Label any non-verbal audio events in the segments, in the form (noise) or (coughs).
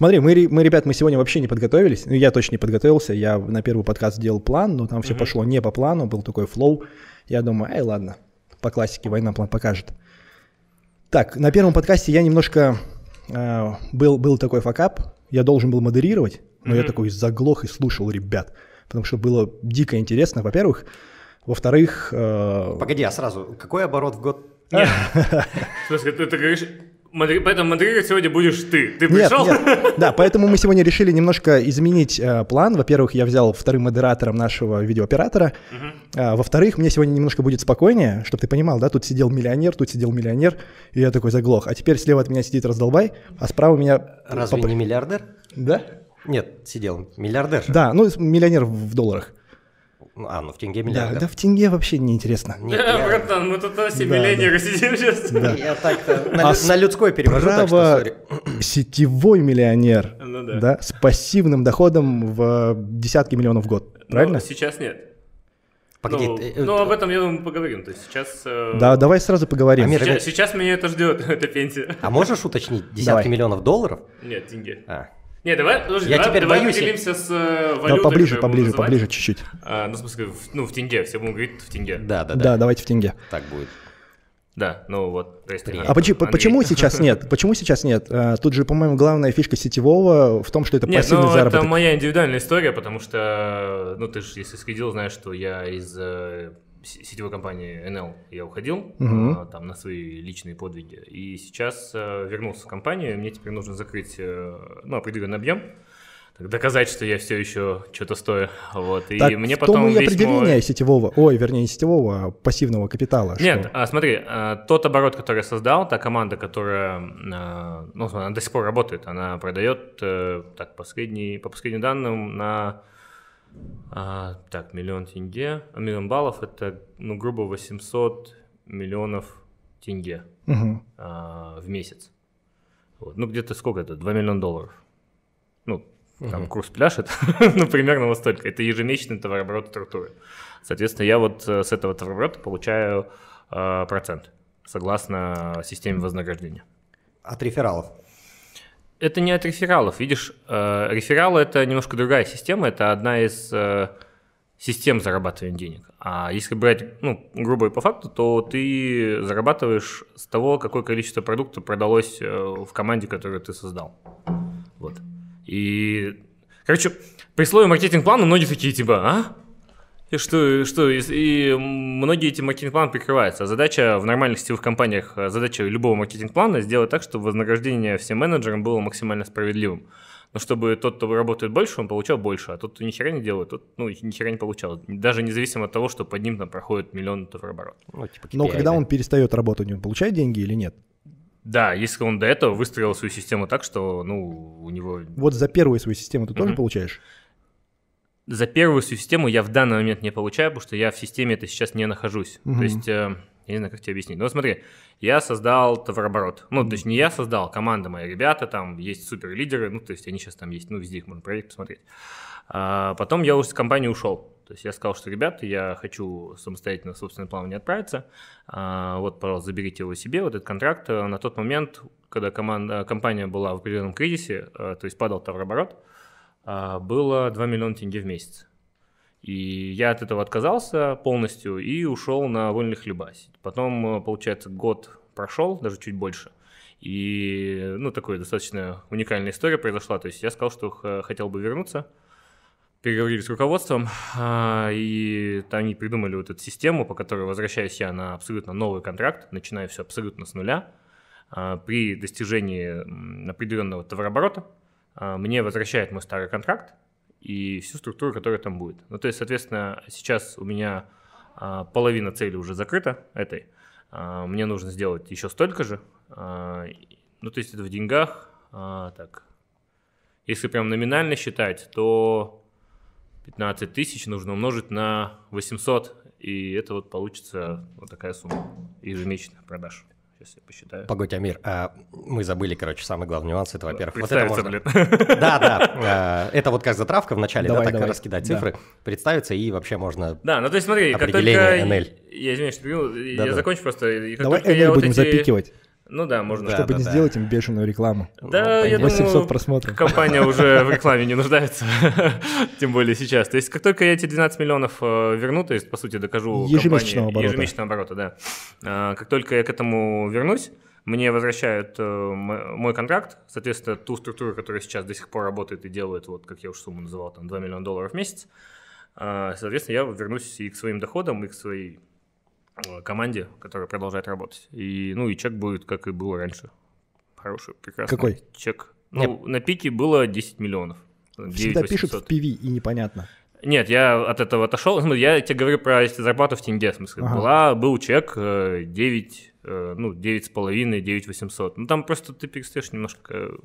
Смотри, мы, мы, ребят, мы сегодня вообще не подготовились. Ну, я точно не подготовился. Я на первый подкаст сделал план, но там все пошло не по плану, был такой флоу. Я думаю, эй, ладно, по классике война план покажет. Так, на первом подкасте я немножко... э, был, был такой факап, я должен был модерировать, но я такой заглох и слушал ребят, потому что было дико интересно, во-первых. Во-вторых, э, Погоди, а сразу, какой оборот в год? (laughs) Нет. Ты говоришь, модери- поэтому модерировать сегодня будешь ты. Ты Нет, пришел? нет. (laughs) Да, поэтому мы сегодня решили немножко изменить э, план. Во-первых, я взял вторым модератором нашего видеооператора. А, во-вторых, мне сегодня немножко будет спокойнее, чтобы ты понимал, да, тут сидел миллионер, тут сидел миллионер, и я такой заглох. А теперь слева от меня сидит раздолбай, а справа меня... Разве Папа- не миллиардер? Да? Нет, сидел миллиардер. Да, ну миллионер в долларах. Ну, А, ну в тенге Да, миллиардер. да в тенге вообще неинтересно. Нет, Да, я- братан, мы тут все Да, миллионеры сидим сейчас. (laughs) Я так-то на, А на людской перевожу, так что (clears throat) сетевой миллионер, Ну да. да, с пассивным доходом в десятки миллионов в год, правильно? Ну, сейчас нет. Погоди, ну, ты- э, ну, об этом, я думаю, поговорим. То есть сейчас... э, Да, давай сразу поговорим. Амир, Сейчас, сейчас меня это ждет, (laughs) это пенсия. а можешь уточнить десятки Давай. миллионов долларов? Нет, деньги. А, Не, давай, подожди, Я давай, теперь давай боюсь, определимся с э, Да, валютой, поближе, которую поближе, будем называть. поближе чуть-чуть. А, ну, в смысле, в- ну, в тенге, все будем говорить в тенге. да, да, Да, да, давайте в тенге. так будет. Да, ну вот. то есть, А почему, почему сейчас нет? (laughs) Почему сейчас нет? А, Тут же, по-моему, главная фишка сетевого в том, что это Нет, пассивный ну заработок. это моя индивидуальная история, потому что, ну ты же, если следил, знаешь, что я из э, сетевой компании NL я уходил Мгм. э, там на свои личные подвиги, и сейчас э, вернулся в компанию, мне теперь нужно закрыть э, ну, определенный объем, доказать, что я все еще что-то стою, вот, и Так мне в потом том и определение мой- сетевого, ой, вернее, не сетевого, а пассивного капитала. что- Нет, а, смотри, а, тот оборот, который я создал, та команда, которая, а, ну, она до сих пор работает, она продает, э, так, последний, по последним данным, на, а, так, миллион тенге, а, миллион баллов, это, ну, грубо 800 миллионов тенге Мгм. а, в месяц. Вот. Ну, где-то сколько это? 2 миллиона долларов. Ну, там курс пляшет, (laughs) ну, примерно вот столько. Это ежемесячный товарооборот структуры. Соответственно, я вот э, с этого товарооборота получаю э, процент, согласно системе вознаграждения. От рефералов. Это не от рефералов. Видишь, э, рефералы – это немножко другая система. Это одна из э, систем зарабатывания денег. А если брать, ну, грубо и по факту, то ты зарабатываешь с того, какое количество продукта продалось э, в команде, которую ты создал. Вот. И, короче, при слове маркетинг-план многие такие, типа, а? И что, что, и, и многие эти маркетинг-планы прикрываются. А задача в нормальных сетевых компаниях, а задача любого маркетинг-плана сделать так, чтобы вознаграждение всем менеджерам было максимально справедливым. Но чтобы тот, кто работает больше, он получал больше, а тот, кто ни хера не делает, тот, ну, ни хера не получал. Даже независимо от того, что под ним там проходит миллион товарооборот. Ну, типа Но когда да. он перестает работать, он получает деньги или нет? Да, если он до этого выстроил свою систему так, что, ну, у него Вот за первую свою систему ты тоже Мгм. получаешь? За первую свою систему я в данный момент не получаю, потому что я в системе это сейчас не нахожусь. Мгм. То есть, э, я не знаю, как тебе объяснить. Но смотри, я создал товарооборот. Ну, то есть не я создал, команда моя, ребята, там есть супер лидеры, ну, то есть они сейчас там есть, ну, везде их можно проверить, посмотреть. А потом я уже с компании ушел. То есть я сказал, что, ребята, я хочу самостоятельно в собственное плавание отправиться. А, вот, пожалуйста, заберите его себе, вот этот контракт. А На тот момент, когда команда, компания была в определенном кризисе, а, то есть падал товарооборот, было 2 миллиона тенге в месяц. И я от этого отказался полностью и ушел на вольный хлеба. Потом, э, получается, год прошел, даже чуть больше. И, ну, такая достаточно уникальная история произошла. То есть я сказал, что хотел бы вернуться, переговорили с руководством, а, и там они придумали вот эту систему, по которой возвращаюсь я на абсолютно новый контракт, начинаю все абсолютно с нуля. А, При достижении определенного товарооборота а, мне возвращает мой старый контракт и всю структуру, которая там будет. Ну, то есть, соответственно, сейчас у меня а, половина цели уже закрыта этой. А, Мне нужно сделать еще столько же. А, Ну, то есть это в деньгах. а, Так, если прям номинально считать, то 15 тысяч нужно умножить на 800, и это вот получится вот такая сумма ежемесячных продаж. Сейчас я посчитаю. Погодь, Амир, а мы забыли, короче, самый главный нюанс. Это, во-первых, вот это можно... блин. (laughs) Да, да. (laughs) а, Это вот как затравка в начале, да, Давай, так давай. раскидать Да. цифры, представиться и вообще можно... Да, ну то есть смотри, как только... NL. Я извиняюсь, что перебил, я закончу просто. Давай NL вот будем эти- запикивать. Ну да, можно. Да, чтобы не да. сделать им бешеную рекламу. Да, я 800 думаю, просмотров. компания уже (laughs) в рекламе не нуждается, (laughs) тем более сейчас. То есть как только я эти 12 миллионов э, верну, то есть по сути докажу Ежемесячного компании- оборота. ежемесячного оборота, да. А, Как только я к этому вернусь, мне возвращают э, мой контракт, соответственно, ту структуру, которая сейчас до сих пор работает и делает, вот как я уже сумму называл, там 2 миллиона долларов в месяц. Соответственно, я вернусь и к своим доходам, и к своей э, команде, которая продолжает работать. И, ну, и чек будет, как и было раньше. Хороший, прекрасный Какой? чек. Ну, на пике было 10 миллионов. Всегда 9 пишут в 800. PV, и непонятно. Нет, я от этого отошел. Я тебе говорю про зарплату в тенге, в смысле. Ага. Была, был чек э, 9, э, ну, 9,5, 9 800. Ну, там просто ты перестаешь немножко...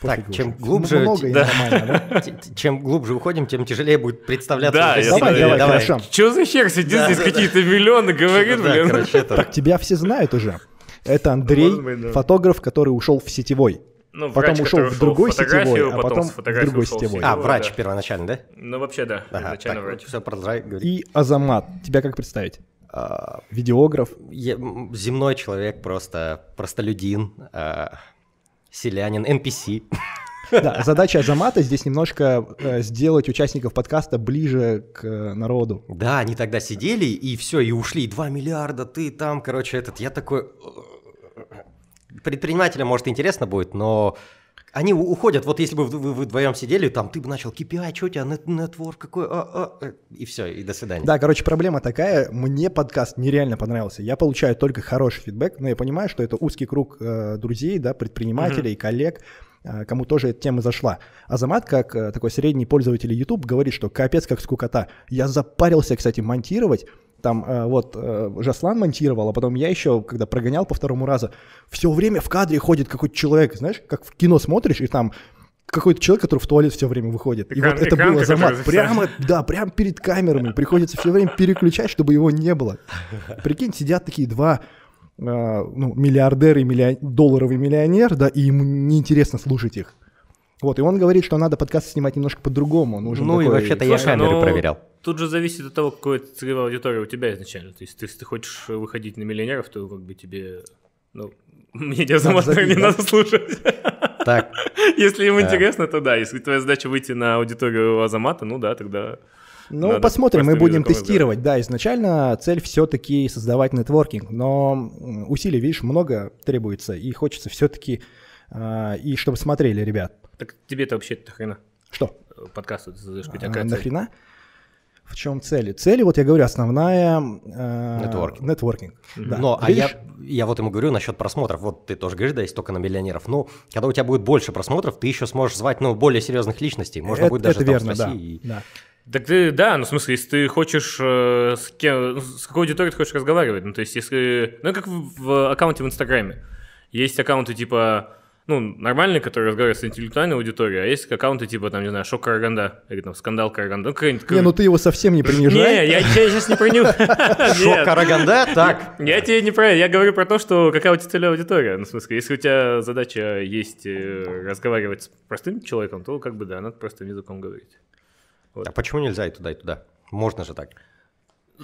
Так, Пофигу чем глубже, Много и да. да? (laughs) чем глубже уходим, тем тяжелее будет представляться. Да, я. Давай, знаю, давай, хорошо. Чё за хер сидит Да, здесь да, да. какие-то миллионы говорит, Да, блин? короче, это- Так тебя все знают уже. Это Андрей, быть, да. фотограф, который ушел в сетевой. Ну, Потом врач, ушел который в другой сетевой, а потом потом в другой ушел сетевой. А, врач да. первоначально, да? Ну, вообще, да, Ага, изначально врач. Все, продолжай говорить. И Азамат. Тебя как представить? А, Видеограф. я- земной человек, просто простолюдин, а, селянин, NPC. Да, задача Азамата здесь немножко э, сделать участников подкаста ближе к э, народу. Да, они тогда сидели и все, и ушли. 2 миллиарда, ты там, короче, этот. Я такой... Предпринимателям, может, интересно будет, но они уходят. Вот если бы вы, вы вдвоем сидели, там ты бы начал KPI, что у тебя, нет, нетворк какой, а, а, э, и все, и до свидания. Да, короче, проблема такая, мне подкаст нереально понравился. Я получаю только хороший фидбэк, но я понимаю, что это узкий круг э, друзей, да, предпринимателей, коллег, э, кому тоже эта тема зашла. Азамат, как э, такой средний пользователь YouTube, говорит, что капец как скукота. Я запарился, кстати, монтировать. Там э, вот э, Жаслан монтировал, а потом я еще, когда прогонял по второму разу, все время в кадре ходит какой-то человек, знаешь, как в кино смотришь, и там какой-то человек, который в туалет все время выходит. Экран- и вот это было которая Прямо, да, прямо перед камерами. Приходится все время переключать, чтобы его не было. Прикинь, сидят такие два э, ну, миллиардер и миллион- долларовый миллионер, да, и ему неинтересно слушать их. Вот, и он говорит, что надо подкаст снимать немножко по-другому. Ну и такой- вообще-то я камеры ну, проверял. Тут же зависит от того, какая целевая аудитория у тебя изначально. То есть, ты- если ты хочешь выходить на миллионеров, то как бы тебе, ну, (laughs) мне не забить, не да? надо слушать. Так, (laughs) Если им Да. интересно, то да. Если твоя задача выйти на аудиторию Азамата, ну да, тогда... Ну, Надо посмотрим, мы будем тестировать. Да, изначально цель все-таки создавать нетворкинг, но усилий, видишь, много требуется, и хочется все-таки, и чтобы смотрели ребят. Так тебе-то вообще-то хрена. Что? Подкаст ты создаешь, у тебя А, нахрена? В чем цели? Цели, вот я говорю, основная... э, Нетворкинг. Нетворкинг. да. Но, а я, я вот ему говорю насчет просмотров. Вот ты тоже говоришь, да, есть только на миллионеров. Ну, когда у тебя будет больше просмотров, ты еще сможешь звать, ну, более серьезных личностей. Можно это, будет даже это там верно, с да. России и- да. Так ты, да, ну в смысле, если ты хочешь э, с кем, ну, с какой аудиторией ты хочешь разговаривать, ну то есть если, ну как в, в аккаунте в Инстаграме, есть аккаунты типа, ну нормальные, которые разговаривают с интеллектуальной аудиторией, а есть аккаунты типа там, не знаю, шок Караганда, или там скандал Караганда, ну какой-нибудь... Не, ну ты его совсем не принижай. Не, я, я сейчас не него. (laughs) Шок. Караганда? Так. Я тебе не про это, я говорю про то, что какая у тебя целевая аудитория. Ну, в смысле, если у тебя задача есть э, разговаривать с простым человеком, то как бы да, надо простым языком говорить. А почему нельзя и туда, и туда? Можно же так.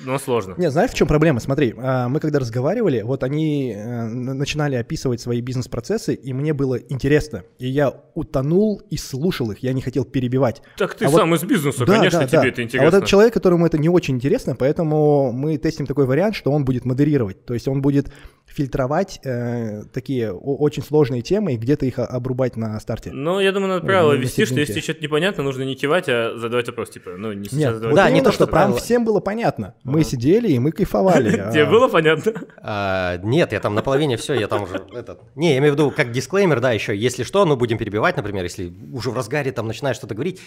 Но сложно. Нет, знаешь, в чем проблема? Смотри, а, мы когда разговаривали, вот они э, начинали описывать свои бизнес-процессы, и мне было интересно. И я утонул и слушал их, я не хотел перебивать. Так ты А вот- сам из бизнеса, Да, конечно, да, тебе да. это А интересно. вот этот человек, которому это не очень интересно, поэтому мы тестим такой вариант, что он будет модерировать. То есть он будет фильтровать э, такие очень сложные темы и где-то их обрубать на старте. Ну, я думаю, надо правило на вести, что если что-то непонятно, нужно не кивать, а задавать вопрос, типа, ну, не сейчас Нет, задавать вот Да, не то, что правило. всем было понятно. Мы сидели и мы кайфовали. (laughs) а- Тебе было понятно? А, нет, я там на половине все, я там уже этот. Не, я имею в виду как дисклеймер, да, еще, если что, ну будем перебивать, например, если уже в разгаре там начинаешь что-то говорить,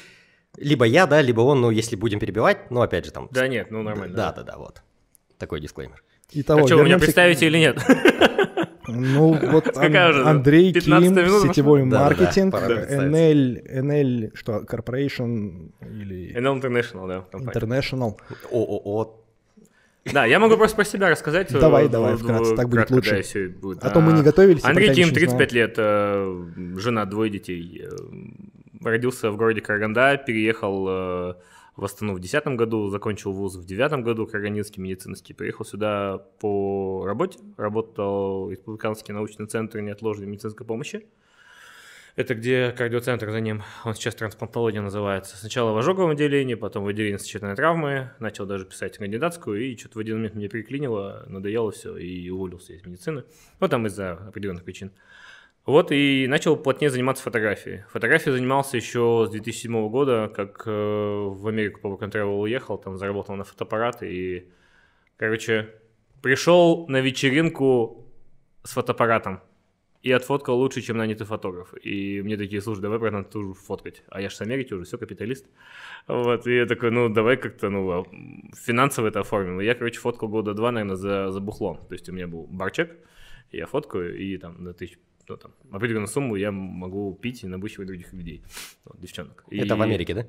либо я, да, либо он, ну если будем перебивать, ну опять же там. Да нет, ну нормально. Да, да, да, вот. Такой дисклеймер. Итого, Так что, вы меня к- представите или нет? (laughs) Ну, вот (laughs) Ан- Какая? Андрей 15 Ким, минут? сетевой Да-да-да, маркетинг, пора представиться. NL, NL, что, Corporation или NL International, да. компания. International. ООО. Да, я могу просто про себя рассказать. э, Давай, в- давай, в- вкратце, так будет лучше. да, будет. А то мы не готовились, и Андрей Ким, ничего не 35 лет, э, жена, двое детей. э, Родился в городе Караганда, переехал э, в Астану в 2010 году, закончил вуз в 2009 году, Карганинский медицинский, приехал сюда по работе, работал в Республиканский научный центр неотложной медицинской помощи. Это где кардиоцентр за ним, он сейчас трансплантология называется. Сначала в ожоговом отделении, потом в отделении сочетанной травмы, начал даже писать кандидатскую, и что-то в один момент мне переклинило, надоело все, и уволился из медицины. Ну, там из-за определенных причин. Вот и начал плотнее заниматься фотографией. Фотографией занимался еще с 2007 года, как э, в Америку по Work Travel уехал, там заработал на фотоаппарат и, короче, пришел на вечеринку с фотоаппаратом и отфоткал лучше, чем нанятый фотограф. И мне такие, слушай, давай, братан, тоже фоткать. А я же с Америки уже, все, капиталист. Вот, и я такой, ну, давай как-то, ну, а, финансово это оформим. И я, короче, фоткал года два, наверное, за, за бухлом. То есть у меня был барчек, я фоткаю, и там на тысяч ну, там, определенную сумму я могу пить и набучивать других людей, вот, девчонок. И... Это в Америке, да?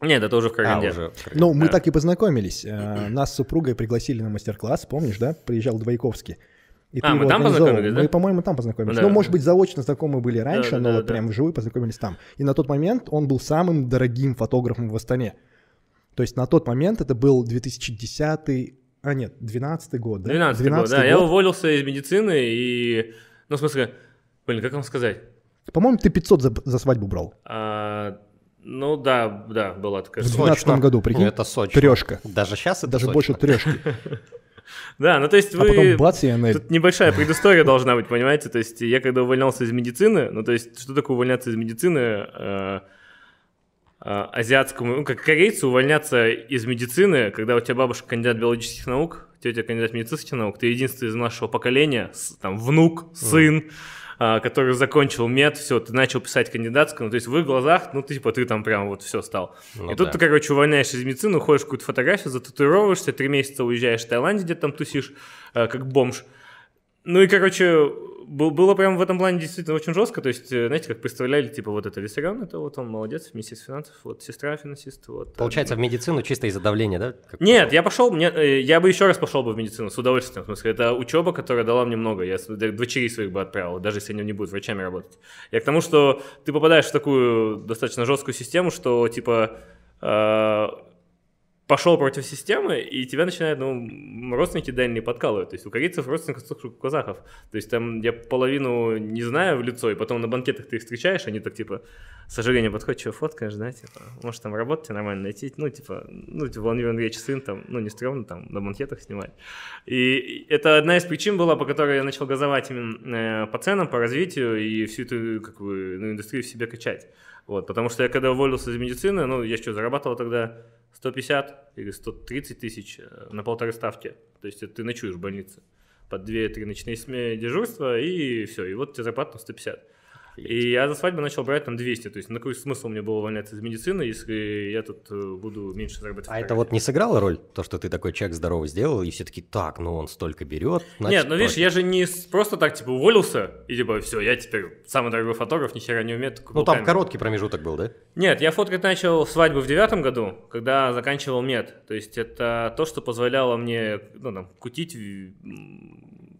Нет, это уже в Караганде. А, уже в Ну, мы да. так и познакомились. Э, нас с супругой пригласили на мастер-класс, помнишь, да? Приезжал Двойковский. И а, мы там познакомились, да? Мы, по-моему, там познакомились. Да. Ну, может быть, заочно знакомы были раньше, да, но да, вот да. прям вживую познакомились там. И на тот момент он был самым дорогим фотографом в Астане. То есть на тот момент это был 2010 а нет, 12 год, да? 12 год, да. Год. Я уволился из медицины и, ну, в смысле, Блин, как вам сказать? По-моему, ты 500 за, за свадьбу брал. А, ну да, да, была такая. В 2012 году, прикинь. Ну, это сочно. Трешка. Даже сейчас это Даже сочно. больше трешки. (laughs) Да, ну то есть а вы... потом бац, и она... Тут небольшая предыстория должна быть, понимаете? То есть я когда увольнялся из медицины, ну то есть что такое увольняться из медицины? Э, э, азиатскому, ну как корейцу увольняться из медицины, когда у тебя бабушка кандидат биологических наук, тетя кандидат медицинских наук, ты единственный из нашего поколения, там внук, сын, mm а, который закончил мед, все, ты начал писать кандидатскую, ну, то есть в их глазах, ну, ты, типа, ты там прям вот все стал. Ну, и тут да. ты, короче, увольняешься из медицины, уходишь в какую-то фотографию, зататуировываешься, три месяца уезжаешь в Таиланд, где там тусишь, а, как бомж. Ну и, короче, было прям в этом плане действительно очень жестко. То есть, э, знаете, как представляли, типа, вот это Виссарион, это вот он молодец, министр финансов, вот сестра финансист. Вот, Получается, в медицину чисто из-за давления, да? Как Нет, я пошел, мне, э, я бы еще раз пошел бы в медицину, с удовольствием. В смысле, это учеба, которая дала мне много. Я дочерей своих бы отправил, даже если они не будут врачами работать. Я к тому, что ты попадаешь в такую достаточно жесткую систему, что, типа, э, пошел против системы, и тебя начинают, ну, родственники дальние подкалывать. То есть у корейцев родственников столько, казахов. То есть там я половину не знаю в лицо, и потом на банкетах ты их встречаешь, они так, типа, с сожалением подходят, что фоткаешь, да, типа, может там работать нормально найти, ну, типа, ну, типа, Владимир Андреевич сын, там, ну, не стрёмно там на банкетах снимать. И это одна из причин была, по которой я начал газовать именно э, по ценам, по развитию и всю эту, как бы, ну, индустрию в себе качать. Вот, потому что я когда уволился из медицины, ну, я что, зарабатывал тогда 150 или 130 тысяч э, на полторы ставки. То есть ты ночуешь в больнице под 2-3 ночные дежурства, и все, и вот тебе зарплата на 150. И я за свадьбу начал брать там 200. То есть на какой смысл мне было увольняться из медицины, если я тут э, буду меньше зарабатывать? А это вот не сыграло роль, то, что ты такой человек здоровый сделал, и все таки так, ну он столько берет. Нет, ну видишь, я же не просто так типа уволился, и типа все, я теперь самый дорогой фотограф, ни хера не умею. Ну там камеру. короткий промежуток был, да? Нет, я фоткать начал свадьбу в девятом году, когда заканчивал мед. То есть это то, что позволяло мне ну, там, кутить.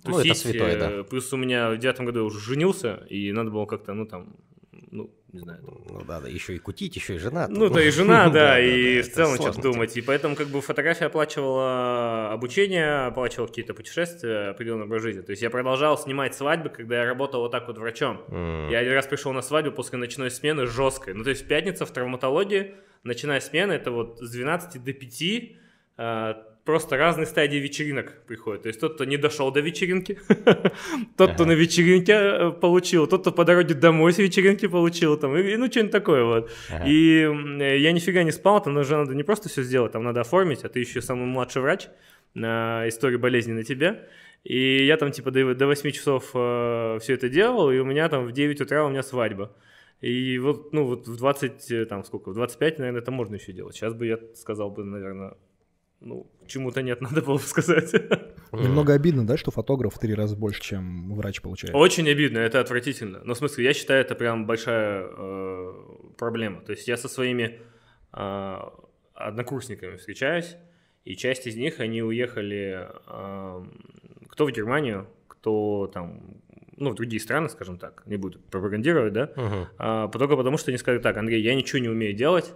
Ну, это святое, да. Э, плюс у меня в девятом году я уже женился, и надо было как-то, ну, там, ну, не знаю. Ну да, да, еще и кутить, еще и жена. Ну да, и жена, (laughs) да, и в целом что-то думать. И поэтому как бы фотография оплачивала обучение, оплачивала какие-то путешествия, определенный образ жизни. То есть я продолжал снимать свадьбы, когда я работал вот так вот врачом. Я один раз пришел на свадьбу после ночной смены жесткой. Ну то есть пятница в травматологии, ночная смена, это вот с 12 до 5, просто разные стадии вечеринок приходят. То есть тот, кто не дошел до вечеринки, (laughs) тот, кто на вечеринке э, получил, тот, кто по дороге домой с вечеринки получил, там, и, ну, что-нибудь такое вот. И я нифига не спал, там уже надо не просто все сделать, там надо оформить, а ты еще самый младший врач, на историю болезни на тебе. И я там типа до, до 8 часов э, все это делал, и у меня там в 9 утра у меня свадьба. И вот, ну, вот в 20, э, там сколько, в 25, наверное, это можно еще делать. Сейчас бы я сказал бы, наверное, ну, чему-то нет, (laughs) надо было сказать. Немного обидно, да, что фотограф в три раза больше, чем врач получает? Очень обидно, это отвратительно. Но в смысле, я считаю, это прям большая э, проблема. То есть я со своими э, однокурсниками встречаюсь, и часть из них, они уехали э, кто в Германию, кто там ну, в другие страны, скажем так, не буду пропагандировать, да, uh-huh. а, только потому что они сказали так, Андрей, я ничего не умею делать,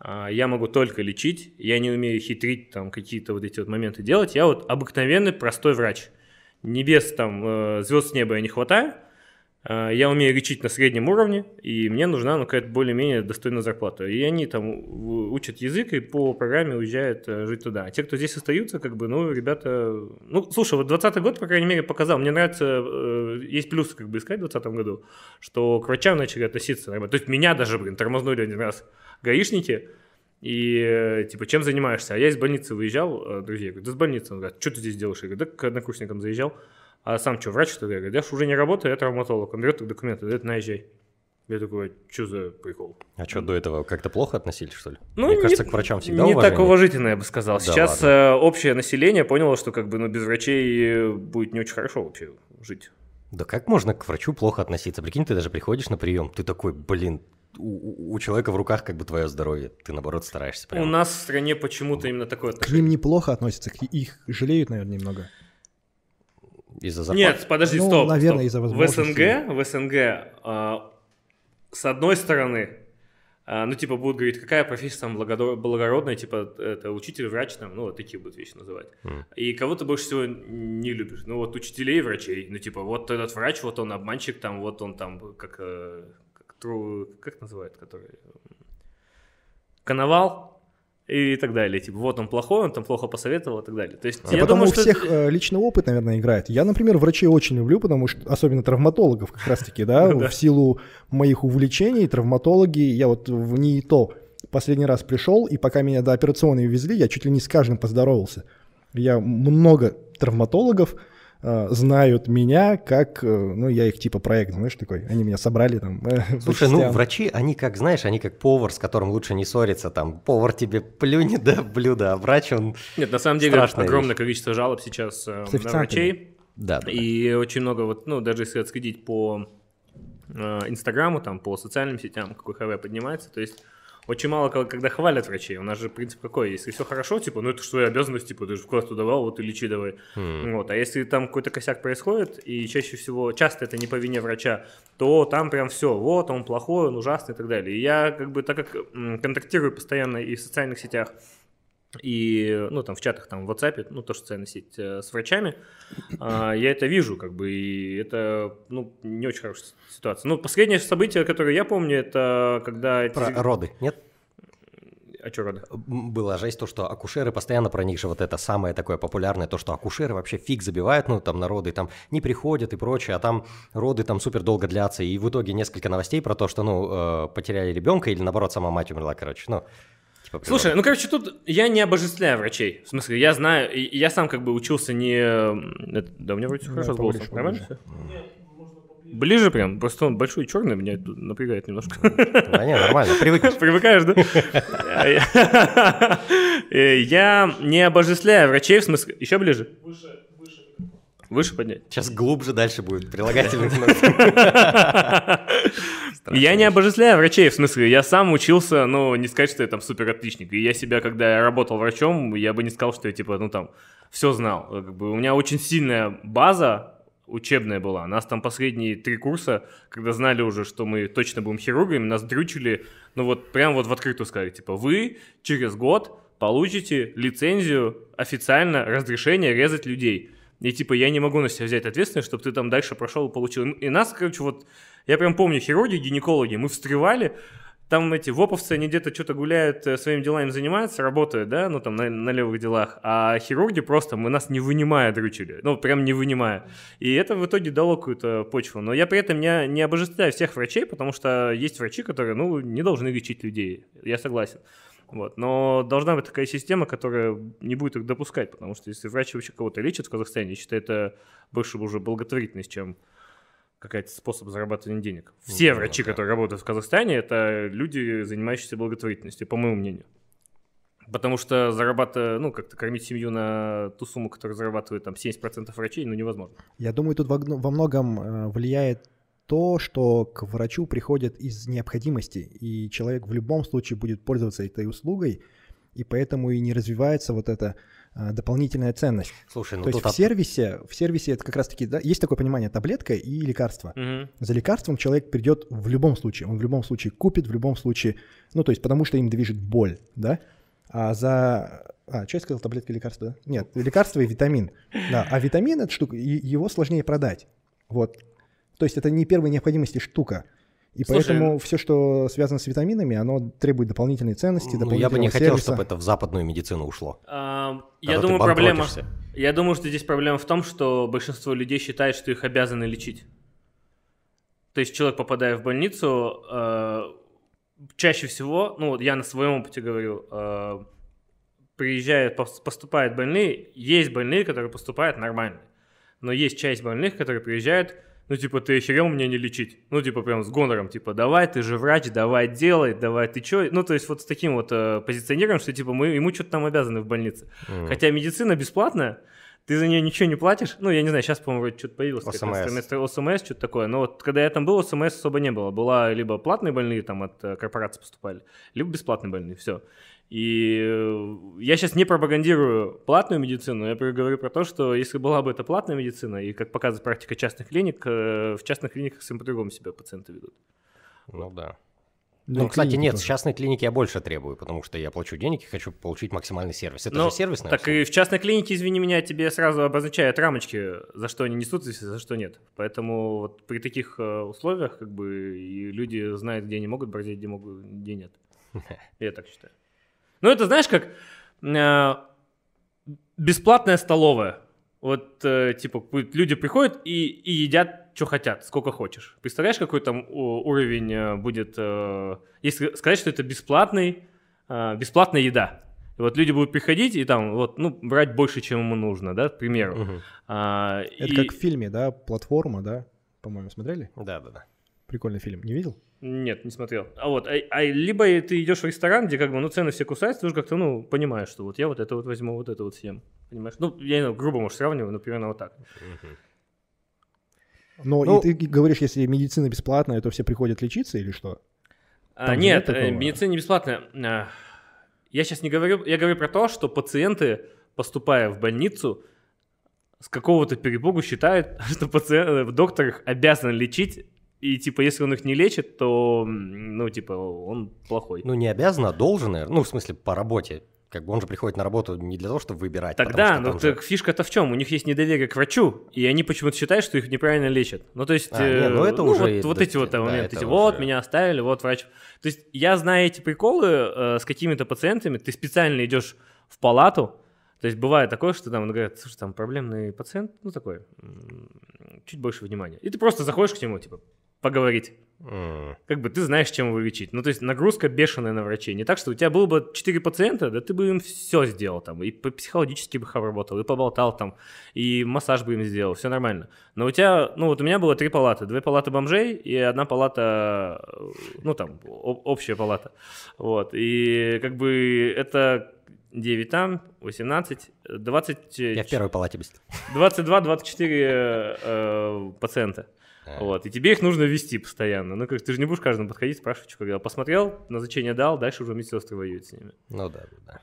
я могу только лечить, я не умею хитрить, там какие-то вот эти вот моменты делать. Я вот обыкновенный простой врач. Небес там, э, звезд с неба я не хватаю, а, я умею лечить на среднем уровне, и мне нужна ну, какая-то более-менее достойная зарплата. И они там учат язык и по программе уезжают э, жить туда. А те, кто здесь остаются, как бы, ну, ребята... Ну, слушай, вот 20 год, по крайней мере, показал. Мне нравится, э, есть плюсы как бы искать в 20 году, что к врачам начали относиться. То есть меня даже, блин, тормознули один раз гаишники, и э, типа, чем занимаешься? А я из больницы выезжал, друзья, говорю, да с больницы. Он говорит, что ты здесь делаешь? Я говорю, да к однокурсникам заезжал. А сам что, врач что ли? Я говорю, я же уже не работаю, я травматолог. Он берет документы, говорит, наезжай. Я такой, что за прикол? А что, до этого как-то плохо относились, что ли? Ну, Мне не, кажется, к врачам всегда Не уважение. так уважительно, я бы сказал. Да Сейчас ладно. э, общее население поняло, что как бы ну, без врачей будет не очень хорошо вообще жить. Да как можно к врачу плохо относиться? Прикинь, ты даже приходишь на прием, ты такой, блин, у, у- человека в руках как бы твое здоровье, ты наоборот стараешься прям. У нас в стране почему-то именно такое К отношение. ним неплохо относятся, к- их жалеют, наверное, немного. Из-за зарплаты. Нет, подожди, Ну, стоп. наверное, стоп. из-за В возможностей. СНГ, в СНГ, а, с одной стороны, а, ну, типа, будут говорить, какая профессия там благородная, типа, это учитель, врач, там, ну, вот такие будут вещи называть. Мгм. И кого ты больше всего не любишь? Ну, вот учителей и врачей. Ну, типа, вот этот врач, вот он обманщик, там, вот он там, как, э, как, тру- как называют, который... Коновал и так далее. Типа, вот он плохой, он там плохо посоветовал и так далее. То есть, Да я потому думаю, у что... всех э, личный опыт, наверное, играет. Я, например, врачей очень люблю, потому что, особенно травматологов как раз-таки, да, (laughs) в силу моих увлечений, травматологи, я вот в НИИ то последний раз пришел, и пока меня до операционной везли, я чуть ли не с каждым поздоровался. Я много травматологов знают меня как, э, ну, я их типа проект, знаешь, такой, они меня собрали там. э, Слушай, ну врачи, они как, знаешь, они как повар, с которым лучше не ссориться, там, повар тебе плюнет (laughs) до блюда, а врач, он... Нет, на самом деле огромное вещь. количество жалоб сейчас э, С на врачей. Да, да. И очень много, вот, ну, даже если отследить по э, Инстаграму, там, по социальным сетям, какой ХВ поднимается, то есть очень мало кого- когда хвалят врачей. У нас же принцип какой? Если все хорошо, типа, ну это что твоя обязанность, типа, ты же вклад туда давал, вот и лечи давай. М. Вот. А если там какой-то косяк происходит, и чаще всего, часто это не по вине врача, то там прям все, вот он плохой, он ужасный и так далее. И я как бы, так как контактирую постоянно и в социальных сетях, и, ну, там, в чатах, там, в WhatsApp, ну, тоже социальная сеть, э, с врачами, а, я это вижу, как бы, и это, ну, не очень хорошая ситуация. Ну, последнее событие, которое я помню, это когда... эти- Про роды, нет? А что роды? Была жесть то, что акушеры постоянно про них же вот это самое такое популярное, то, что акушеры вообще фиг забивают, ну, там, на роды, там, не приходят и прочее, а там роды там супер долго длятся, и в итоге несколько новостей про то, что, ну, э, потеряли ребенка или, наоборот, сама мать умерла, короче, ну, типа... Слушай, ну, короче, тут я не обожествляю врачей. В смысле, я знаю, я сам как бы учился не... Да, у меня вроде все хорошо с голосом. Нормально поближе. всё? Ближе прям, просто он большой и черный, меня напрягает немножко. Да не, нормально, привыкнешь. (laughs) Привыкаешь, да? (laughs) Э, Я не обожествляю врачей, в смысле... Еще ближе? Выше, выше. Поднять? Сейчас глубже дальше будет прилагательный (laughs) кнопка. Я не обожествляю врачей, в смысле, я сам учился, но не сказать, что я там супер отличник. И я себя, когда я работал врачом, я бы не сказал, что я типа, ну там, все знал. Как бы у меня очень сильная база учебная была. Нас там последние три курса, когда знали уже, что мы точно будем хирургами, нас дрючили, ну вот прям вот в открытую сказали, типа, вы через год получите лицензию, официально разрешение резать людей. И типа я не могу на себя взять ответственность, чтобы ты там дальше прошел и получил. И нас, короче, вот я прям помню, хирурги, гинекологи, мы встревали, там эти воповцы, они где-то что-то гуляют, э, своими делами занимаются, работают, да, ну там на, на левых делах, а хирурги просто, мы нас не вынимая дрючили, ну прям не вынимая. И это в итоге дало какую-то почву. Но я при этом не, не обожествляю всех врачей, потому что есть врачи, которые, ну, не должны лечить людей, я согласен. Вот. Но должна быть такая система, которая не будет их допускать, потому что если врач вообще кого-то лечит в Казахстане, я считаю, это больше уже благотворительность, чем какой-то способ зарабатывания денег. Все Ну, врачи, да. которые работают в Казахстане, это люди, занимающиеся благотворительностью, по моему мнению. Потому что зарабатывать, ну, как-то кормить семью на ту сумму, которую зарабатывают там 70% врачей, ну, невозможно. Я думаю, тут во, во многом э, влияет то, что к врачу приходят из необходимости, и человек в любом случае будет пользоваться этой услугой, и поэтому и не развивается вот это а, дополнительная ценность. Слушай, ну То есть в сервисе, в сервисе это как раз-таки, да, есть такое понимание таблетка и лекарство. Мгм. За лекарством человек придет в любом случае, он в любом случае купит, в любом случае, ну, то есть потому что им движет боль, да? А за... А, что я сказал, таблетка и лекарство, да? Нет, лекарство и витамин. Да, а витамин, эта штука, его сложнее продать. Вот. То есть это не первой необходимости штука. И Слушай, поэтому все, что связано с витаминами, оно требует дополнительной ценности, ну, я бы дополнительного не хотел, сервиса. чтобы это в западную медицину ушло. А, Я думаю, проблема... Я думаю, что здесь проблема в том, что большинство людей считает, что их обязаны лечить. То есть человек, попадая в больницу, э, чаще всего, ну вот я на своем опыте говорю, э, приезжают, пос- поступают больные, есть больные, которые поступают нормально, но есть часть больных, которые приезжают, ну типа ты охерел меня не лечить, ну типа прям с гонором, типа давай, ты же врач, давай делай, давай ты чё, ну то есть вот с таким вот э, позиционированием, что типа мы ему что-то там обязаны в больнице. М. Хотя медицина бесплатная, ты за нее ничего не платишь. Ну, я не знаю, сейчас, по-моему, вроде что-то появилось. ОСМС. ОСМС, что-то такое. Но вот когда я там был, ОСМС особо не было. Была либо платные больные там от э, корпорации поступали, либо бесплатные больные, все. И э, я сейчас не пропагандирую платную медицину, я говорю про то, что если была бы это платная медицина, и как показывает практика частных клиник, э, в частных клиниках совсем по-другому себя пациенты ведут. Ну да. Да и ну, кстати, нет, тоже. в частной клинике я больше требую, потому что я плачу денег и хочу получить максимальный сервис. Это Ну, же сервисная Так услуга. и в частной клинике, извини меня, тебе сразу обозначают рамочки, за что они несут, и за что нет. Поэтому вот при таких э, условиях как бы и люди знают, где они могут борзеть, где могут, где нет. (laughs) Я так считаю. Ну это знаешь как э, бесплатная столовая. Вот э, типа люди приходят и, и едят, что хотят, сколько хочешь. Представляешь, какой там уровень э, будет, э, если сказать, что это бесплатный, э, бесплатная еда. И вот люди будут приходить и там вот, ну, брать больше, чем ему нужно, да, к примеру. Мгм. А, Это и- как в фильме, да, платформа, да, по-моему, смотрели? Да-да-да. Прикольный фильм, не видел? Нет, не смотрел. А вот, а, а либо ты идешь в ресторан, где как бы, ну, цены все кусаются, ты уже как-то, ну, понимаешь, что вот я вот это вот возьму, вот это вот съем. Понимаешь? Ну, я не знаю, грубо, может, сравниваю, но примерно вот так. Но Ну- и ты говоришь, если медицина бесплатная, то все приходят лечиться или что? А, Там нет, нет э, медицина не бесплатная. А, Я сейчас не говорю, я говорю про то, что пациенты, поступая в больницу, с какого-то перепугу считают, (laughs) что пациент, доктор их обязан лечить, и типа если он их не лечит, то, ну, типа, он плохой. Ну, не обязан, а должен, наверное. Ну, в смысле, по работе. Как бы он же приходит на работу не для того, чтобы выбирать. Тогда, ну там же- так фишка-то в чем? У них есть недоверие к врачу, и они почему-то считают, что их неправильно лечат. Ну, то есть, А, не, э, ну это уже вот, и- вот эти вот да, моменты, это типа, вот, уже- меня оставили, вот врач. То есть, я знаю эти приколы э, с какими-то пациентами, ты специально идешь в палату, то есть, бывает такое, что там говорят, слушай, там проблемный пациент, ну, такой, чуть больше внимания. И ты просто заходишь к нему, типа, поговорить. Как бы ты знаешь, чем его лечить. Ну, то есть нагрузка бешеная на врачей. Не так, что у тебя было бы 4 пациента, да ты бы им все сделал там. И по психологически бы их обработал, и поболтал там, и массаж бы им сделал, все нормально. Но у тебя, ну вот у меня было три палаты. Две палаты бомжей и одна палата, э, ну там, общая палата. Вот. И как бы это 9 там, 18, 20... Я в первой палате без. 22-24 э, пациента. А. Вот, и тебе их нужно вести постоянно. Ну, как ты же не будешь каждому подходить, спрашивать, что когда посмотрел, назначение дал, дальше уже медсестры воюют с ними. Ну да, да.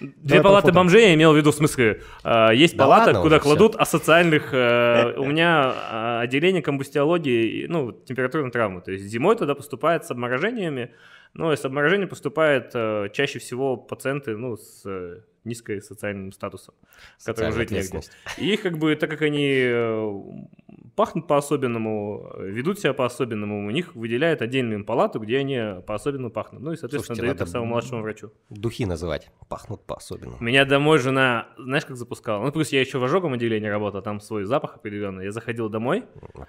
Две Давай палаты бомжей я имел в виду, в смысле, э, есть Да палата, ладно куда кладут асоциальных, э, (laughs) у меня э, отделение комбустиологии, и, ну, температурной травмы, то есть зимой туда поступают с обморожениями, ну, и с обморожением поступают э, чаще всего пациенты, ну, с низкой социальным статусом, которым жить негде. И их как бы, так как они э, пахнут по-особенному, э, ведут себя по-особенному, у них выделяют отдельную им палату, где они по-особенному пахнут. Ну и, соответственно, Слушайте, дают их самому младшему врачу. Духи называть. Пахнут по-особенному. Меня домой жена, знаешь, как запускала? Ну, плюс я еще в ожоговом отделении работал, там свой запах определенный. Я заходил домой,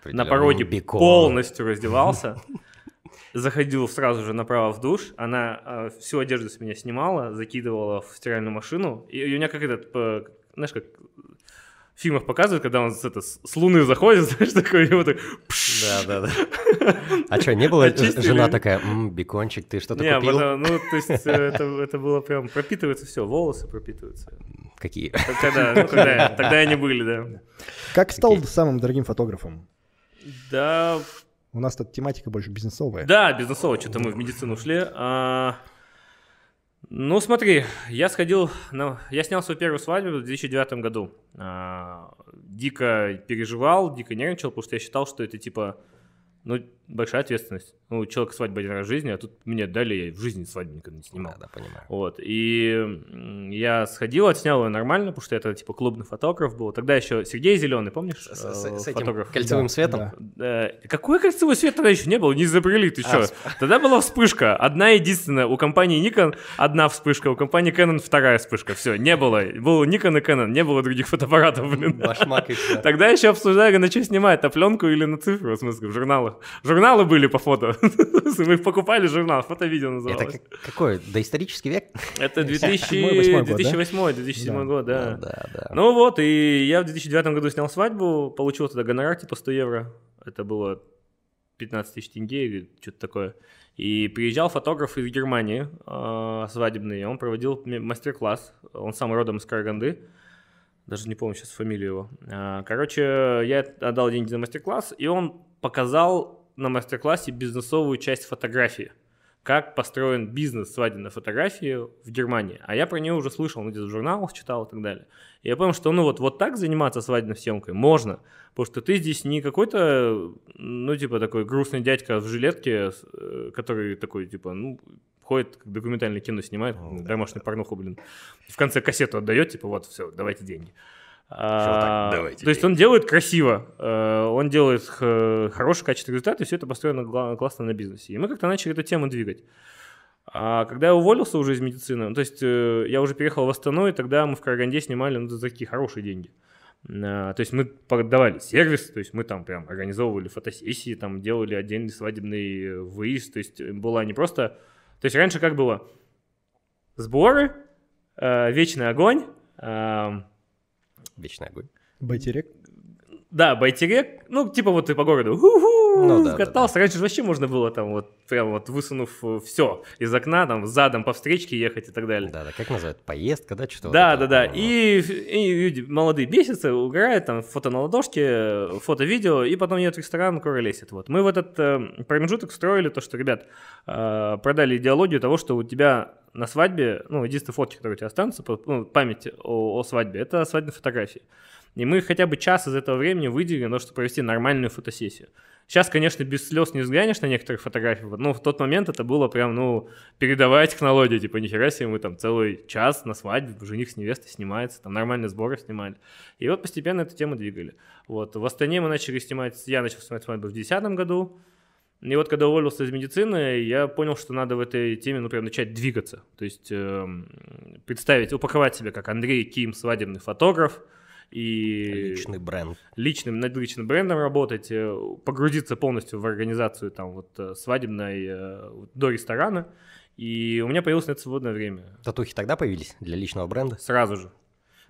на пороге Бекон. полностью раздевался, (laughs) заходил сразу же направо в душ, она э, всю одежду с меня снимала, закидывала в стиральную машину, и, и у меня как этот, э, знаешь, как в фильмах показывают, когда он с, это, с луны заходит, (laughs) знаешь, такой, и вот так, пш. Да, да, да. А что, не было (laughs) Очистили. жена такая, «М, бекончик, ты что-то Не, купил? потом, ну, то есть э, это, это было прям, пропитывается все, волосы пропитываются. Какие? Когда, ну, когда, тогда они были, да. Как стал самым дорогим фотографом? Да, У нас тут тематика больше бизнесовая. Да, бизнесово, что-то мы в медицину ушли. А, Ну, смотри, я сходил, на, я снял свою первую свадьбу в 2009 году. А, дико переживал, дико нервничал, потому что я считал, что это типа, ну, большая ответственность. Ну, у человека свадьба один раз в жизни, а тут мне дали, я в жизни свадьбу никогда не снимал. Да, да, понимаю. Вот, и я сходил, отснял ее нормально, потому что это типа клубный фотограф был. Тогда еще Сергей Зеленый, помнишь? С, э, с- с этим фотограф. кольцевым Да, светом? да. Какой кольцевой свет тогда еще не было? Не изобрели, ты А, что? вс- (laughs) Тогда была вспышка. Одна единственная. У компании Nikon одна вспышка, у компании Canon вторая вспышка. Все, не было. Был Nikon и Canon, не было других фотоаппаратов, блин. Башмак и все. Тогда еще обсуждали, на что снимать, на пленку или на цифру, в смысле, в журналах. Журналы были по фото. (laughs) Мы их покупали, журнал, фото-видео Это называлось. как- какой? Доисторический век? Это 2008 год, да? 2008-2007 Да. год, да. Ну вот, и я в 2009 году снял свадьбу, получил тогда гонорар типа 100 евро. Это было 15 тысяч тенге или что-то такое. И приезжал фотограф из Германии э, свадебный, он проводил мастер-класс. Он сам родом из Караганды. Даже не помню сейчас фамилию его. А, Короче, я отдал деньги за мастер-класс, и он показал на мастер-классе бизнесовую часть фотографии. Как построен бизнес свадебной фотографии в Германии. А я про нее уже слышал, ну, где-то в журналах читал и так далее. И я понял, что ну вот, вот так заниматься свадебной съемкой можно. Потому что ты здесь не какой-то, ну, типа такой грустный дядька в жилетке, э, который такой, типа, ну, ходит, документальное кино снимает, да, домашнюю порнуху, блин. В конце кассету отдает, типа, вот, все, давайте деньги. Так, А, давайте то есть он делает красиво, э, он делает хороший качественный результат, и все это построено классно на бизнесе. И мы как-то начали эту тему двигать. А когда я уволился уже из медицины, ну, то есть э, я уже переехал в Астану, и тогда мы в Караганде снимали ну, за такие хорошие деньги. А, то есть мы продавали сервис, то есть мы там прям организовывали фотосессии, там делали отдельный свадебный э, выезд, то есть была не просто... То есть раньше как было? Сборы, вечный огонь, Вечный огонь. Байтерек. Да, байтерек, ну, типа вот ты по городу Ну да, да, катался. Раньше же вообще можно было там вот прям вот высунув все из окна, там задом по встречке ехать и так далее. Да, да, как называют? Поездка, да, что-то? Да, вот да, да. ну, И, и люди молодые бесятся, угорают, там фото на ладошке, фото-видео, и потом едут в ресторан, куролесят. Вот. Мы в этот э, промежуток строили то, что, ребят, э, продали идеологию того, что у тебя на свадьбе, ну, единственные фотки, которые у тебя останутся, ну, память о, о свадьбе, это свадебные фотографии. И мы хотя бы час из этого времени выделили на то, чтобы провести нормальную фотосессию. Сейчас, конечно, без слез не взглянешь на некоторых фотографиях, вот, но в тот момент это было прям, ну, передовая технология, типа, нихера себе, мы там целый час на свадьбе, жених с невестой снимается, там нормальные сборы снимали. И вот постепенно эту тему двигали. Вот, в Астане мы начали снимать, я начал снимать свадьбу в 2010 году, и вот когда уволился из медицины, я понял, что надо в этой теме, ну, прям начать двигаться. То есть эм, представить, упаковать себя как Андрей Ким, свадебный фотограф, и Личный бренд. личным, над личным брендом работать, э, погрузиться полностью в организацию там вот э, свадебной э, вот до ресторана. И у меня появилось на это свободное время. Татухи тогда появились для личного бренда? Сразу же.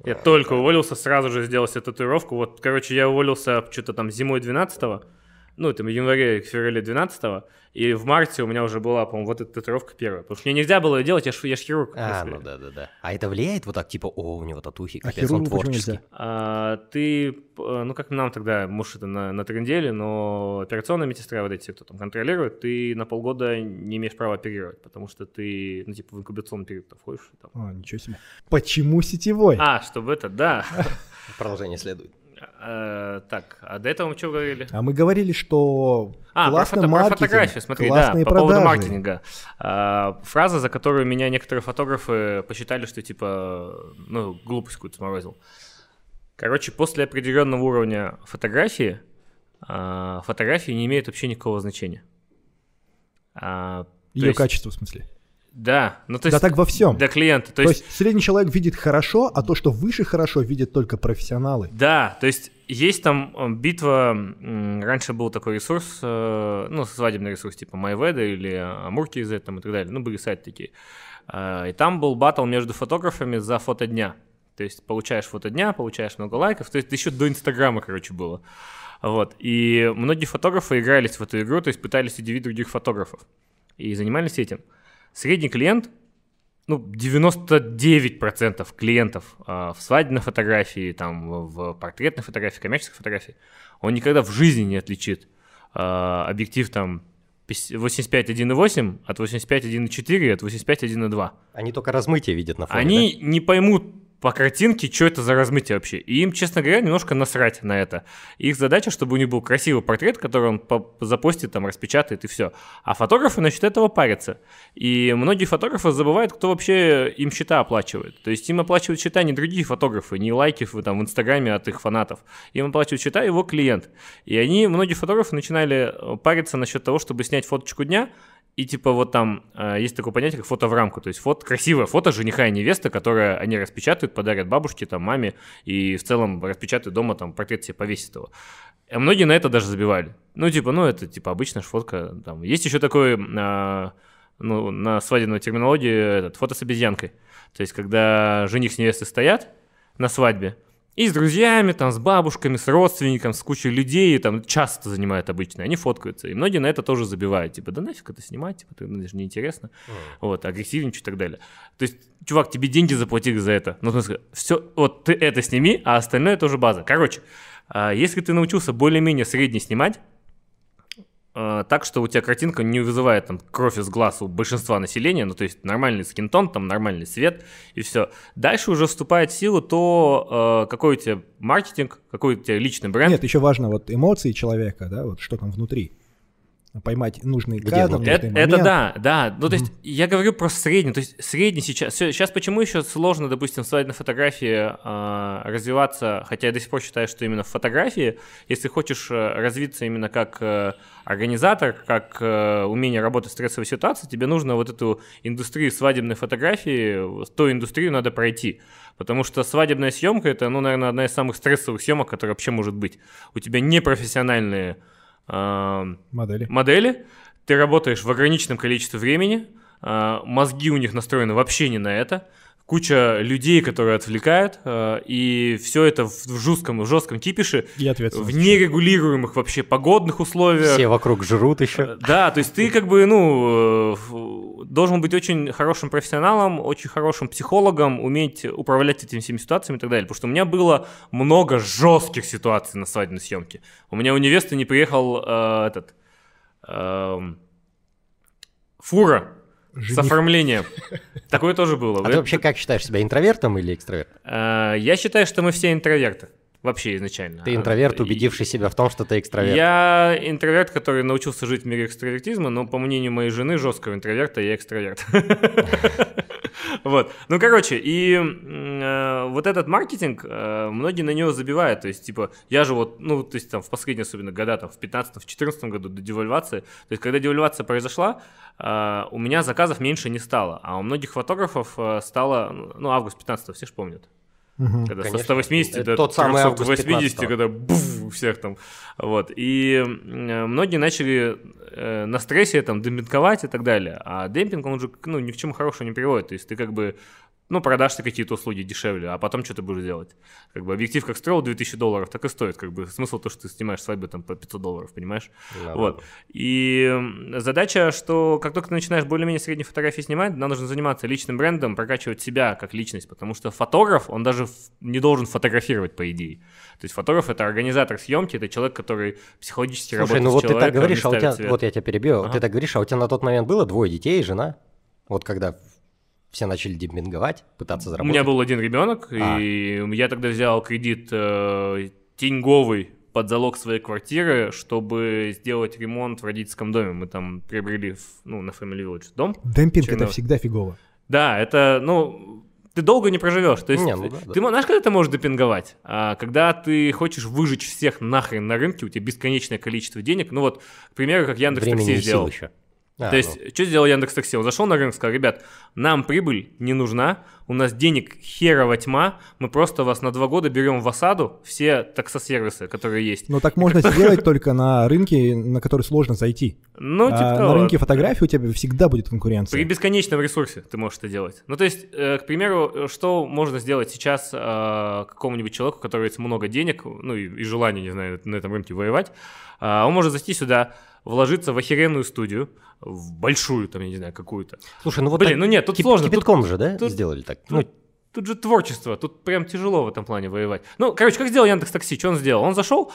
Я только уволился, сразу же сделал себе татуировку. Вот, короче, я уволился что-то там зимой 12-го, ну, там, в январе, феврале 12 и в марте у меня уже была, по-моему, вот эта татуировка первая. Потому что мне нельзя было её делать, я ж, я ж хирург. А, ну да, да, да. А это влияет вот так, типа, о, у него татухи, А капец, он хирургу почему творческий. нельзя? А, ты, э, ну как нам тогда, может это на, на тренделе, но операционные медсестра, вот эти, кто там контролирует, ты на полгода не имеешь права оперировать, потому что ты, ну типа в инкубационный период там входишь. Там. А, ничего себе. Почему сетевой? А, чтобы это, да. Продолжение следует. Э, Так, а до этого мы что говорили? А мы говорили, что А, про, классный фото- про маркетинг, фотографию, смотри, да, по поводу продажи. маркетинга. А, фраза, за которую меня некоторые фотографы посчитали, что типа, ну, глупость какую-то сморозил. Короче, после определенного уровня фотографии, а, фотографии не имеют вообще никакого значения. А, Ее есть- качество, в смысле. Да, ну то Да есть так во всем. для клиента. То То есть, есть средний человек видит хорошо, а то, что выше хорошо, видят только профессионалы. Да, то есть есть там битва, раньше был такой ресурс, э, ну, свадебный ресурс типа MyWeather или Амурки из там и так далее, ну, были сайты такие. А, И там был батл между фотографами за фото дня. То есть получаешь фото дня, получаешь много лайков, то есть еще до Инстаграма, короче, было. Вот. И многие фотографы игрались в эту игру, то есть пытались удивить других фотографов. И занимались этим. Средний клиент, ну, 99% клиентов а, в свадебной фотографии, там, в портретной фотографии, коммерческой фотографии, он никогда в жизни не отличит а, объектив там 85.1.8, от 85.1.4, от 85.1.2. Они только размытие видят на фоне, Они не поймут по картинке, что это за размытие вообще. И им, честно говоря, немножко насрать на это. Их задача, чтобы у них был красивый портрет, который он по- запостит, там, распечатает и все. А фотографы насчет этого парятся. И многие фотографы забывают, кто вообще им счета оплачивает. То есть им оплачивают счета не другие фотографы, не лайки в, там, в Инстаграме от их фанатов. Им оплачивают счета его клиент. И они, многие фотографы начинали э, париться насчет того, чтобы снять фоточку дня, и типа вот там э, есть такое понятие, как фото в рамку. То есть фото, красивое фото жениха и невесты, которое они распечатают, подарят бабушке, там, маме, и в целом распечатают дома, там, портрет себе повесит его. А многие на это даже забивали. Ну, типа, ну, это, типа, обычная ж фотка. Там. Есть еще такой, э, ну, на свадебной терминологии, этот, фото с обезьянкой. То есть, когда жених с невестой стоят на свадьбе, и с друзьями, там, с бабушками, с родственниками, с кучей людей, там, часто занимают обычно, они фоткаются. И многие на это тоже забивают. Типа, да нафиг это снимать, типа, это даже неинтересно. Вот, агрессивничать и так далее. То есть, чувак, тебе деньги заплатили за это. Ну, в смысле, все, вот ты это сними, а остальное тоже база. Короче, а, если ты научился более-менее средний снимать, а, так, что у тебя картинка не вызывает там кровь из глаз у большинства населения, ну то есть нормальный скинтон, там нормальный свет и все. Дальше уже вступает в силу то, э, какой у тебя маркетинг, какой у тебя личный бренд. Нет, еще важно вот эмоции человека, да, вот что там внутри. Поймать нужный Где кадр, нужный Это, это да, да. Ну, то есть, я говорю про средний. То есть, средний сейчас. Сейчас почему еще сложно, допустим, в свадебной фотографии а, развиваться, хотя я до сих пор считаю, что именно в фотографии, если хочешь э, развиться именно как э, организатор, как э, умение работать в стрессовой ситуации, тебе нужно вот эту индустрию свадебной фотографии, ту индустрию надо пройти. Потому что свадебная съемка это, ну, наверное, одна из самых стрессовых съемок, которая вообще может быть. У тебя непрофессиональные Модели. модели, ты работаешь в ограниченном количестве времени, а, мозги у них настроены вообще не на это, куча людей, которые отвлекают, а, и все это в жестком, в жестком кипише, И в нерегулируемых вообще погодных условиях. Все вокруг жрут еще. Да, то есть ты как бы, ну, э, должен быть очень хорошим профессионалом, очень хорошим психологом, уметь управлять этими всеми ситуациями и так далее. Потому что у меня было много жестких ситуаций на свадебной съемке. У меня у невесты не приехал э, этот эм, фура с Жених. оформлением. (laughs) Такое тоже было. А ты вообще как считаешь себя, интровертом или экстравертом? Э, Я считаю, что мы все интроверты. Вообще изначально. Ты интроверт, убедивший себя в том, что ты экстраверт. Я интроверт, который научился жить в мире экстравертизма, но, по мнению моей жены, жесткого интроверта, я экстраверт. (laughs) Вот. Ну, короче, и э, вот этот маркетинг, э, многие на него забивают. То есть, типа, я же вот, ну, то есть, там, в последние, особенно, года, там, в 15 в 14 году до девальвации, то есть, когда девальвация произошла, э, у меня заказов меньше не стало, а у многих фотографов э, стало, ну, август 15 все же помнят. Мгм. Когда Конечно. со 180 Это до тот самый август 380, 15-го. когда буф, всех там. Вот. И э, многие начали э, на стрессе там демпинговать и так далее. А демпинг, он уже ну, ни к чему хорошему не приводит. То есть ты как бы ну, продашь ты какие-то услуги дешевле, а потом что ты будешь делать? Как бы объектив как стоил 2000 долларов, так и стоит. Как бы смысл то, что ты снимаешь свадьбу там по 500 долларов, понимаешь? Да, Вот. И м, задача, что как только ты начинаешь более-менее средние фотографии снимать, нам нужно заниматься личным брендом, прокачивать себя как личность, потому что фотограф, он даже не должен фотографировать, по идее. То есть фотограф — это организатор съемки, это человек, который психологически Слушай, работает ну с вот ты так человеком, говоришь, а у тебя, цвет. вот я тебя перебью, Ага. ты так говоришь, а у тебя на тот момент было двое детей и жена? Вот когда все начали демпинговать, пытаться У заработать. меня был один ребенок, А. и я тогда взял кредит э, деньговый под залог своей квартиры, чтобы сделать ремонт в родительском доме. Мы там приобрели ну, на Family Village дом. Демпинг это Черно- всегда фигово. Да, это, ну, ты долго не проживешь. То есть, Не, ну да, ты, да. знаешь, когда ты можешь депинговать? А, когда ты хочешь выжечь всех нахрен на рынке, у тебя бесконечное количество денег. Ну вот, к примеру, как Яндекс Времени Такси сделал. еще. А, То есть, что сделал Яндекс Такси? Он зашел на рынок, сказал, ребят, нам прибыль не нужна, у нас денег херова тьма, мы просто вас на два года берем в осаду все таксосервисы, которые есть. Но так можно сделать (laughs) только на рынке, на который сложно зайти. Ну, А типа на того. рынке фотографий у тебя всегда будет конкуренция. При бесконечном ресурсе ты можешь это делать. Ну, то есть, э, к примеру, э, что можно сделать сейчас э, какому-нибудь человеку, у которого есть много денег, ну и, и желание, не знаю, на этом рынке воевать, а, он может зайти сюда, вложиться в охеренную студию, в большую, там, я не знаю, какую-то. Слушай, ну вот Блин, так ну нет, тут кип- сложно. Тут- Кипятком же, да, тут- сделали так? Ну, тут же творчество, тут прям тяжело в этом плане воевать. Ну, короче, как сделал Яндекс Такси? Что он сделал? Он зашел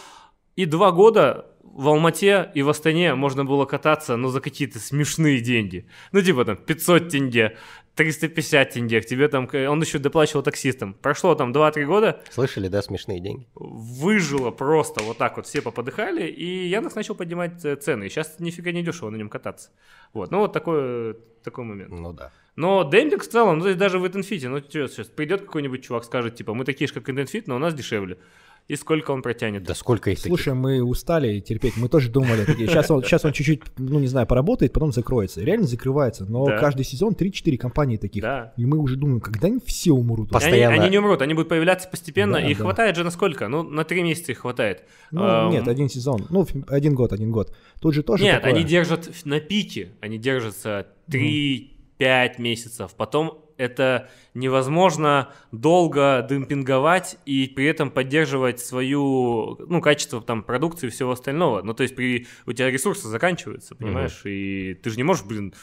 и два года в Алмате и в Астане можно было кататься, ну, за какие-то смешные деньги. Ну, типа там 500 тенге, 350 тенге, к тебе там, он еще доплачивал таксистам. Прошло там 2-3 года, Слышали, да, смешные деньги? выжило просто вот так вот, все поподыхали, и Яндекс начал поднимать э, цены. И сейчас нифига не дешево на нем кататься. Вот, ну вот такой, такой момент. Ну да. Но демпинг в целом, ну, то есть даже в Инфите, ну, сейчас придет какой-нибудь чувак, скажет, типа, мы такие же, как Инфит, но у нас дешевле. И сколько он протянет? Да сколько их таких? Слушай, мы устали терпеть, мы тоже думали. Сейчас он, сейчас он чуть-чуть, ну не знаю, поработает, потом закроется. Реально закрывается, но Да. каждый сезон 3-4 компании таких. Да. И мы уже думаем, когда они все умрут. И Они, Постоянно. они не умрут, они будут появляться постепенно, Да, и да. хватает же на сколько? Ну, на три месяца их хватает. Ну, Ам, нет, один сезон. Ну, один год, один год. Тут же тоже Нет, такое. они держат на пике, они держатся 3-5 месяцев. Потом это невозможно долго демпинговать и при этом поддерживать свою, ну, качество там продукции и всего остального. Ну, то есть при, у тебя ресурсы заканчиваются, понимаешь, и ты же не можешь, блин,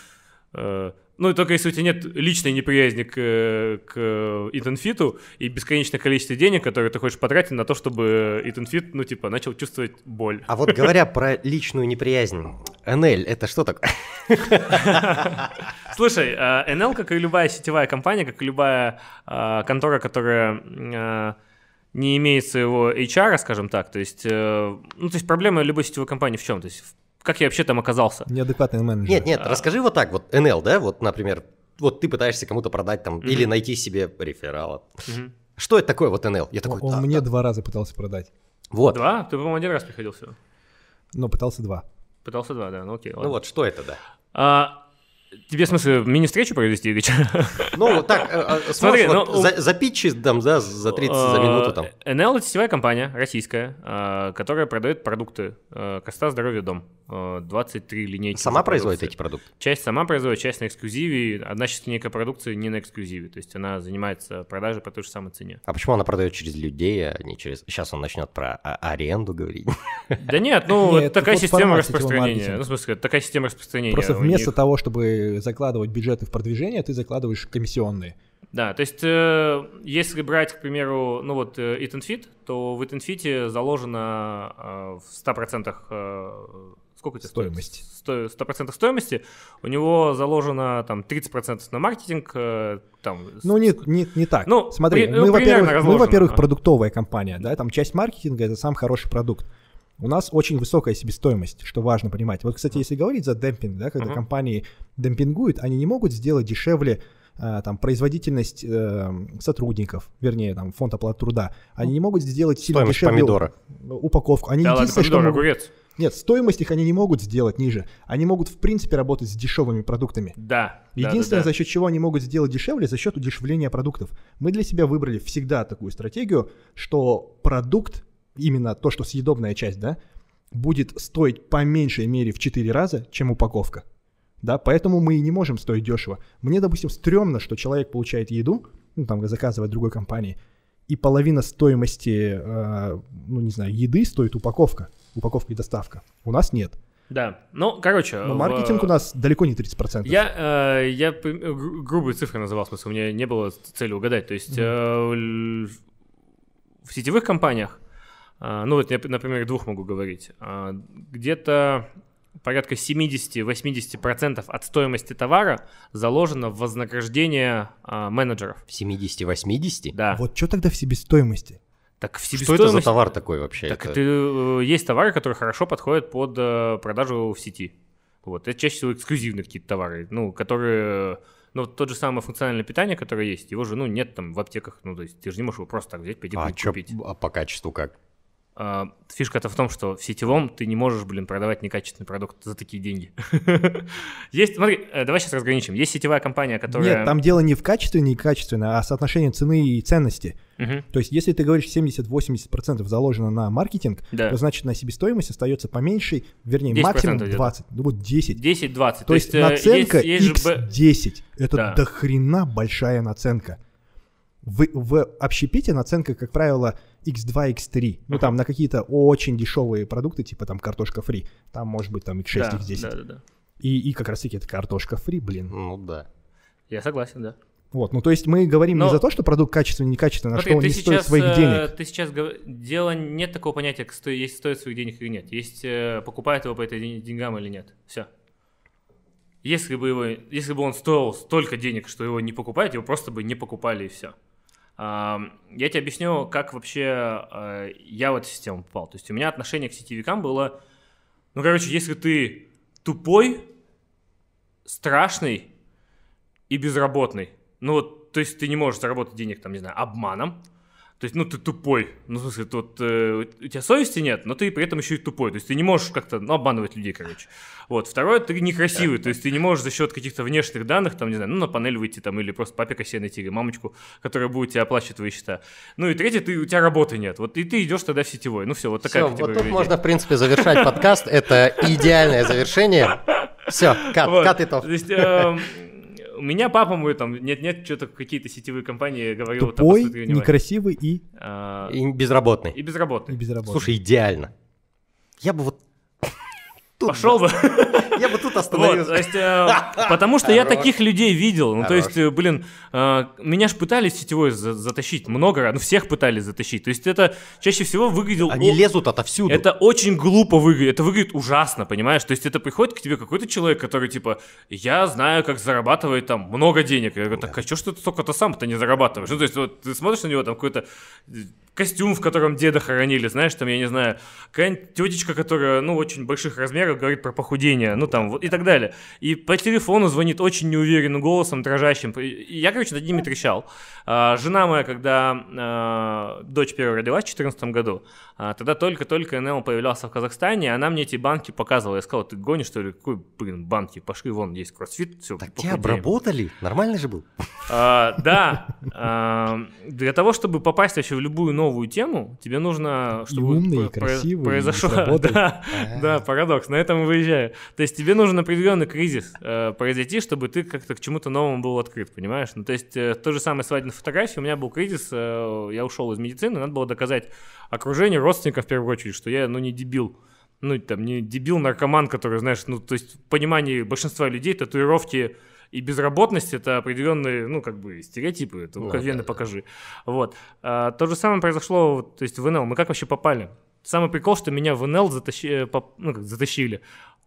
э, ну, только если у тебя нет личной неприязни к, к Итанфиту и бесконечное количество денег, которые ты хочешь потратить на то, чтобы Итанфит, ну, типа, начал чувствовать боль. А вот говоря про личную неприязнь, НЛ, это что такое? (laughs) Слушай, э, NL, как и любая сетевая компания, как и любая э, контора, которая э, не имеет своего HR, скажем так, то есть, э, ну, то есть проблема любой сетевой компании в чем? То есть, как я вообще там оказался? Неадекватный менеджер. Нет, нет, расскажи вот так, вот НЛ, да, вот, например, вот ты пытаешься кому-то продать там или найти себе реферала. Мгм. Что это такое вот НЛ? Я такой, он «Да, мне да». два раза пытался продать. Вот, Два? Ты, по-моему, один раз приходил всего. Но пытался два. Пытался два, да, ну окей, ну ладно. вот, что это, да? А, тебе, в смысле, мини-встречу провести или чё? Ну, вот так, э, э, Смотри, вот ну, за, запитчи там, да, за 30, за минуту там. Э, NL это сетевая компания российская, э, которая продает продукты э, Коста Здоровье Дом. Э, 23 линейки. Сама производит продукции. эти продукты? Часть сама производит, часть на эксклюзиве. Одна часть линейка продукции не на эксклюзиве. То есть она занимается продажей по той же самой цене. А почему она продает через людей, а не через... Сейчас он начнет про а- аренду говорить. Да нет, ну Нет, такая вот система сетевого распространения. Ну, в смысле, такая система распространения. Просто вместо них. того, чтобы закладывать бюджеты в продвижение, ты закладываешь комиссионные. Да, то есть э, если брать, к примеру, ну вот э, Eat and Fit, то в Eat and Fit заложено э, в 100% э, сколько стоит? Стоимость. Сто- 100% стоимости, у него заложено там 30% на маркетинг, э, там... Ну, не, не, не так. Ну, Смотри, при- ну, мы, примерно во-первых, мы, во-первых, продуктовая компания, да, там часть маркетинга — это сам хороший продукт. У нас очень высокая себестоимость, что важно понимать. Вот, кстати, если говорить за демпинг, да, когда Мгм. компании демпингуют, они не могут сделать дешевле а, там, производительность э, сотрудников, вернее, там, фонд оплаты труда. Они не могут сделать сильно Стоимость дешевле помидора. упаковку. Они Да ладно, единственное, что помидор, могут- огурец. Нет, стоимость их они не могут сделать ниже. Они могут, в принципе, работать с дешевыми продуктами. Да. да, Единственное, да, да. за счет чего они могут сделать дешевле, за счет удешевления продуктов. Мы для себя выбрали всегда такую стратегию, что продукт, именно то, что съедобная часть, да, будет стоить по меньшей мере в 4 раза, чем упаковка. Да, поэтому мы и не можем стоить дешево. Мне, допустим, стрёмно, что человек получает еду, ну, там, заказывает в другой компании, и половина стоимости, э, ну, не знаю, еды стоит упаковка, упаковка и доставка. У нас нет. Да. Ну, короче... Но в- маркетинг у нас далеко не 30%. Я, э, я грубые цифры называл, в смысле, у меня не было цели угадать. То есть э, л- в сетевых компаниях, э, ну вот я, например, двух могу говорить, э, где-то порядка 70-80% от стоимости товара заложено в вознаграждение э, менеджеров. 70-80? Да. Вот что тогда в себестоимости? Так в Что это за товар такой вообще? Так Это- это, э, есть товары, которые хорошо подходят под э, продажу в сети. Вот. Это чаще всего эксклюзивные какие-то товары, ну, которые... Ну, вот тот же самое функциональное питание, которое есть, его же, ну, нет там в аптеках, ну, то есть ты же не можешь его просто так взять, пойти А купить. чё, купить. а по качеству как? А, Фишка-то в том, что в сетевом ты не можешь, блин, продавать некачественный продукт за такие деньги. (laughs) Есть, смотри, э, давай сейчас разграничим. Есть сетевая компания, которая... Нет, там дело не в качестве, не качественно, а соотношение цены и ценности. То есть, если ты говоришь 70-80% заложено на маркетинг, то значит на себестоимость остается поменьшей, вернее, 10% максимум где-то. 20, ну вот 10. 10-20. То есть э, наценка есть- есть же б- x10. Это Да. до хрена большая наценка. В, в общепите наценка, как правило, x2, x3. Ну, там на какие-то очень дешевые продукты, типа там картошка фри. Там может быть там x6, Да, x10. да, да, да. И, и как раз таки это картошка фри, блин. Ну да. Я согласен, да. Вот, ну то есть мы говорим Но- не за то, что продукт качественный, некачественный, а что он не стоит сейчас, своих э, денег. Ты сейчас гов- дело нет такого понятия, как сто- есть стоит своих денег или нет. Есть э, покупает его по этой ден- деньгам или нет. Все. Если бы его, если бы он стоил столько денег, что его не покупать, его просто бы не покупали и все. Я тебе объясню, как вообще э, я в эту систему попал. То есть у меня отношение к сетевикам было, ну короче, если ты тупой, страшный и безработный, ну вот, то есть ты не можешь заработать денег, там, не знаю, обманом, то есть, ну, ты тупой. Ну, в смысле, тут э, у тебя совести нет, но ты при этом еще и тупой. То есть, ты не можешь как-то, ну, обманывать людей, короче. Вот. Второе, ты некрасивый. То есть, ты не можешь за счет каких-то внешних данных, там, не знаю, ну, на панель выйти, там, или просто папика себе найти, или мамочку, которая будет тебе оплачивать твои счета. Ну, и третье, ты, у тебя работы нет. Вот, и ты идешь тогда в сетевой. Ну, все, вот такая Все, категория вот тут людей. можно, в принципе, завершать подкаст. Это идеальное завершение. Все, кат, кат итог. То эм, у меня папа мой там, нет-нет, что-то какие-то сетевые компании говорил. там, Тупой, внимание. некрасивый и, А, И безработный. И безработный. и безработный. Слушай, идеально. Я бы вот... тут Пошел бы. Я бы тут Вот, остановился. то есть, э, потому что я таких людей видел. Ну, то есть, э, блин, э, меня ж пытались сетевой за- затащить много раз, ну, всех пытались затащить. То есть, это чаще всего выглядел... Они лезут отовсюду. Это очень глупо выглядит, это выглядит ужасно, понимаешь? То есть это приходит к тебе какой-то человек, который типа, я знаю, как зарабатывать там много денег. Я говорю, так а что ж ты столько-то сам-то не зарабатываешь? Ну, то есть вот ты смотришь на него, там какой-то костюм, в котором деда хоронили, знаешь, там, я не знаю, какая-нибудь тетечка, которая, ну, очень больших размеров, говорит про похудение, ну, там, вот, и так далее. И по телефону звонит очень неуверенным голосом, дрожащим. И я, короче, над ними трещал. А, жена моя, когда а, дочь первая родилась в 2014 году, а, тогда только-только НЛ появлялся в Казахстане, она мне эти банки показывала. Я сказал, ты гонишь, что ли? Какой, блин, банки? Пошли вон, есть кроссфит, все, Так тебя обработали? Нормальный же был. а, да. А, для того, чтобы попасть вообще в любую новую тему, тебе нужно, И чтобы умный, и про- про- красивый, и произошло. работой. (laughs) Да, да, парадокс. На этом и выезжаю. То есть тебе нужен определенный кризис э, произойти, чтобы ты как-то к чему-то новому был открыт, понимаешь? Ну, то есть э, то же самое свадебной фотографии. У меня был кризис, э, я ушел из медицины, надо было доказать окружению, родственникам в первую очередь, что я, ну, не дебил. Ну, там, не дебил-наркоман, который, знаешь, ну, то есть в понимании большинства людей татуировки и безработность это определенные, ну, как бы, стереотипы. Это Ну, ну, да, да. покажи. Вот. А, то же самое произошло, то есть в НЛ. Мы как вообще попали? Самый прикол, что меня в НЛ затащи- э, ну, как затащили.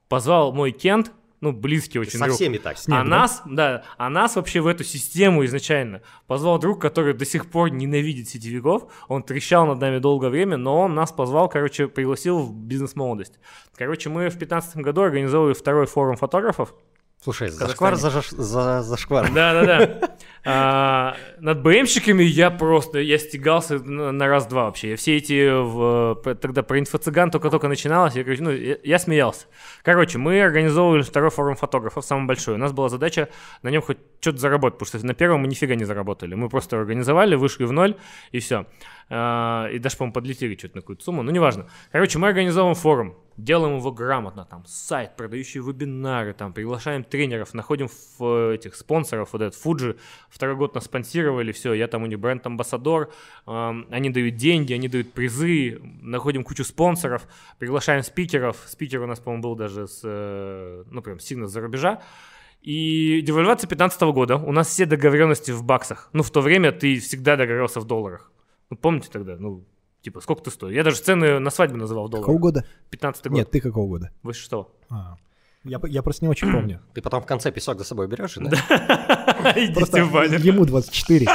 Позвал мой Кент, ну, близкий очень Со друг. всеми так. Снег, а да? нас, да, а нас вообще в эту систему изначально позвал друг, который до сих пор ненавидит сетевиков. Он трещал над нами долгое время, но он нас позвал, короче, пригласил в бизнес-молодость. Короче, мы в 2015 году организовали второй форум фотографов. Слушай, зашквар за, за, шквар. Да-да-да. А, Над БМщиками я просто, я стегался на на раз-два вообще. Я все эти, в- тогда про инфо-цыган только-только начиналось, я, ну, я, я смеялся. Короче, мы организовывали второй форум фотографов, самый большой. У нас была задача на нем хоть что-то заработать, потому что на первом мы нифига не заработали. Мы просто организовали, вышли в ноль, и все. И даже, по-моему, подлетели что-то на какую-то сумму, ну, неважно. Короче, мы организовываем форум, делаем его грамотно, там, сайт, продающие вебинары, там, приглашаем тренеров, находим в, э, этих спонсоров, вот этот Fuji, второй год нас спонсировали, все, я там у них бренд-амбассадор, эм, они дают деньги, они дают призы, находим кучу спонсоров, приглашаем спикеров, спикер у нас, по-моему, был даже с, э, ну, прям сильно за рубежа, и девальвация 15 года, у нас все договоренности в баксах, ну, в то время ты всегда договорился в долларах, ну, помните тогда, ну, типа, сколько ты стоишь? Я даже цены на свадьбу называл в Какого долларах. года? 15 год. Нет, ты какого года? Вы что? А, я, я просто не очень помню. Ты потом в конце песок за собой берешь, да? (laughs) Идите Просто в баню. ему 24.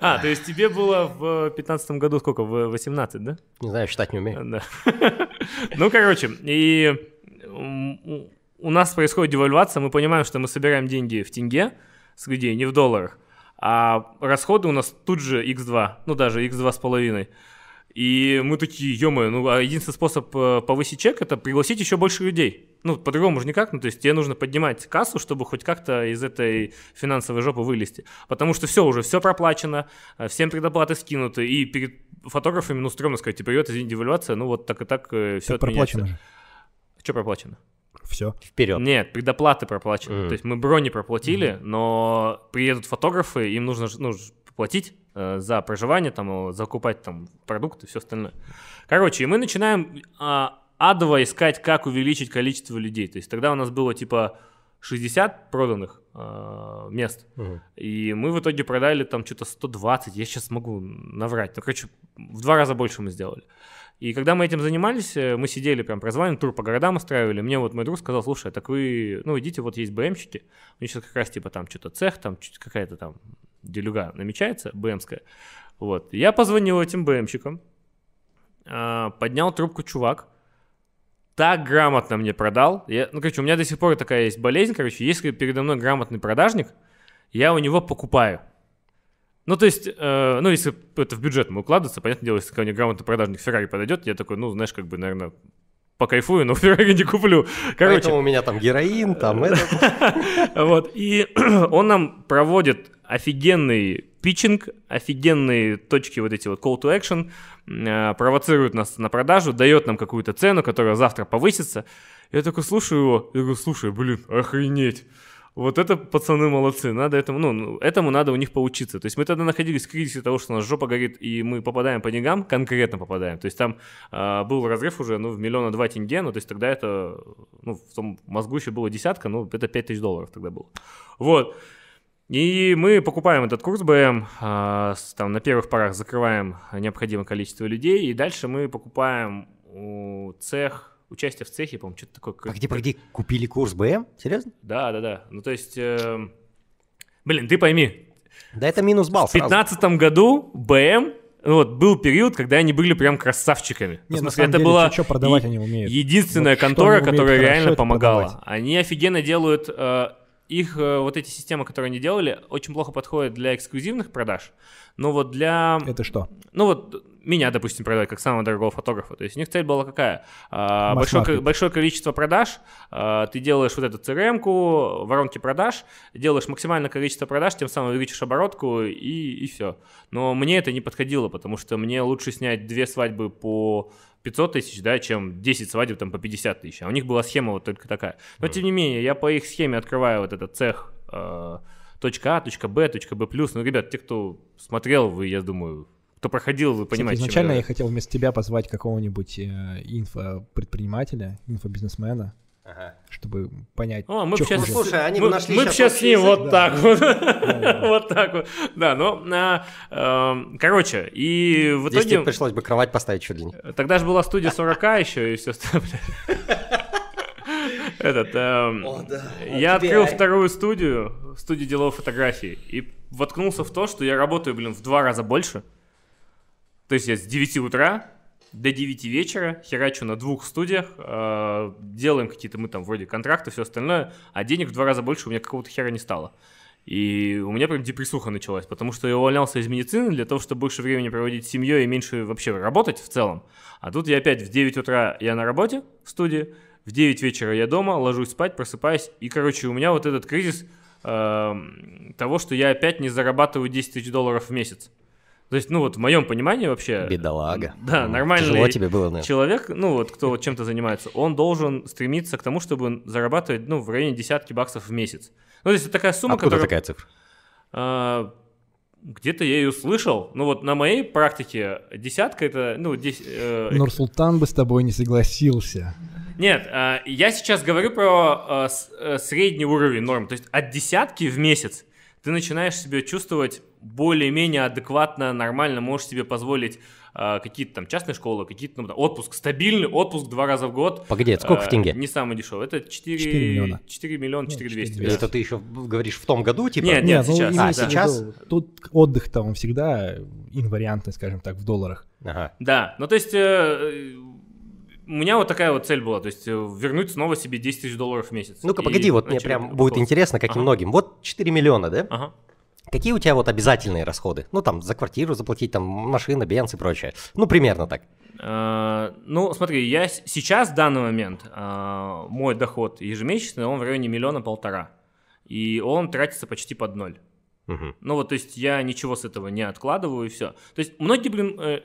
А, то есть тебе было в 15 году сколько? В 18, да? Не знаю, считать не умею. Да. (laughs) Ну, короче, и у нас происходит девальвация, мы понимаем, что мы собираем деньги в тенге с людей, не в долларах, а расходы у нас тут же x2, ну даже x2 с половиной. И мы такие, ё ну а единственный способ э, повысить чек это пригласить еще больше людей. Ну, по-другому же никак, ну то есть тебе нужно поднимать кассу, чтобы хоть как-то из этой финансовой жопы вылезти. Потому что все уже, все проплачено, э, всем предоплаты скинуты, и перед фотографами, ну, стрёмно сказать, типа, привет, извините, девальвация, ну вот так и так все Так проплачено же. Что проплачено? Все. Вперед. Нет, предоплаты проплачены. Мгм. То есть мы брони проплатили, но приедут фотографы, им нужно ну, платить э, за проживание, там, э, закупать там продукты все остальное. Короче, и мы начинаем а, адово искать, как увеличить количество людей. То есть тогда у нас было типа 60 проданных, э, мест. Мгм. И мы в итоге продали там что-то 120, я сейчас могу наврать. Ну, короче, в два раза больше мы сделали. И когда мы этим занимались, э, мы сидели прям прозванивали, тур по городам устраивали. Мне вот мой друг сказал, слушай, так вы, ну, идите, вот есть БМщики. У них сейчас как раз типа там что-то цех, там какая-то там делюга намечается, БМская. Вот. Я позвонил этим БМщикам, а, поднял трубку чувак, так грамотно мне продал. Я, ну, короче, у меня до сих пор такая есть болезнь, короче, если передо мной грамотный продажник, я у него покупаю. Ну, то есть, э, ну, если это в бюджет мы укладываться, понятное дело, если ко мне грамотный продажник Феррари подойдет, я такой, ну, знаешь, как бы, наверное, покайфую, но (laughs) Феррари не куплю. Короче, Поэтому у меня там героин, там (laughs) это. вот, и (clears throat) он нам проводит офигенный питчинг, офигенные точки вот эти вот call to action, э, провоцирует нас на продажу, дает нам какую-то цену, которая завтра повысится. Я такой слушаю его, я говорю, слушай, блин, охренеть. Вот это пацаны молодцы, надо этому, ну, ну, этому надо у них поучиться. То есть мы тогда находились в кризисе того, что у нас жопа горит, и мы попадаем по деньгам, конкретно попадаем. То есть там а, был разрыв уже, ну, в миллиона два тенге, ну, то есть тогда это, ну, в том мозгу еще было десятка, ну, это пять тысяч долларов тогда было. Вот. И мы покупаем этот курс БМ, а, там на первых порах закрываем необходимое количество людей, и дальше мы покупаем у цех, участие в цехе, по-моему, что-то такое. как- Погоди, погоди, купили курс БМ? Серьезно? Да, да, да. Ну, то есть, эм, блин, ты пойми, Да это минус балл в сразу. 2015 году БМ, ну, вот, был период, когда они были прям красавчиками. Не, в смысле, это деле, была что продавать е- они умеют. единственная Вот контора, которая реально помогала. продавать. Они офигенно делают... э, их э, вот эти системы, которые они делали, очень плохо подходят для эксклюзивных продаж. Но вот для... Это что? Ну вот меня, допустим, продать как самого дорогого фотографа. То есть у них цель была какая? А, большое, большое количество продаж, а, ты делаешь вот эту CRM-ку, воронки продаж, делаешь максимальное количество продаж, тем самым увеличишь оборотку и, и все. Но мне это не подходило, потому что мне лучше снять две свадьбы по 500 тысяч, да, чем 10 свадеб там по 50 тысяч. А у них была схема вот только такая. Но тем не менее, я по их схеме открываю вот этот цех э, точка А, точка Б, точка Б+. Ну, ребят, те, кто смотрел, вы, я думаю, кто проходил, вы понимаете, изначально я хотел вместо тебя позвать какого-нибудь э, инфопредпринимателя, инфобизнесмена, Ага. чтобы понять, О, мы сейчас, хуже. Ну, слушай, они бы мы, нашли мы сейчас с ним вот да. (laughs) так вот, вот так вот, да, но, а, эм, короче, и в Здесь тебе итоге, пришлось бы кровать поставить чуть длиннее. тогда же была студия 40 еще и все остальное. (laughs) Этот, эм, О, да. я А открыл вторую студию, студию деловой фотографии, и воткнулся в то, что я работаю, блин, в два раза больше. То есть я с 9 утра до 9 вечера херачу на двух студиях, э, делаем какие-то мы там вроде контракты, все остальное, а денег в два раза больше у меня какого-то хера не стало. И у меня прям депрессуха началась, потому что я увольнялся из медицины для того, чтобы больше времени проводить с семьей и меньше вообще работать в целом. А тут я опять в 9 утра я на работе в студии, в 9 вечера я дома, ложусь спать, просыпаюсь, и, короче, у меня вот этот кризис эм, того, что я опять не зарабатываю 10 тысяч долларов в месяц. То есть, ну вот в моем понимании вообще... Бедолага. Да, М, нормальный Тяжело тебе было, наверное. человек, ну вот кто вот чем-то занимается, он должен стремиться к тому, чтобы зарабатывать, ну, в районе десятки баксов в месяц. Ну, то есть это такая сумма, Откуда которая... такая цифра? а, где-то я ее слышал. Ну вот на моей практике десятка это, ну, дес- э, Нурсултан бы с тобой не согласился. нет, а, я сейчас говорю про а, с- э, средний уровень норм. То есть от десятки в месяц ты начинаешь себя чувствовать более-менее адекватно, нормально, можешь себе позволить а, какие-то там частные школы, какие-то ну, отпуск, стабильный отпуск два раза в год. Погоди, это сколько в А, тенге? Не самый дешевый. Это 4, 4 миллиона. 4 миллиона, 4 4 200. И миллиона. Это ты еще говоришь в том году, типа? Нет, Нет, ну, сейчас. А, в сейчас? виду, Тут отдых-то он всегда инвариантный, скажем так, в долларах. Ага. Да, ну то есть э, у меня вот такая вот цель была, то есть э, вернуть снова себе 10 тысяч долларов в месяц. Ну-ка, И погоди, вот мне прям будет интересно, как и Ага. многим. Вот 4 миллиона, да? Ага. Какие у тебя вот обязательные расходы? Ну, там, за квартиру заплатить, там, машина, бенз и прочее. Ну, примерно так. Э, Ну, смотри, я сейчас в данный момент э, мой доход ежемесячный, он в районе миллиона полтора. И он тратится почти под ноль. Мгм. Ну вот, то есть я ничего с этого не откладываю и все. То есть многие, блин, э,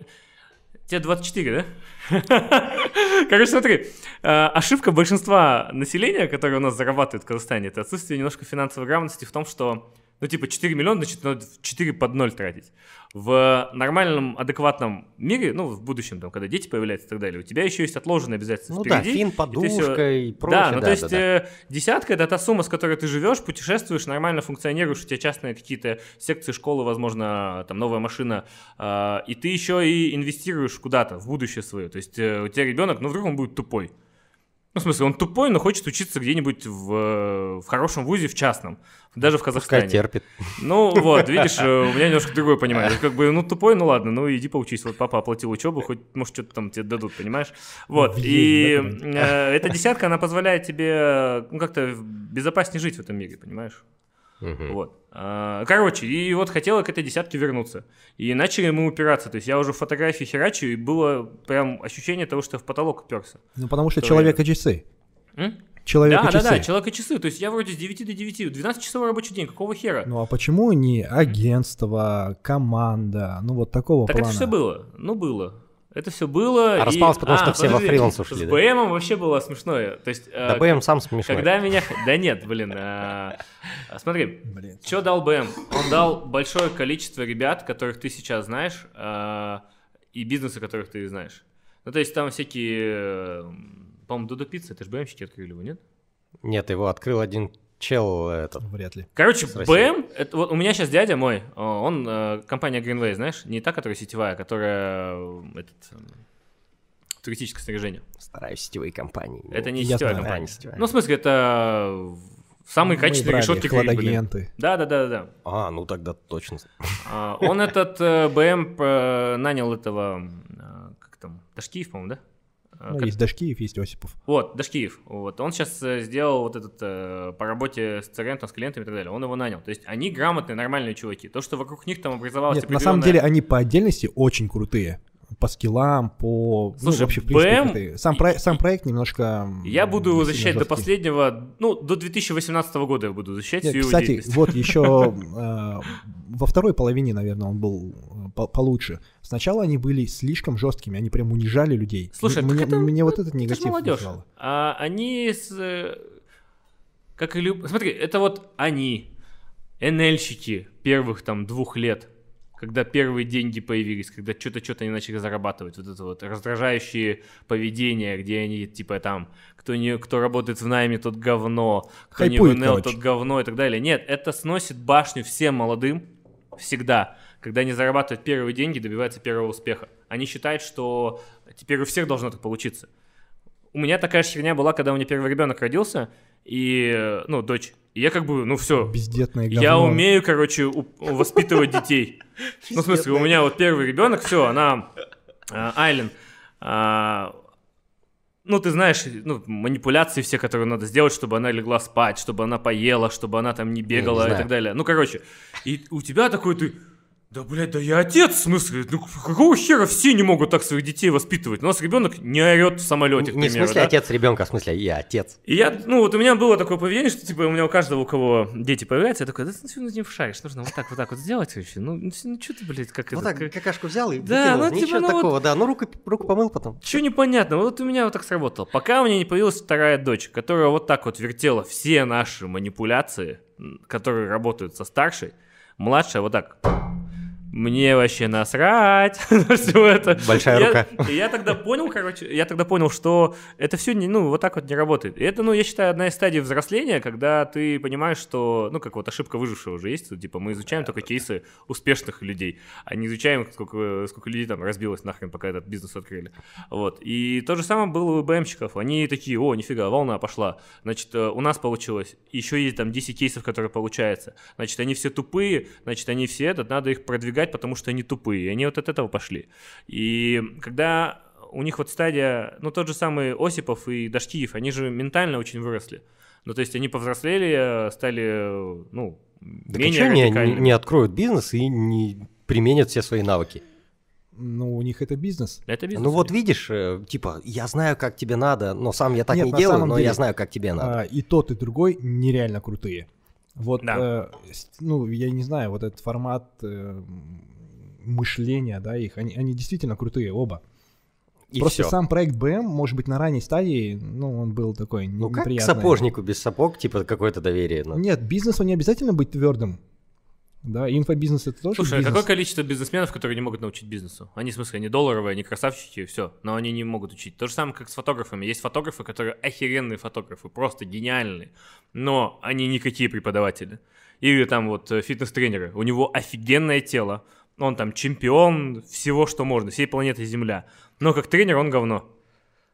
тебе 24, да? (laughs) Короче, смотри, ошибка большинства населения, которое у нас зарабатывает в Казахстане, это отсутствие немножко финансовой грамотности в том, что Ну, типа, 4 миллиона, значит, надо 4 под 0 тратить. В нормальном, адекватном мире, ну, в будущем, там, когда дети появляются и так далее, у тебя еще есть отложенные обязательства Ну впереди. да, фин, и ты всё- подушка и прочее. Да, ну то да, есть да, да. э, десятка это та сумма, с которой ты живешь, путешествуешь, нормально функционируешь, у тебя частные какие-то секции школы, возможно, там новая машина, а, и ты еще и инвестируешь куда-то в будущее свое. То есть э, у тебя ребенок, ну вдруг он будет тупой. Ну, в смысле, он тупой, но хочет учиться где-нибудь в, э, в хорошем вузе, в частном, даже в Пускай Казахстане. терпит. Ну вот, (laughs) видишь, э, у меня немножко другое понимание. Как бы, ну тупой, ну ладно, ну иди поучись. Вот папа оплатил учебу, хоть, может, что-то там тебе дадут, понимаешь? Вот, и э, эта десятка, она позволяет тебе, ну, как-то безопаснее жить в этом мире, понимаешь? Мгм. Вот. А, Короче, и вот хотела к этой десятке вернуться. И начали мы упираться. То есть я уже фотографии херачу, и было прям ощущение того, что я в потолок уперся. Ну, потому что То человек и часы. М? Человек Да, и да, часы. да, человек и часы. То есть я вроде с 9 до 9, 12-часовой рабочий день, какого хера? Ну, а почему не агентство, команда, ну, вот такого Так плана? это все было. Ну, было. Это все было. А и- распалось, потому что все во фриланс С ушли, да? БМом вообще было смешное. То есть, э, Да БМ сам смешной. когда меня... Да нет, блин. э, Смотри, Блин. что дал БМ? Он дал большое количество ребят, которых ты сейчас знаешь, э, и бизнесы, которых ты знаешь. Ну, то есть там всякие... э, По-моему, Дудо Пицца, это же БМщики открыли его, нет? Нет, его открыл один чел этот. Вряд ли. Короче. БМ, это, вот у меня сейчас дядя мой, э, он э, компания Greenway, знаешь, не та, которая сетевая, которая э, этот, э, туристическое снаряжение. Стараюсь сетевые компании. Это не Я сетевая знаю. Компания. не сетевая. Ну, в смысле, это самые Мы качественные решетки хладагенты. Да, да, да, да. А, ну тогда точно. А, Он этот э, БМ э, нанял этого, э, как там, Дашкиев, по-моему, да? А, Ну, как- есть Дашкиев, есть Осипов. Вот, Дашкиев. Вот. Он сейчас сделал вот этот э, по работе с там, с клиентами и так далее. Он его нанял. То есть они грамотные, нормальные чуваки. То, что вокруг них там образовалось Нет, на самом определенное- деле они по отдельности очень крутые. По скиллам, по... Слушай, ну, вообще, в принципе, BM крутые. Сам, про- сам проект немножко... Я буду его защищать до жесткий. последнего, ну, до 2018 года я буду защищать Нет, всю его кстати, вот еще (laughs) э, во второй половине, наверное, он был э, по- получше. Сначала они были слишком жесткими, они прям унижали людей. Слушай, мне, это- мне вот этот Это ж негатив молодежь. вызывало. А они с... э, Как и люб... Смотри, это вот они, НЛщики первых там двух лет, когда первые деньги появились, когда что-то что-то они начали зарабатывать, вот это вот раздражающие поведения, где они типа там, кто, не, кто работает в найме, тот говно, кто не в НЛ, тот говно и так далее. Нет, это сносит башню всем молодым всегда, когда они зарабатывают первые деньги, добиваются первого успеха. Они считают, что теперь у всех должно так получиться. У меня такая же херня была, когда у меня первый ребенок родился, и, ну, дочь. И я как бы, ну все, Бездетное говно. я умею, короче, у- воспитывать детей. Ну, в смысле, у меня вот первый ребенок, все, она а, Айлен. а, ну, ты знаешь, ну, манипуляции все, которые надо сделать, чтобы она легла спать, чтобы она поела, чтобы она там не бегала и так далее. Ну, короче, и у тебя такой ты, да, блядь, да я отец, в смысле, ну, какого хера все не могут так своих детей воспитывать? У нас ребенок не орет в самолете, к Не в примеру, смысле да? отец ребенка, а в смысле я отец. И я, ну вот у меня было такое поведение, что типа у меня у каждого, у кого дети появляются, я такой, да ты ну, не вшаришь, нужно вот так, вот так вот сделать вообще. Ну, ну, что ты, блядь, как Вот это, так как- какашку взял и Да, выкинул. ну, типа, Ничего ну, вот- такого, да. Ну руку, руку помыл потом. Чё непонятно, вот у меня вот так сработало. Пока у меня не появилась вторая дочь, которая вот так вот вертела все наши манипуляции, которые работают со старшей, младшая вот так. Мне вообще насрать (laughs) на все это. Большая Я- рука. (laughs) Я тогда понял, короче, я тогда понял, что это все не, ну, вот так вот не работает. И это, ну, я считаю, одна из стадий взросления, когда ты понимаешь, что, ну, как вот ошибка выжившего уже есть, типа, мы изучаем только кейсы успешных людей, а не изучаем, сколько, сколько людей там разбилось нахрен, пока этот бизнес открыли. Вот. И то же самое было у БМщиков. Они такие, о, нифига, волна пошла. Значит, э, у нас получилось. Еще есть там 10 кейсов, которые получаются. Значит, они все тупые, значит, они все этот, надо их продвигать, потому что они тупые. И они вот от этого пошли. И когда у них вот стадия, ну, тот же самый Осипов и Дашкиев, они же ментально очень выросли. Ну, то есть они повзрослели, стали, ну, Да менее что не, не, откроют бизнес и не применят все свои навыки. Ну, у них это бизнес. Это бизнес. Ну вот видишь, э, типа, я знаю, как тебе надо, но сам я так Нет, не делаю, но деле, я знаю, как тебе надо. А, и тот, и другой нереально крутые. Вот, Да. э, ну, я не знаю, вот этот формат э, мышления, да, их, они, они действительно крутые оба. и Просто всё. сам проект BM, может быть, на ранней стадии, ну, он был такой Ну как к неприятный. сапожнику без сапог, типа, какое-то доверие. ну. Нет, бизнесу не обязательно быть твердым. Да, инфобизнес это тоже Слушай, а бизнес. какое количество бизнесменов, которые не могут научить бизнесу? Они, в смысле, они долларовые, они красавчики, все, но они не могут учить. То же самое, как с фотографами. Есть фотографы, которые охеренные фотографы, просто гениальные, но они никакие преподаватели. Или там вот э, фитнес-тренеры, у него офигенное тело, он там чемпион всего, что можно, всей планеты Земля. Но как тренер он говно.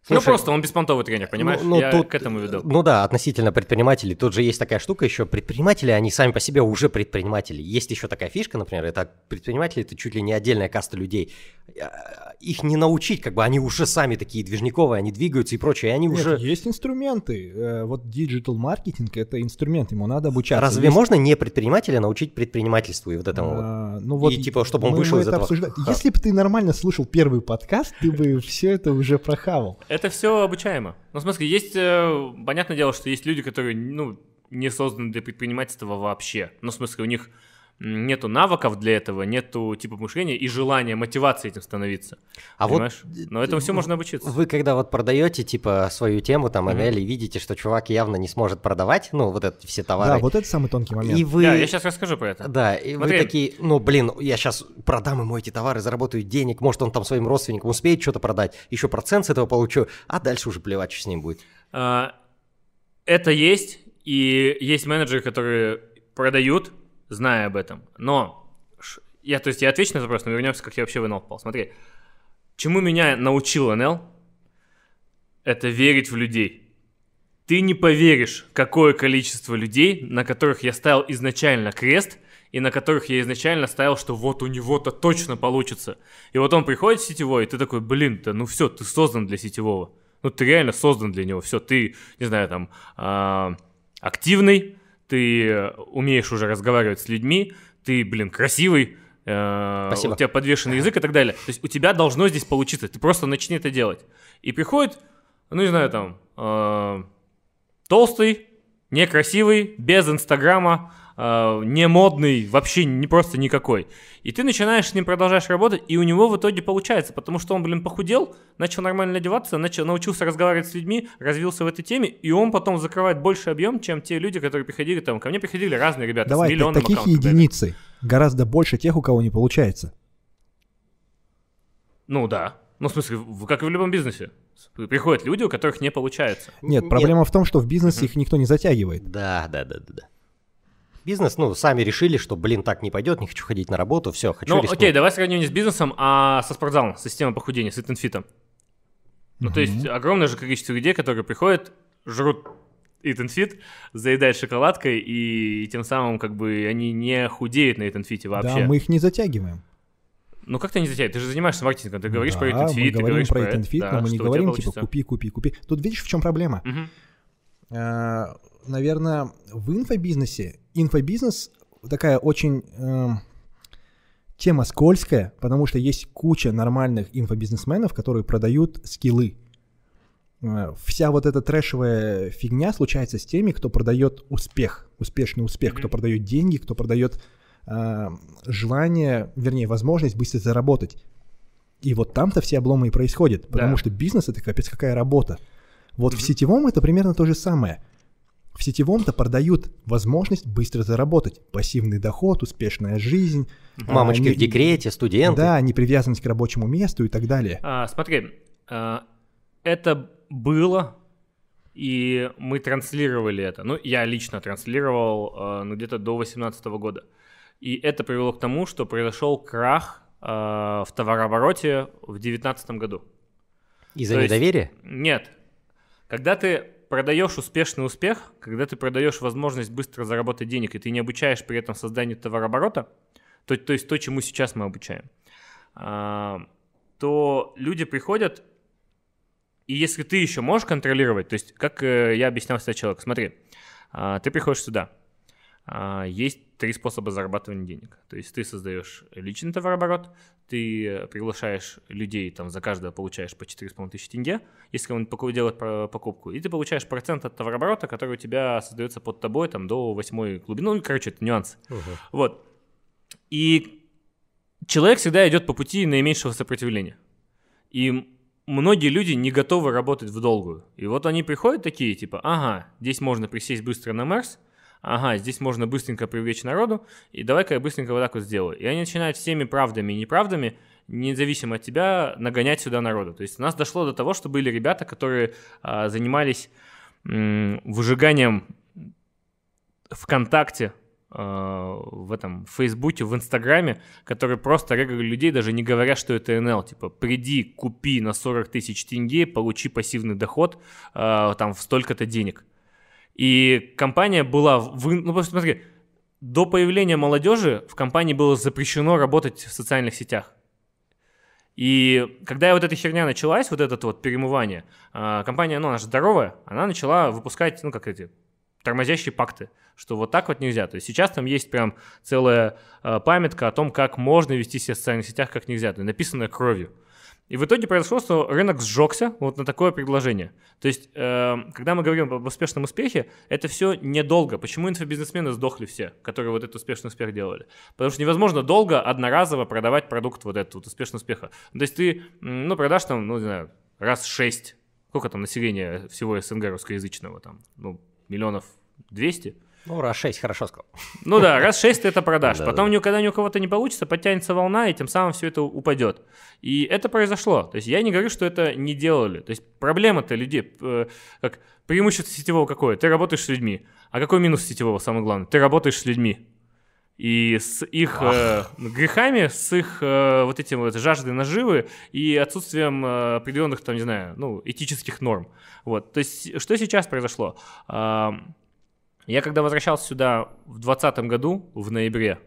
Ну Слушай, просто он беспонтовый тренер, понимаешь? Ну, ну, Я тут, к этому веду. Ну да, относительно предпринимателей. Тут же есть такая штука еще. Предприниматели, они сами по себе уже предприниматели. Есть еще такая фишка, например, это предприниматели, это чуть ли не отдельная каста людей. А, Их не научить, как бы они уже сами такие движниковые, они двигаются и прочее, и они Нет, уже... есть инструменты. Э, Вот digital маркетинг это инструмент, ему надо обучаться. Разве Есть, можно не предпринимателя научить предпринимательству и вот этому вот? а, ну вот И типа, чтобы он вышел из это этого обсуждали. ха- Если бы ты нормально слушал первый подкаст, ты бы все это уже прохавал. Это все обучаемо. Ну, в смысле, есть, э, понятное дело, что есть люди, которые, ну, не созданы для предпринимательства вообще. Ну, в смысле, у них нету навыков для этого, нету типа мышления и желания, мотивации этим становиться. А вот понимаешь? Но этому все можно обучиться. Вы когда вот продаете, типа, свою тему, там, Мгм. ML, и видите, что чувак явно не сможет продавать, ну, вот эти все Да, товары, вот это самый тонкий момент. и вы... Да, я сейчас расскажу про это. Да, и Смотри. вы такие, ну, блин, я сейчас продам ему эти товары, заработаю денег, может, он там своим родственникам успеет что-то продать, еще процент с этого получу, а дальше уже плевать, что с ним будет. А, Это есть, и есть менеджеры, которые продают, зная об этом. Но я, то есть я отвечу на этот вопрос, но вернемся, как я вообще в НЛ попал. Смотри, чему меня научил НЛ, это верить в людей. Ты не поверишь, какое количество людей, на которых я ставил изначально крест, и на которых я изначально ставил, что вот у него-то точно получится. И вот он приходит в сетевой, и ты такой, блин, да ну все, ты создан для сетевого. Ну ты реально создан для него. Все, ты, не знаю, там, а, активный, ты умеешь уже разговаривать с людьми, ты, блин, красивый, э, Спасибо. у тебя подвешенный язык и так далее. То есть у тебя должно здесь получиться, ты просто начни это делать. И приходит, ну не знаю, там, э, толстый, некрасивый, без инстаграма, э, не модный, вообще не просто никакой. И ты начинаешь с ним, продолжаешь работать, и у него в итоге получается, потому что он, блин, похудел, начал нормально одеваться, начал, научился разговаривать с людьми, развился в этой теме, и он потом закрывает больше объем, чем те люди, которые приходили там. Ко мне приходили разные ребята Давай, с миллионным таких аккаунтом. единицы. Гораздо больше тех, у кого не получается. Ну да. Ну, в смысле, как и в любом бизнесе. Приходят люди, у которых не получается. Нет, проблема в том, что в бизнесе их никто не затягивает. Да, да, да, да, да. Бизнес, ну, сами решили, что, блин, так не пойдет, не хочу ходить на работу, все, хочу Ну, рискнуть. окей, давай сравним не с бизнесом, а со спортзалом, с системой похудения, с Итенфитом. Ну, то есть огромное же количество людей, которые приходят, жрут Итенфит, заедают шоколадкой, и тем самым как бы они не худеют на Итенфите вообще. Да, мы их не затягиваем. Ну, как ты не затягиваешь? Ты же занимаешься маркетингом, ты говоришь Да, про мы Итенфит, ты говорим говоришь про это, Итенфит, да, но мы не говорим, типа, получится. купи, купи, купи. Тут видишь, в чем проблема? Мгм. Э, Наверное, в инфобизнесе, инфобизнес такая очень эм, тема скользкая, потому что есть куча нормальных инфобизнесменов, которые продают скиллы. Э, Вся вот эта трэшевая фигня случается с теми, кто продает успех, успешный успех, кто продает деньги, кто продает э, желание, вернее, возможность быстро заработать. И вот там-то все обломы и происходят, потому Да. что бизнес это капец какая работа. Вот в Мгм. сетевом это примерно то же самое. В сетевом-то продают возможность быстро заработать. Пассивный доход, успешная жизнь. а, Мамочки не- в декрете, студенты. Да, непривязанность к рабочему месту и так далее. А, смотри, а, это было, и мы транслировали это. Ну, я лично транслировал а, ну, где-то до 2018 года. И это привело к тому, что произошел крах а, в товарообороте в 2019 году. Из-за То есть- недоверия? Нет. Когда ты продаешь успешный успех, когда ты продаешь возможность быстро заработать денег, и ты не обучаешь при этом созданию товарооборота, то, то есть то, чему сейчас мы обучаем, а, то люди приходят, и если ты еще можешь контролировать, то есть как э, я объяснял человеку, смотри, а, ты приходишь сюда, а, есть три способа зарабатывания денег. То есть ты создаешь личный товарооборот, ты приглашаешь людей, там за каждого получаешь по 4,5 тысячи тенге, если он делает покупку, и ты получаешь процент от товарооборота, который у тебя создается под тобой там до восьмой глубины. Ну, короче, это нюансы. Вот. И человек всегда идет по пути наименьшего сопротивления. И многие люди не готовы работать в долгую. И вот они приходят такие, типа, ага, здесь можно присесть быстро на Марс, ага, здесь можно быстренько привлечь народу, и давай-ка я быстренько вот так вот сделаю. И они начинают всеми правдами и неправдами, независимо от тебя, нагонять сюда народу. То есть у нас дошло до того, что были ребята, которые а, занимались м, выжиганием ВКонтакте, а, в этом в Фейсбуке, в Инстаграме, которые просто регали людей, даже не говоря, что это НЛ. Типа, приди, купи на 40 тысяч тенге, получи пассивный доход э, там в столько-то денег. И компания была... В... Ну, посмотри, до появления молодежи в компании было запрещено работать в социальных сетях. И когда вот эта херня началась, вот это вот перемывание, а, компания, ну, она же здоровая, она начала выпускать, ну, как эти, тормозящие пакты, что вот так вот нельзя. То есть сейчас там есть прям целая э, памятка о том, как можно вести себя в социальных сетях, как нельзя, то есть написанная кровью. И в итоге произошло, что рынок сжегся вот на такое предложение. То есть, э, когда мы говорим об успешном успехе, это все недолго. Почему инфобизнесмены сдохли все, которые вот этот успешный успех делали? Потому что невозможно долго, одноразово продавать продукт вот этот вот успешный успеха. То есть ты, ну, продашь там, ну, не знаю, раз шесть, сколько там населения всего СНГ русскоязычного там, ну, миллионов 200, ну, раз 6, хорошо сказал. Ну да, раз 6 ты это продашь. Потом никогда ни у кого-то не получится, подтянется волна, и тем самым все это упадет. И это произошло. То есть я не говорю, что это не делали. То есть проблема-то людей, э, как преимущество сетевого какое? Ты работаешь с людьми. А какой минус сетевого, самое главное? Ты работаешь с людьми. И с их э, грехами, с их э, вот этим вот жаждой наживы и отсутствием э, определенных, там, не знаю, ну, этических норм. Вот. То есть что сейчас произошло? Э, я когда возвращался сюда в 2020 году, в ноябре,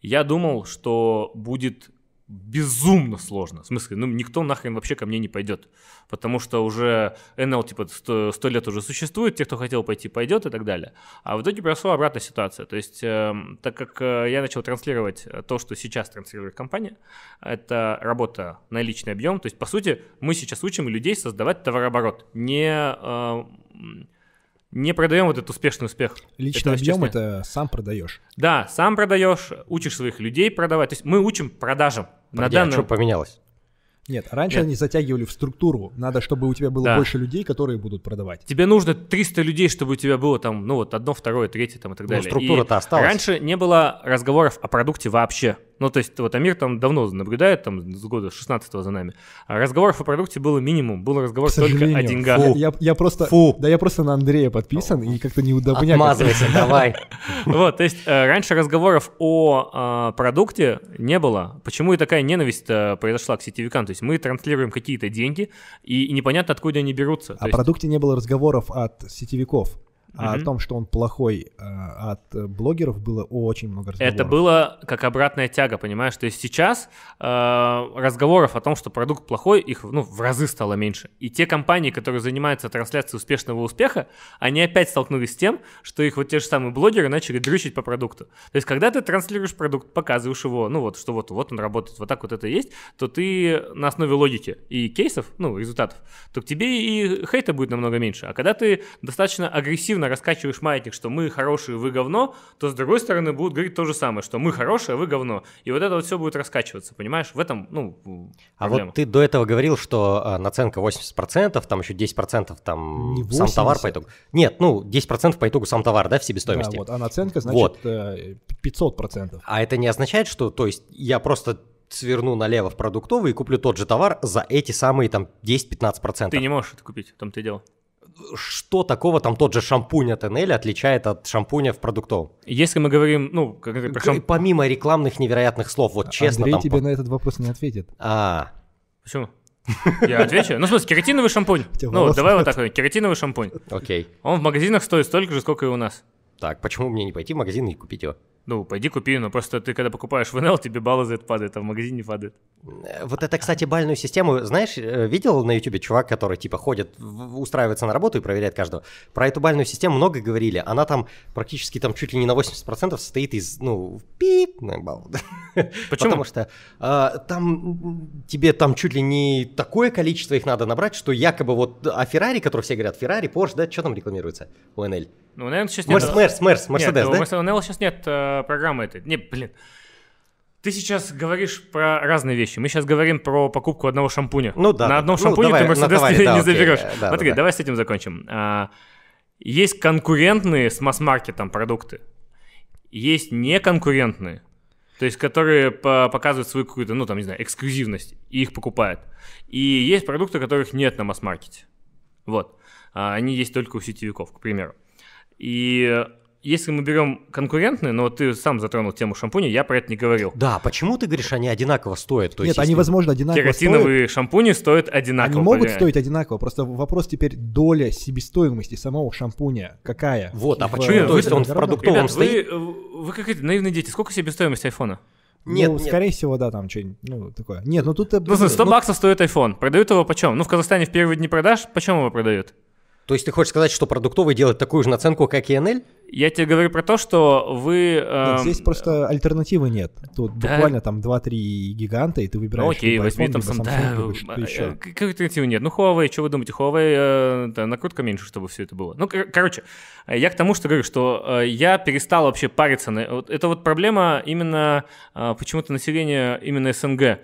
я думал, что будет безумно сложно. В смысле, ну никто нахрен вообще ко мне не пойдет. Потому что уже НЛ типа 100, 100 лет уже существует, те, кто хотел пойти, пойдет и так далее. А в итоге произошла обратная ситуация. То есть, э, так как э, я начал транслировать то, что сейчас транслирует компания, это работа на личный объем. То есть, по сути, мы сейчас учим людей создавать товарооборот. Не... Э, не продаем вот этот успешный успех. Личный это объем это сам продаешь. Да, сам продаешь, учишь своих людей продавать. То есть мы учим продажам. Погоди, на данном... а что поменялось? Нет, раньше Нет. они затягивали в структуру. Надо, чтобы у тебя было да. больше людей, которые будут продавать. Тебе нужно 300 людей, чтобы у тебя было там, ну вот, одно, второе, третье там и так ну, далее. структура-то осталась. Раньше не было разговоров о продукте вообще. Ну, то есть, вот Амир там давно наблюдает, там, с года 16 за нами. А разговоров о продукте было минимум. Был разговор только о деньгах. Фу. Я, я просто, Фу. Да я просто на Андрея подписан, и как-то неудобно. Отмазывайся, давай. (laughs) Вот, то есть, э, раньше разговоров о а, продукте не было. Почему и такая ненависть произошла к сетевикам? То есть, мы транслируем какие-то деньги, и непонятно, откуда они берутся. О продукте не было разговоров от сетевиков. А о том, что он плохой, э, от блогеров было очень много разговоров. Это было как обратная тяга, понимаешь? То есть сейчас э, разговоров о том, что продукт плохой, их ну, в разы стало меньше. И те компании, которые занимаются трансляцией успешного успеха, они опять столкнулись с тем, что их вот те же самые блогеры начали дрючить по продукту. То есть когда ты транслируешь продукт, показываешь его, ну вот, что вот, вот он работает, вот так вот это есть, то ты на основе логики и кейсов, ну, результатов, то к тебе и хейта будет намного меньше. А когда ты достаточно агрессивно постоянно раскачиваешь маятник, что мы хорошие, вы говно, то с другой стороны будут говорить то же самое, что мы хорошие, а вы говно. И вот это вот все будет раскачиваться, понимаешь? В этом, ну, А вот ты до этого говорил, что а, наценка 80%, там еще 10% там Не 80. сам товар по итогу. Нет, ну, 10% по итогу сам товар, да, в себестоимости. Да, вот, а наценка, значит, вот. 500%. Э, а это не означает, что, то есть, я просто сверну налево в продуктовый и куплю тот же товар за эти самые там 10-15%. Ты не можешь это купить, в том-то и дело что такого там тот же шампунь от NL отличает от шампуня в продуктовом? Если мы говорим, ну, как, про шамп... помимо рекламных невероятных слов, вот честно Андрей там... тебе на этот вопрос не ответит. А. Почему? Я отвечу. Ну, в смысле, кератиновый шампунь. Ну, давай вот такой, кератиновый шампунь. Окей. Он в магазинах стоит столько же, сколько и у нас. Так, почему мне не пойти в магазин и купить его? Ну, пойди купи, но просто ты когда покупаешь в НЛ, тебе баллы за это падают, а в магазине не падают. Э, вот это, кстати, бальную систему, знаешь, э, видел на YouTube чувак, который типа ходит, устраивается на работу и проверяет каждого. Про эту бальную систему много говорили. Она там практически там чуть ли не на 80% состоит из, ну, пип, ну, балл. (laughs) Почему? Потому что а, там тебе там чуть ли не такое количество их надо набрать, что якобы вот, а Феррари, который все говорят, Феррари, Porsche, да, что там рекламируется у НЛ? Ну, наверное, сейчас нет. Мерс, Мерс, Мерседес, да? у НЛ сейчас нет э, программы этой. Не, блин. Ты сейчас говоришь про разные вещи. Мы сейчас говорим про покупку одного шампуня. Ну да. На одном ну, шампуне давай, ты Мерседес давай, (laughs) не да, заберешь. Окей, да, Смотри, да, давай с этим закончим. А, есть конкурентные с масс-маркетом продукты, есть неконкурентные, то есть которые по показывают свою какую-то, ну там, не знаю, эксклюзивность, и их покупают. И есть продукты, которых нет на масс-маркете. Вот. А они есть только у сетевиков, к примеру. И если мы берем конкурентные, но ты сам затронул тему шампуня, я про это не говорил. Да, почему ты говоришь, они одинаково стоят? То Нет, есть, они, возможно, одинаково Кератиновые шампуни стоят стоят. одинаково. Они могут поверь. стоить одинаково, просто вопрос теперь доля себестоимости самого шампуня какая? Вот, а почему? То есть он в продуктовом Ребят, стоит? вы, вы какие-то наивные дети. Сколько себестоимость айфона? Нет, ну, нет. скорее всего, да, там что-нибудь, ну, такое. Нет, ну тут... Ну, смотри, 100 баксов стоит iPhone. Продают его почем? Ну, в Казахстане в первые дни продаж почем его продают? То есть ты хочешь сказать, что продуктовый делает такую же наценку, как и NL? Я тебе говорю про то, что вы... Нет, эм, здесь просто альтернативы нет. Тут да. буквально там 2-3 гиганта, и ты выбираешь Ну окей, либо возьми iPhone, там сам, Samsung, да, э, еще. э, Какой альтернативы нет? Ну, Huawei, что вы думаете? Huawei, э, да, накрутка меньше, чтобы все это было. Ну, кор- короче, э, я к тому, что говорю, что э, я перестал вообще париться. На... вот Это вот проблема именно э, почему-то населения именно СНГ.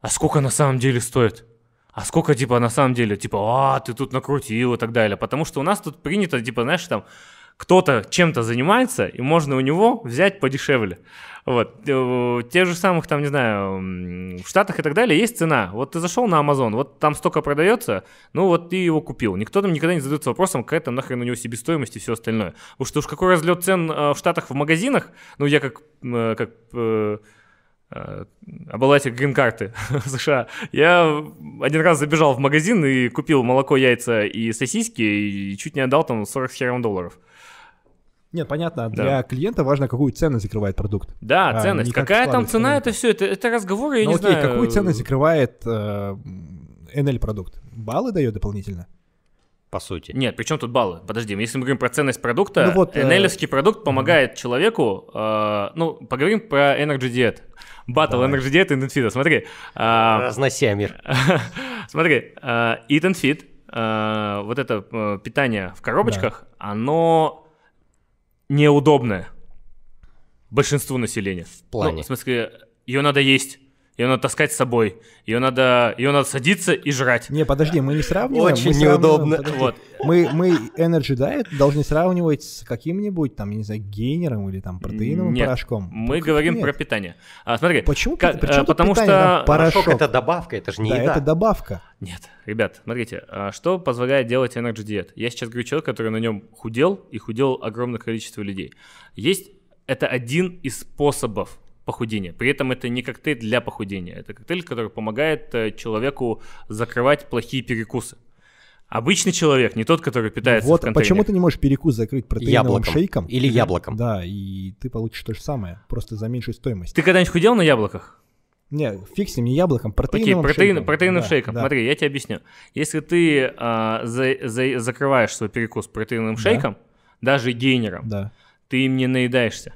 А сколько на самом деле стоит? А сколько, типа, на самом деле, типа, а, ты тут накрутил и так далее. Потому что у нас тут принято, типа, знаешь, там, кто-то чем-то занимается, и можно у него взять подешевле. Вот. Э, У тех же самых, там, не знаю, в Штатах и так далее есть цена. Вот ты зашел на Amazon, вот там столько продается, ну вот ты его купил. Никто там никогда не задается вопросом, какая там нахрен у него себестоимость и все остальное. Что уж какой разлет цен э, в Штатах в магазинах, ну я как, э, как обладатель грин-карты (laughs) США, я один раз забежал в магазин и купил молоко, яйца и сосиски и чуть не отдал там 40 с хером долларов. Нет, понятно, Да. для клиента важно, какую ценность закрывает продукт. Да, А, ценность. Какая там цена, это все, это, это разговоры, я Ну не окей, знаю. какую ценность закрывает э, NL-продукт? Баллы дает дополнительно? По сути. Нет, при чем тут баллы? Подожди, если мы говорим про ценность продукта, Ну вот, э, NL-овский продукт помогает человеку, э, ну, поговорим про Energy Diet. Battle. Energy Diet и Intensity. Смотри, а, Разнося мир. (laughs) смотри, Fit, э, вот это э, питание в коробочках, оно неудобное большинству населения. В плане? в смысле, ее надо есть, ее надо таскать с собой, ее надо, ее надо садиться и жрать. Не, подожди, мы не сравниваем. Очень мы сравниваем- неудобно. подожди. Вот. Мы, мы Energy Diet должны сравнивать с каким-нибудь, там, я не знаю, гейнером или там протеиновым Нет, порошком. Мы Как говорим нет? про питание. А, смотри, Почему? как- При чем э, тут потому питание? Там что порошок. Порошок это добавка, это же не да, еда. это добавка. Нет, ребят, смотрите, а что позволяет делать Energy Diet? Я сейчас говорю человек, который на нем худел, и худел огромное количество людей. Есть, это один из способов похудения. При этом это не коктейль для похудения. Это коктейль, который помогает э, человеку закрывать плохие перекусы. Обычный человек, не тот, который питается вот в почему ты не можешь перекус закрыть протеиновым Яблоком. шейком? Или яблоком. Да, и ты получишь то же самое, просто за меньшую стоимость. Ты когда-нибудь худел на яблоках? Не, фиг с ним, не яблоком, Окей, протеиновым протеин, шейком. протеиновым Да, шейком. да. Смотри, я тебе объясню. Если ты а, за- за- закрываешь свой перекус протеиновым Да. шейком, даже гейнером, Да. ты им не наедаешься.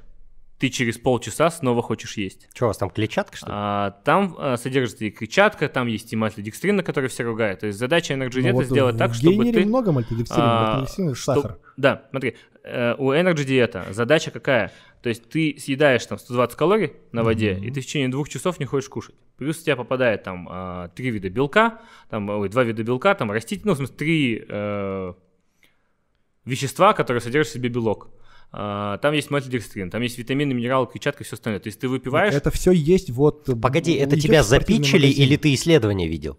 Ты через полчаса снова хочешь есть. Что у вас там клетчатка, что ли? А, там а, содержится и клетчатка, там есть и мальтодекстрин, на который все ругают. То есть задача Energy Ну Diet вот сделать в так, чтобы ты... много мальтодекстрина, а, мальтодекстрин — чтоб- сахар. Да, смотри, э, у Energy Diet задача какая? То есть ты съедаешь там 120 калорий на воде, Мгм. и ты в течение двух часов не хочешь кушать. Плюс у тебя попадает там а, три вида белка, там, ой, два вида белка, там растительного, ну, в смысле, три э, вещества, которые содержат в себе белок. А, там есть мальтодекстрин, там есть витамины, минералы, клетчатка и все остальное. То есть ты выпиваешь... Это все есть вот... Погоди, э, это идёшь тебя запичили или ты исследование видел?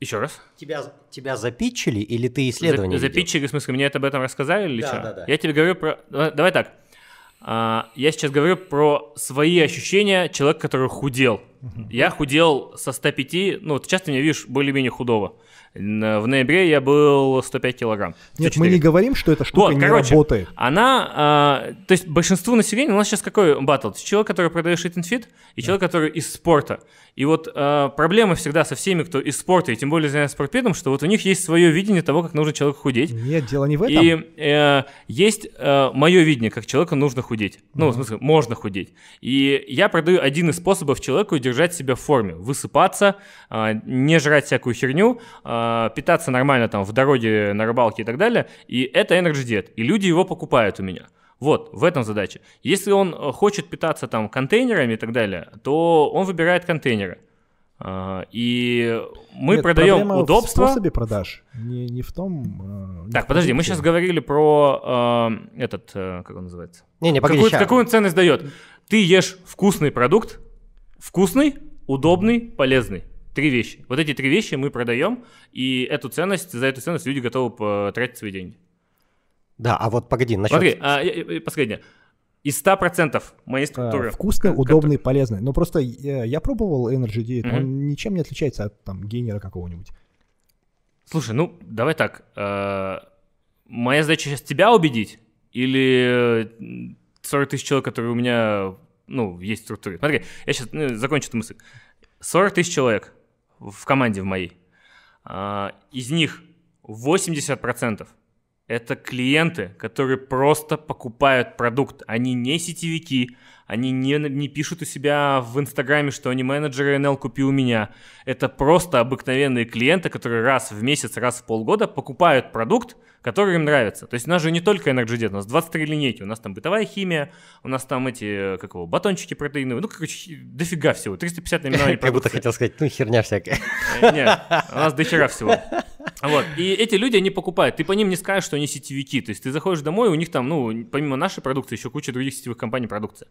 Еще раз. Тебя, тебя запичили или ты исследование За- видел? Запитчили, в смысле, мне это об этом рассказали или Да, что? да, да. Я тебе говорю про... Давай, давай так. А, я сейчас говорю про свои ощущения человека, который худел. Я худел со 105, ну, ты часто меня видишь более-менее худого. В ноябре я был 105 килограмм. Нет, мы 104. не говорим, что эта штука Вот, не короче, работает. Она, а, то есть большинству населения, у нас сейчас какой батл? Человек, который продает Eat and Fit, и человек, который из спорта. И вот а, проблема всегда со всеми, кто из спорта, и тем более занимается спортпедом, что вот у них есть свое видение того, как нужно человеку худеть. Нет, дело не в этом. И э, есть мое видение, как человеку нужно худеть. Ну, в смысле, можно худеть. И я продаю один из способов человеку держать себя в форме. Высыпаться, а, не жрать всякую херню, а, питаться нормально там в дороге, на рыбалке и так далее. И это Energy Diet. И люди его покупают у меня. Вот, в этом задача. Если он э, хочет питаться там контейнерами и так далее, то он выбирает контейнеры. А, И мы Нет, продаем удобство. в способе продаж, не, не в том... э, не Так, в подожди, мы сейчас говорили про э, этот, э, как он называется? Не-не, погоди, какую, какую он ценность дает? Ты ешь вкусный продукт, вкусный, удобный, полезный. Три вещи. Вот эти три вещи мы продаем, и эту ценность, за эту ценность люди готовы потратить свои деньги. Да, а вот погоди, насчет... Смотри, а, и- и- последнее. Из 100% моей А, структуры... вкусный, ко- удобный, полезный. Но просто я, я пробовал Energy Diet, Мгм. он ничем не отличается от там гейнера какого-нибудь. Слушай, ну, давай так. э, моя задача сейчас тебя убедить или э, 40 тысяч человек, которые у меня, ну, есть в структуре? Смотри, я сейчас закончу эту мысль. 40 тысяч человек в команде в моей. А, из них 80% это клиенты, которые просто покупают продукт. Они не сетевики, они не, не пишут у себя в Инстаграме, что они менеджеры НЛ купи у меня. Это просто обыкновенные клиенты, которые раз в месяц, раз в полгода покупают продукт, который им нравится. То есть у нас же не только Energy Jet, у нас 23 линейки, у нас там бытовая химия, у нас там эти, как его, батончики протеиновые, ну, короче, дофига всего, 350 наименований Как будто продукции. хотел сказать, ну, херня всякая. Э, Нет, у нас дохера всего. Вот. И эти люди, они покупают. Ты по ним не скажешь, что они сетевики. То есть ты заходишь домой, у них там, ну, помимо нашей продукции, еще куча других сетевых компаний продукция.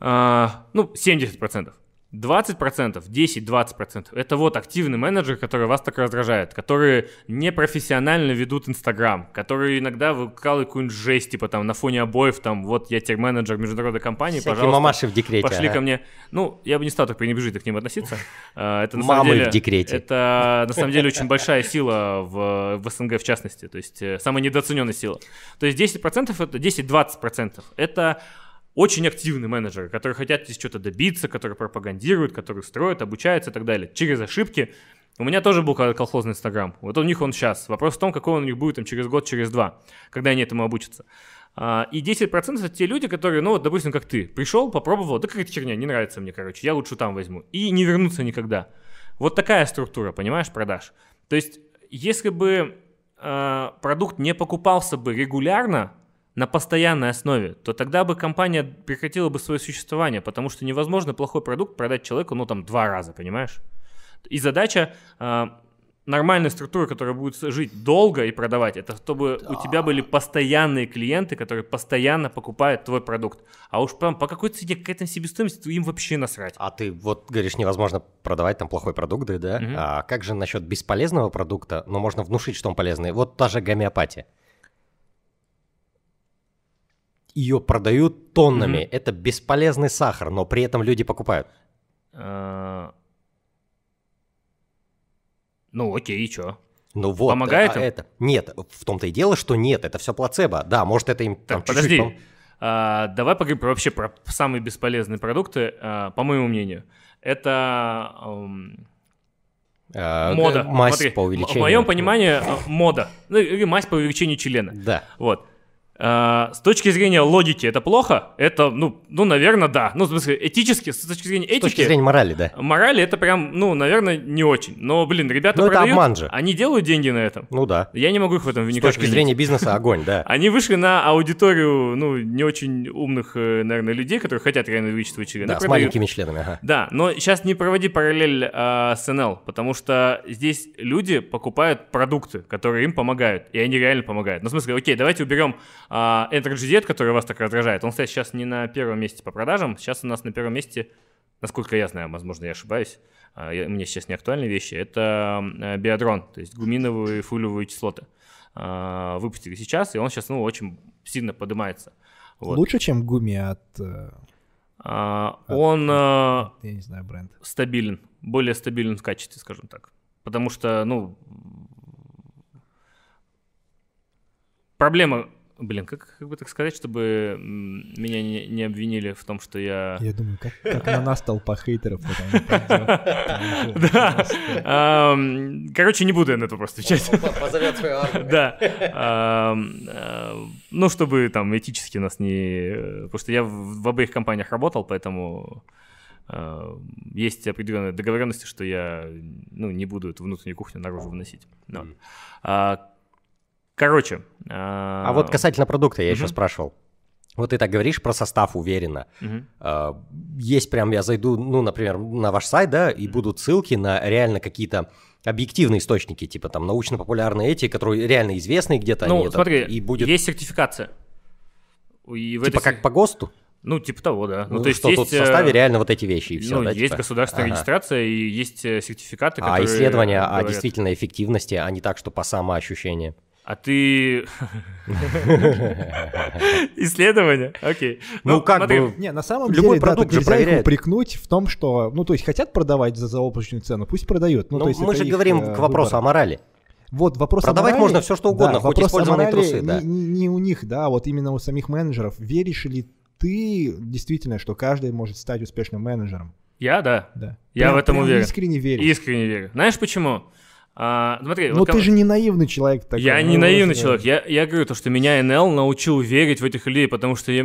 А, ну, 70%. 20%, 10-20% это вот активный менеджер, который вас так раздражает, которые непрофессионально ведут Инстаграм, которые иногда выкалывают какую-нибудь жесть, типа там на фоне обоев, там вот я теперь менеджер международной компании, Всякие пожалуйста. мамаши в декрете. Пошли ага. ко мне. Ну, я бы не стал так пренебрежительно к ним относиться. А, Это на Мамы самом деле, в декрете. Это на самом деле очень большая сила в, в СНГ в частности. То есть э, самая недооцененная сила. То есть 10% это 10-20%. Это очень активные менеджеры, которые хотят здесь что-то добиться, которые пропагандируют, которые строят, обучаются и так далее. Через ошибки. У меня тоже был кол- колхозный Инстаграм. Вот у них он сейчас. Вопрос в том, какой он у них будет там, через год, через два, когда они этому обучатся. А, И 10% это те люди, которые, ну вот, допустим, как ты, пришел, попробовал, да какая-то херня, не нравится мне, короче, я лучше там возьму. И не вернуться никогда. Вот такая структура, понимаешь, продаж. То есть, если бы э, продукт не покупался бы регулярно, на постоянной основе, то тогда бы компания прекратила бы свое существование, потому что невозможно плохой продукт продать человеку, ну, там, два раза, понимаешь? И задача э, нормальной структуры, которая будет жить долго и продавать, это чтобы у тебя были постоянные клиенты, которые постоянно покупают твой продукт. А уж прям по какой цене, какая там себестоимость, им вообще насрать. А ты вот говоришь, невозможно продавать там плохой продукт, да? да? Мгм. А как же насчет бесполезного продукта, но можно внушить, что он полезный? Вот та же гомеопатия. Ее продают тоннами. Мгм. Это бесполезный сахар, но при этом люди покупают. Э, Ну, окей, и чё? Ну вот. Помогает а им? это? Нет, в том-то и дело, что нет, это все плацебо. Да, может это им там Так, чуть-чуть подожди. А, давай поговорим про, вообще про самые бесполезные продукты, а, по моему мнению. Это эм, А, мода. Мазь Смотри, по увеличению. В моем понимании э, мода. Ну, мазь по увеличению члена. Да. Вот. А, с точки зрения логики это плохо? Это, ну, ну, наверное, да. Ну, в смысле, этически, с точки зрения С этики, точки зрения морали, да. морали это прям, ну, наверное, не очень. Но, блин, ребята Ну, это продают, обман же. они делают деньги на этом. Ну да. Я не могу их в этом С никак точки винить. зрения бизнеса огонь, да. (laughs) Они вышли на аудиторию, ну, не очень умных, э, наверное, людей, которые хотят реально увеличить члены. Да, с продают. маленькими членами, ага. Да, но сейчас не проводи параллель а, с НЛ, потому что здесь люди покупают продукты, которые им помогают, и они реально помогают. Ну, в смысле, окей, давайте уберем а, Jet, который вас так раздражает. Он, кстати, сейчас не на первом месте по продажам, сейчас у нас на первом месте, насколько я знаю, возможно, я ошибаюсь, а, я- мне сейчас не актуальные вещи, это э, биодрон, то есть гуминовые фулевые кислоты. А, выпустили сейчас, и он сейчас, ну, очень сильно поднимается. Вот. Лучше, чем гуми от, э, А, он... а, я не знаю, бренд. стабилен, более стабилен в качестве, скажем так. Потому что, ну, проблема, блин, как, как бы так сказать, чтобы меня не, не обвинили в том, что я... Я думаю, как, как на нас толпа хейтеров (laughs) Да. Короче, не буду я на это просто отвечать. Позовет свою армию. Да. А, Ну, чтобы там этически нас не... Потому что я в обеих компаниях работал, поэтому а, есть определенные договоренности, что я ну, не буду эту внутреннюю кухню наружу выносить. Ну, вот. А, Короче. А вот касательно продукта я еще спрашивал. Вот ты так говоришь про состав уверенно. А, Есть прям, я зайду, ну, например, на ваш сайт, да, и будут ссылки на реально какие-то объективные источники, типа там научно-популярные эти, которые реально известны где-то. они Ну, этот, смотри, и будет есть сертификация. И в типа этой как по ГОСТу. Ну, типа того, да. Ну, то есть что есть, тут в составе э, реально вот эти вещи и все, ну, да? есть типа? государственная Ага. регистрация и есть э, сертификаты, А которые исследования о говорят. действительной эффективности, а не так, что по самоощущению. А ты... (laughs) Исследования? Окей. Ну, как смотри, бы- Не, на самом Любой деле, продукт же нельзя их проверяют. упрекнуть в том, что, ну, то есть, хотят продавать за заоблачную цену, пусть продают. Ну, Ну, то есть, мы же их, говорим э, к вопросу выбор. о морали. Вот вопрос о Продавать морали- можно всё, что угодно, да, хоть использованные трусы, да. Не, не- у них, да, вот именно у самих менеджеров. Веришь ли ты действительно, что каждый может стать успешным менеджером? Я, да. Да. Я Прям- в этом прям уверен. искренне веришь. Искренне верю. Знаешь почему? А, смотри, Но вот ты ко- же не наивный человек. такой, я ну, не наивный вот, человек. Я, я говорю то, что меня НЛ научил верить в этих людей, потому что я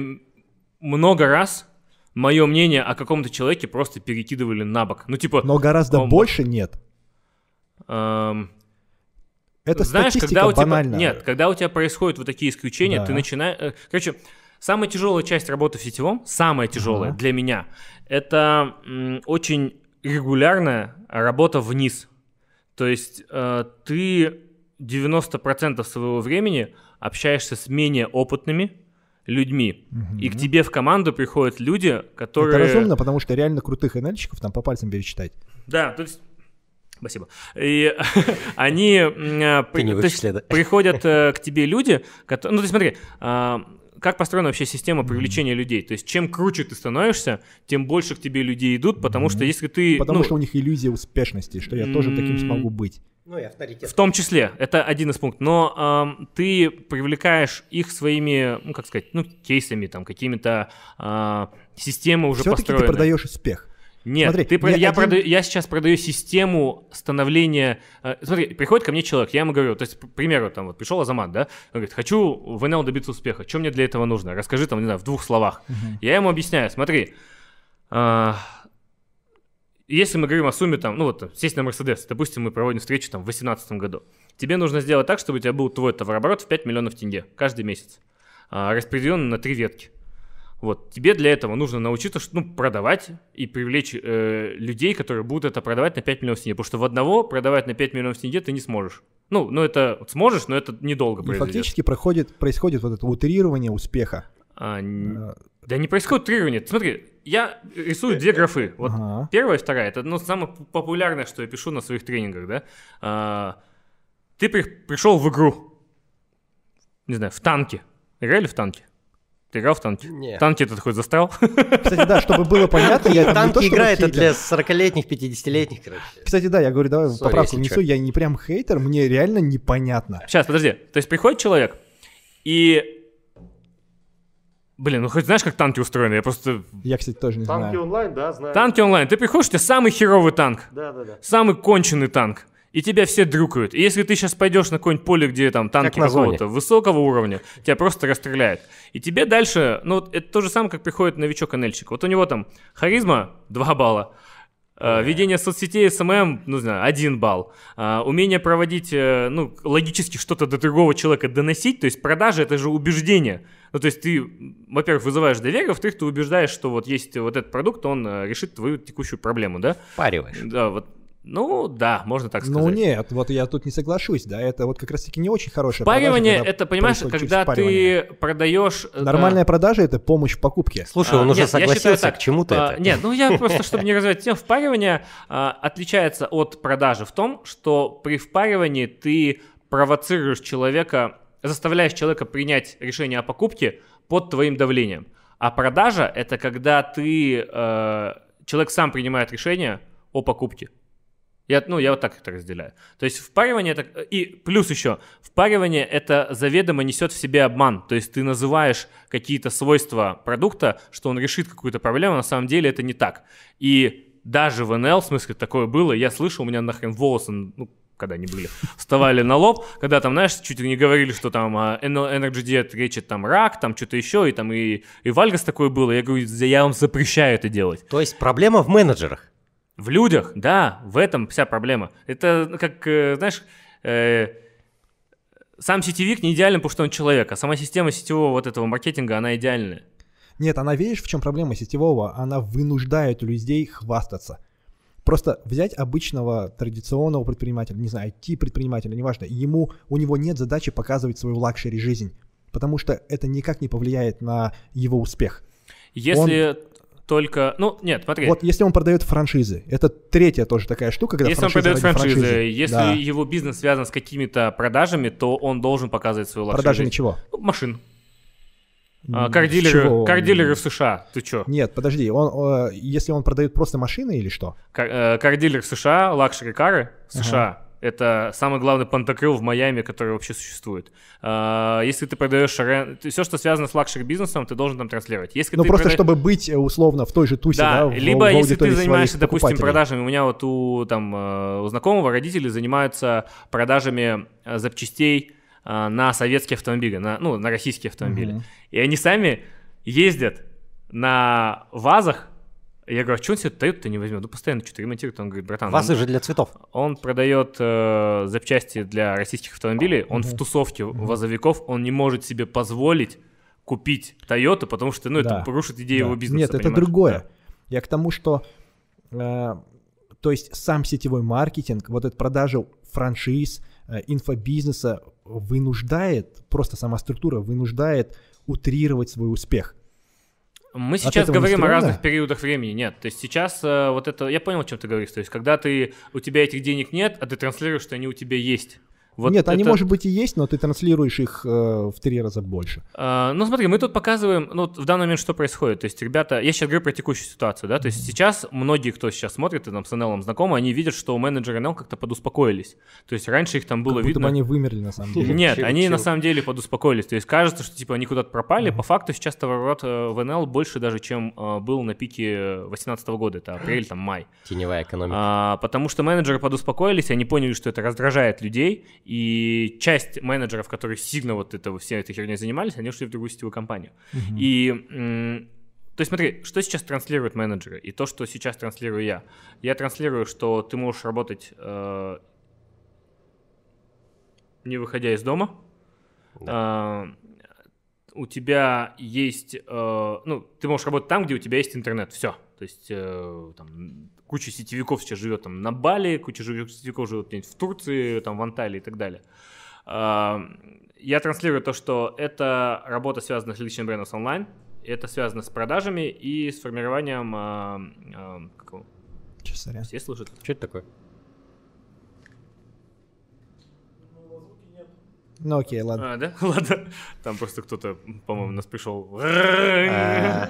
много раз мое мнение о каком-то человеке просто перекидывали на бок. Ну, типа, Но гораздо Он- больше нет. эм, Это знаешь, когда у тебя банальна. нет, когда у тебя происходят вот такие исключения, Да. ты начинаешь. э, короче, самая тяжелая часть работы в сетевом, самая тяжелая Ага. для меня, это очень регулярная работа вниз. То есть э, ты 90% своего времени общаешься с менее опытными людьми, и к тебе в команду приходят люди, которые... Это разумно, потому что реально крутых НЛщиков там по пальцам перечитать. Да, то есть... Спасибо. И (laughs) они при- есть приходят э, к тебе люди, которые... Ну, ты смотри, а, как построена вообще система привлечения людей? То есть чем круче ты становишься, тем больше к тебе людей идут, потому что если ты... Потому ну, что у них иллюзия успешности, что я тоже таким смогу быть. Ну и авторитет. В том числе, это один из пунктов. Но ам, ты привлекаешь их своими, ну, как сказать, ну, кейсами, там, какими-то а, системы уже Все-таки ты построены. продаешь успех. Нет, Смотри, ты, я, один- продаю- я сейчас продаю систему становления... э, смотри, приходит ко мне человек, я ему говорю, то есть, к примеру, там вот пришел Азамат, да, он говорит, хочу в НЛ добиться успеха, что мне для этого нужно? Расскажи там, не знаю, в двух словах. Я ему объясняю, смотри, а, если мы говорим о сумме, там, ну вот, сесть на Мерседес, допустим, мы проводим встречу там в 2018 году, тебе нужно сделать так, чтобы у тебя был твой товарооборот в 5 миллионов тенге каждый месяц, а, распределен на три ветки. Вот, тебе для этого нужно научиться ну, продавать и привлечь э, людей, которые будут это продавать на 5 миллионов тенге. Потому что в одного продавать на 5 миллионов тенге ты не сможешь. Ну, ну это сможешь, но это недолго И произойдет. фактически проходит, происходит вот это утрирование успеха. А, Э, да не происходит трирование. Смотри, я рисую две графы. Вот Ага. первая и вторая. Это ну, самое популярное, что я пишу на своих тренингах, да. А, ты при- пришел в игру, не знаю, в танке. Играли в танке? Ты играл в танки? Не. Танки это такой застрял? (laughs) Кстати, да, чтобы было понятно, я не то, Танки чтобы игра это для 40-летних, 50-летних, короче. Кстати, да, я говорю, давай Sorry, поправку внесу, я не прям хейтер, мне реально непонятно. Сейчас, подожди. То есть приходит человек и... Блин, ну хоть знаешь, как танки устроены? Я просто... Я, кстати, тоже не знаю. онлайн, да, знаю. Танки онлайн. Ты приходишь, у тебя самый херовый танк. Да, да, да. самый конченый танк. И тебя все дрюкают. И если ты сейчас пойдешь на какое-нибудь поле, где там танки зоне. какого-то высокого уровня, тебя просто расстреляют. И тебе дальше, ну, это то же самое, как приходит новичок НЛьщик. Вот у него там харизма 2 балла, э, ведение соцсетей SMM, ну, не знаю, 1 балл. А, умение проводить, э, ну, логически что-то до другого человека доносить, то есть продажа это же убеждение. Ну, то есть ты, во-первых, вызываешь доверие, во-вторых, ты убеждаешь, что вот есть вот этот продукт, он э, решит твою текущую проблему, да? Впариваешь. Да, вот. Ну, да, можно так сказать. Ну нет, вот я тут не соглашусь, да, это вот как раз-таки не очень хорошая Впаривание продажа, это, понимаешь, когда ты продаешь... э, Нормальная продажа — это помощь в покупке. Слушай, а, он уже нет, я считаю согласился, так, к чему-то а, это. Нет, ну я просто, (laughs) чтобы не развивать тему, впаривание а, отличается от продажи в том, что при впаривании ты провоцируешь человека, заставляешь человека принять решение о покупке под твоим давлением. А продажа — это когда ты... э, человек сам принимает решение о покупке. Я, ну, я вот так это разделяю. То есть впаривание это... И плюс еще, впаривание это заведомо несет в себе обман. То есть ты называешь какие-то свойства продукта, что он решит какую-то проблему, на самом деле это не так. И даже в НЛ, в смысле, такое было, я слышал, у меня нахрен волосы, ну, когда они были, вставали на лоб, когда там, знаешь, чуть ли не говорили, что там а, Energy Diet лечит там рак, там что-то еще, и там и, и Вальгас такое было. Я говорю, я вам запрещаю это делать. То есть проблема в менеджерах. В людях, да, в этом вся проблема. Это как, э, знаешь, э, сам сетевик не идеален, потому что он человек, а сама система сетевого вот этого маркетинга, она идеальная. Нет, она, видишь, в чем проблема сетевого? Она вынуждает людей хвастаться. Просто взять обычного традиционного предпринимателя, не знаю, IT-предпринимателя, неважно, ему, у него нет задачи показывать свою luxury жизнь, потому что это никак не повлияет на его успех. Если только, ну, нет, смотри. Вот если он продает франшизы, это третья тоже такая штука, когда Если он продает франшизы, франшизы. если Да. его бизнес связан с какими-то продажами, то он должен показывать свою luxury. Продажами чего? Машин. А, Кар-дилеры, кар-дилеры в США, ты чё? Нет, подожди, он, э, если он продает просто машины или что? Car- э, Car dealer в США, luxury car ы в США. Это самый главный понтокрыл в Майами, который вообще существует. А, Если ты продаешь все, что связано с luxury бизнесом, ты должен там транслировать. Если Ну ты просто прода- чтобы быть э, условно в той же тусе, да, Да, в- либо в если ты занимаешься, допустим, продажами, у меня вот у, там, э, у знакомого родители занимаются продажами э, запчастей на советские автомобили, на, ну, на российские автомобили. Мгм. И они сами ездят на ВАЗах. Я говорю, а что он себе Toyota не возьмет? Ну, постоянно что-то ремонтирует. Он говорит, братан, Вазы он, же для цветов. он продает э, запчасти для российских автомобилей, он в Мгм. тусовке вазовиков, он не может себе позволить купить Toyota, потому что, ну, Да. это рушит идею Да. его бизнеса. Нет, это понимаешь? другое. Да. Я к тому, что э, то есть сам сетевой маркетинг, вот эта продажа франшиз, э, инфобизнеса вынуждает, просто сама структура вынуждает утрировать свой успех. Мы сейчас не говорим о разных периодах времени. Нет, то есть сейчас э, вот это... Я понял, о чем ты говоришь. То есть когда ты, у тебя этих денег нет, а ты транслируешь, что они у тебя есть. Вот Нет, они, это- может быть, и есть, но ты транслируешь их э, в три раза больше. А, ну, смотри, мы тут показываем, ну, вот в данный момент что происходит. То есть, ребята, я сейчас говорю про текущую ситуацию, да, то есть сейчас многие, кто сейчас смотрит, и там с NL знакомы, они видят, что менеджеры NL как-то подуспокоились. То есть раньше их там было Как будто видно... бы они вымерли на самом деле. Нет, Чил, они на самом деле подуспокоились. То есть кажется, что типа они куда-то пропали. По факту сейчас товарооборот э, в НЛ больше даже, чем э, был на пике 2018 года. Это апрель, там май. Теневая экономика. А, потому что менеджеры подуспокоились, они поняли, что это раздражает людей, и часть менеджеров, которые сильно вот это, все этой херней занимались, они ушли в другую сетевую компанию. И м, то есть смотри, что сейчас транслируют менеджеры, и то, что сейчас транслирую я. Я транслирую, что ты можешь работать э, не выходя из дома. А, у тебя есть, э, ну, ты можешь работать там, где у тебя есть интернет, все. То есть э, там куча сетевиков сейчас живет там на Бали, куча сетевиков живет где-нибудь в Турции, там в Анталии и так далее. Я транслирую то, что это работа связана с личным брендом с онлайн, это связано с продажами и с формированием, как его, Сейчас, сорян. все слышат? Что это такое? Ну окей, ладно. А, да? (laughs) Ладно. Там просто кто-то, по-моему, нас пришел. А.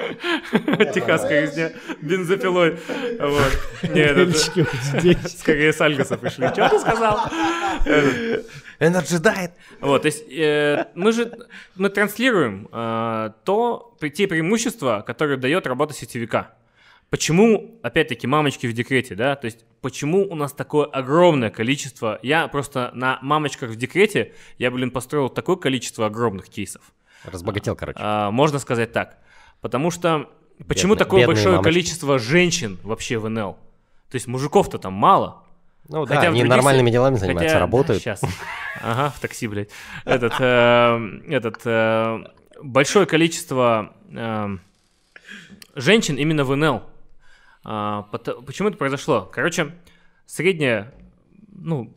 Техасская резня бензопилой. Вот. Нет, это скорее с Альгоса пришли. Что ты сказал? Energy Diet. Вот, то есть э, мы же мы транслируем э, то, те преимущества, которые дает работа сетевика. Почему, опять-таки, мамочки в декрете, да? То есть, почему у нас такое огромное количество... Я просто на мамочках в декрете, я, блин, построил такое количество огромных кейсов. Разбогател, короче. А, можно сказать так. Потому что почему Бедные- такое бедные большое мамочки. количество женщин вообще в НЛ? То есть мужиков-то там мало. Ну хотя да, они нормальными делами занимаются, Хотя- работают. Сейчас. Ага, в такси, блядь. Этот, э, этот э, большое количество э, женщин именно в НЛ. А, почему это произошло? Короче, средняя, ну,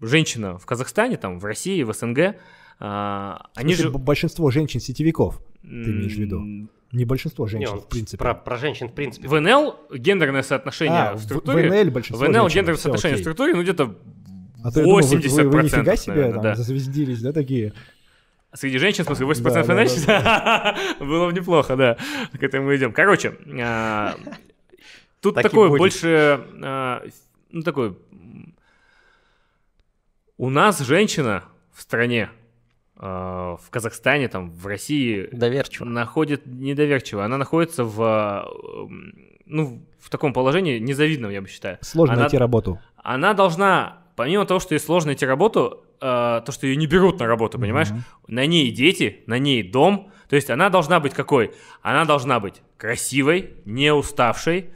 женщина в Казахстане, там, в России, в СНГ, а, они же... большинство женщин-сетевиков, имеешь в виду? не большинство Не, женщин, он в принципе. Про, про женщин в принципе. В НЛ гендерное соотношение А, в в- структуре... в НЛ большинство В НЛ женщин, гендерное всё соотношение в окей. структуре, ну, где-то А то я думал, вы- 80%, вы, вы нифига себе наверное, там да. зазвездились, да, такие? Среди женщин, в смысле, 80% Да, да, иначе? (laughs) Было бы неплохо, да. К этому мы идем. Короче, а, тут Так такое больше, а, ну, такой... У нас женщина в стране, а, в Казахстане, там, в России, Доверчиво. находит недоверчиво. Она находится в, м, ну, в таком положении незавидном, я бы считаю. Сложно Она- найти работу. Она должна, помимо того, что ей сложно найти работу, э, то, что ее не берут на работу, понимаешь? Мгм. На ней дети, на ней дом. То есть она должна быть какой? Она должна быть красивой, не уставшей, э, э,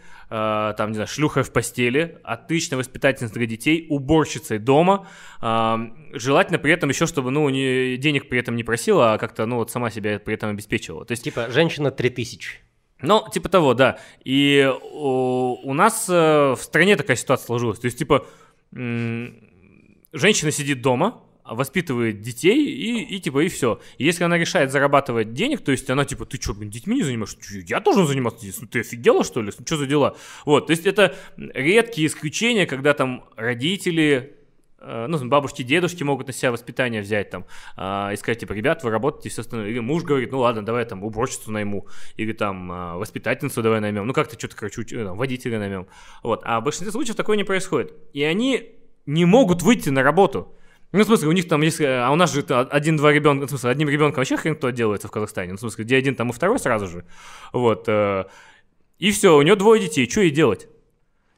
там, не знаю, шлюхой в постели, отличной воспитательницей для детей, уборщицей дома, э, желательно при этом еще, чтобы, ну, не, денег при этом не просила, а как-то, ну, вот сама себя при этом обеспечивала. То есть, Типа, женщина 3000. ну, типа того, да. И у, у нас э, в стране такая ситуация сложилась. То есть, типа, женщина сидит дома, воспитывает детей и, и типа и все. Если она решает зарабатывать денег, то есть она типа, ты что, блин, детьми не занимаешься? Я должен заниматься детьми? Ты офигела, что ли? Что за дела? Вот, то есть это редкие исключения, когда там родители э, ну, бабушки, дедушки могут на себя воспитание взять там, а, и сказать, типа, ребят, вы работаете, все остальное. Или муж говорит, ну ладно, давай там уборщицу найму, или там а, воспитательницу давай наймем, ну как-то что-то, короче, уч- э, там, водителя наймем. Вот, а в большинстве случаев такое не происходит. И они не могут выйти на работу. Ну, в смысле, у них там, если, а у нас же один-два ребенка, в смысле, одним ребенком вообще хрен кто делается в Казахстане, ну, в смысле, где один, там и второй сразу же, вот, э, и все, у нее двое детей, что ей делать?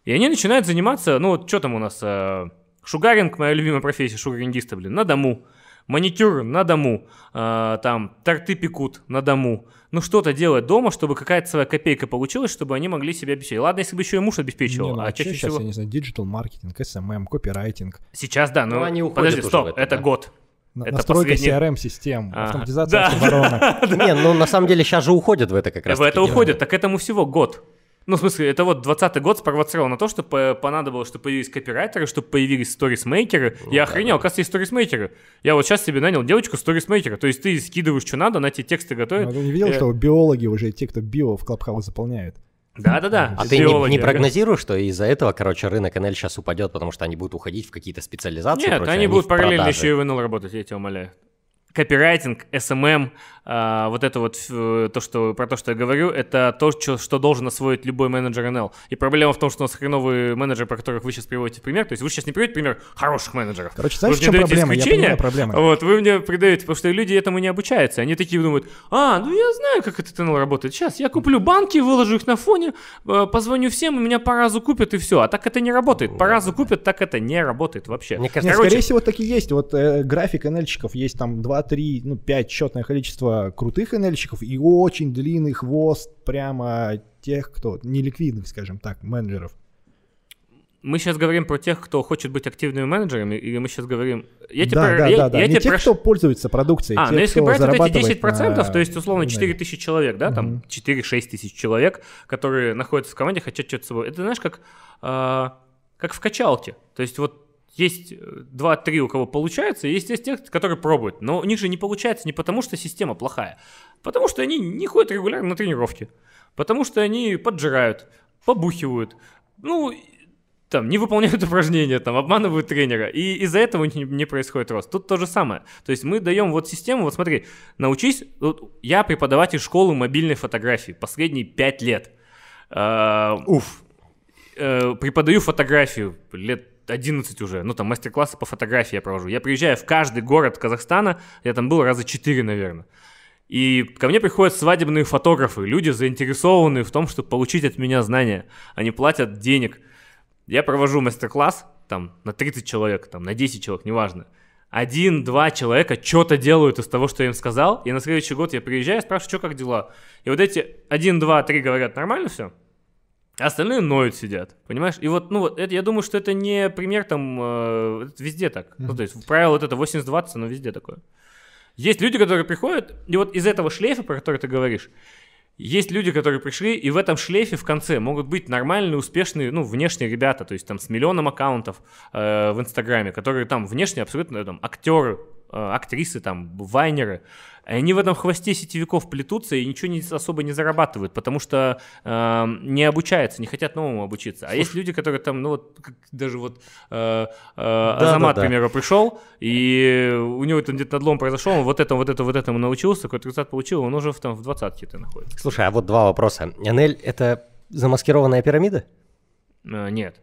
И они начинают заниматься, ну, вот что там у нас, э, шугаринг, моя любимая профессия, шугарингиста, блин, на дому, маникюр на дому, э, там, торты пекут на дому, ну, что-то делать дома, чтобы какая-то своя копейка получилась, чтобы они могли себя обеспечить. Ладно, если бы еще и муж обеспечивал, Не, ну, а а чаще сейчас, всего... я не знаю, digital маркетинг, SMM, копирайтинг, Сейчас, да, но Ну, они уходят подожди, стоп, это, это да. год. Это настройка последний- CRM-систем, А, автоматизация да. автоворонок. (laughs) Не, ну на самом деле сейчас же уходят в это как раз. В это уходит, так этому всего год. Ну, в смысле, это вот 20 год спровоцировал на то, что по- понадобилось, чтобы появились копирайтеры, чтобы появились сторисмейкеры. Я охренел, оказывается, есть сторисмейкеры. Я вот сейчас себе нанял девочку сторисмейкера. То есть ты скидываешь, что надо, она тебе тексты готовит. Ну, Ты не видел, Э, что биологи уже, те, кто био в Клабхаус заполняют? Да-да-да. А ты не, не прогнозируешь, что из-за этого, короче, рынок НЛ сейчас упадет, потому что они будут уходить в какие-то специализации? и Нет, прочее, они будут параллельно еще и в НЛ работать, я тебя умоляю. Копирайтинг, SMM, а, вот это вот э, то, что, про то, что я говорю, это то, что, что должен освоить любой менеджер НЛ. И проблема в том, что у нас хреновые менеджеры, про которых вы сейчас приводите пример, то есть вы сейчас не приводите пример хороших менеджеров. Короче, Вы знаешь, в мне чем даете проблема? Я исключения, понимаю проблему. Вот, вы мне придаете, потому что люди этому не обучаются. Они такие думают, а, ну я знаю, как этот НЛ работает. Сейчас я куплю банки, выложу их на фоне, э, позвоню всем, и меня по разу купят, и все. А так это не работает. По разу купят, так это не работает вообще. Мне кажется, Нет, Короче- скорее всего, так и есть. Вот э, график НЛьщиков есть там 2, 3, ну 5 счетное количество крутых НЛьщиков и очень длинный хвост прямо тех, кто неликвидных, скажем так, менеджеров. Мы сейчас говорим про тех, кто хочет быть активными менеджерами, или мы сейчас говорим... Я тебе да, про- да, я- да, да. я Не тебе тех, про- кто пользуется продукцией, А, тех, ну если брать вот эти зарабатывает 10%, на то есть условно вебинаре. 4 тысячи человек, да, там 4-6 тысяч человек, которые находятся в команде, хотят что-то с собой. Это знаешь, как, а, как в качалке. То есть вот есть 2-3, у кого получается, и есть, есть те, которые пробуют. Но у них же не получается не потому, что система плохая, потому что они не ходят регулярно на тренировки, потому что они поджирают, побухивают, ну, там, не выполняют (laughs) упражнения, там, обманывают тренера, и из-за этого не, не происходит рост. Тут то же самое. То есть мы даем вот систему, вот смотри, научись, вот я преподаватель школы мобильной фотографии последние 5 лет. Уф. Преподаю фотографию лет 11 уже, ну там мастер-классы по фотографии я провожу. Я приезжаю в каждый город Казахстана, я там был раза 4, наверное. И ко мне приходят свадебные фотографы, люди заинтересованные в том, чтобы получить от меня знания. Они платят денег. Я провожу мастер-класс, там, на 30 человек, там, на 10 человек, неважно. Один-два человека что-то делают из того, что я им сказал, и на следующий год я приезжаю, спрашиваю, что, как дела. И вот эти один, два, три говорят, нормально все? А остальные ноют сидят, понимаешь? И вот, ну вот, это, я думаю, что это не пример там, э, везде так. Ну, то есть, правило вот это 80-20, оно везде такое. Есть люди, которые приходят, и вот из этого шлейфа, про который ты говоришь, есть люди, которые пришли, и в этом шлейфе в конце могут быть нормальные, успешные, ну, внешние ребята, то есть там с миллионом аккаунтов э, в Инстаграме, которые там внешне абсолютно там актеры, э, актрисы, там, вайнеры. Они в этом хвосте сетевиков плетутся и ничего не, особо не зарабатывают, потому что э, не обучаются, не хотят новому обучиться. А есть люди, которые там, ну вот, как даже вот э, э, Азамат, да, к да. примеру, пришел, и у него там где-то надлом произошел, он вот это, вот это, вот этому научился, какой-то результат получил, он уже в, там, в двадцатке-то находится. Слушай, а вот два вопроса. НЛ — это замаскированная пирамида? Э, нет.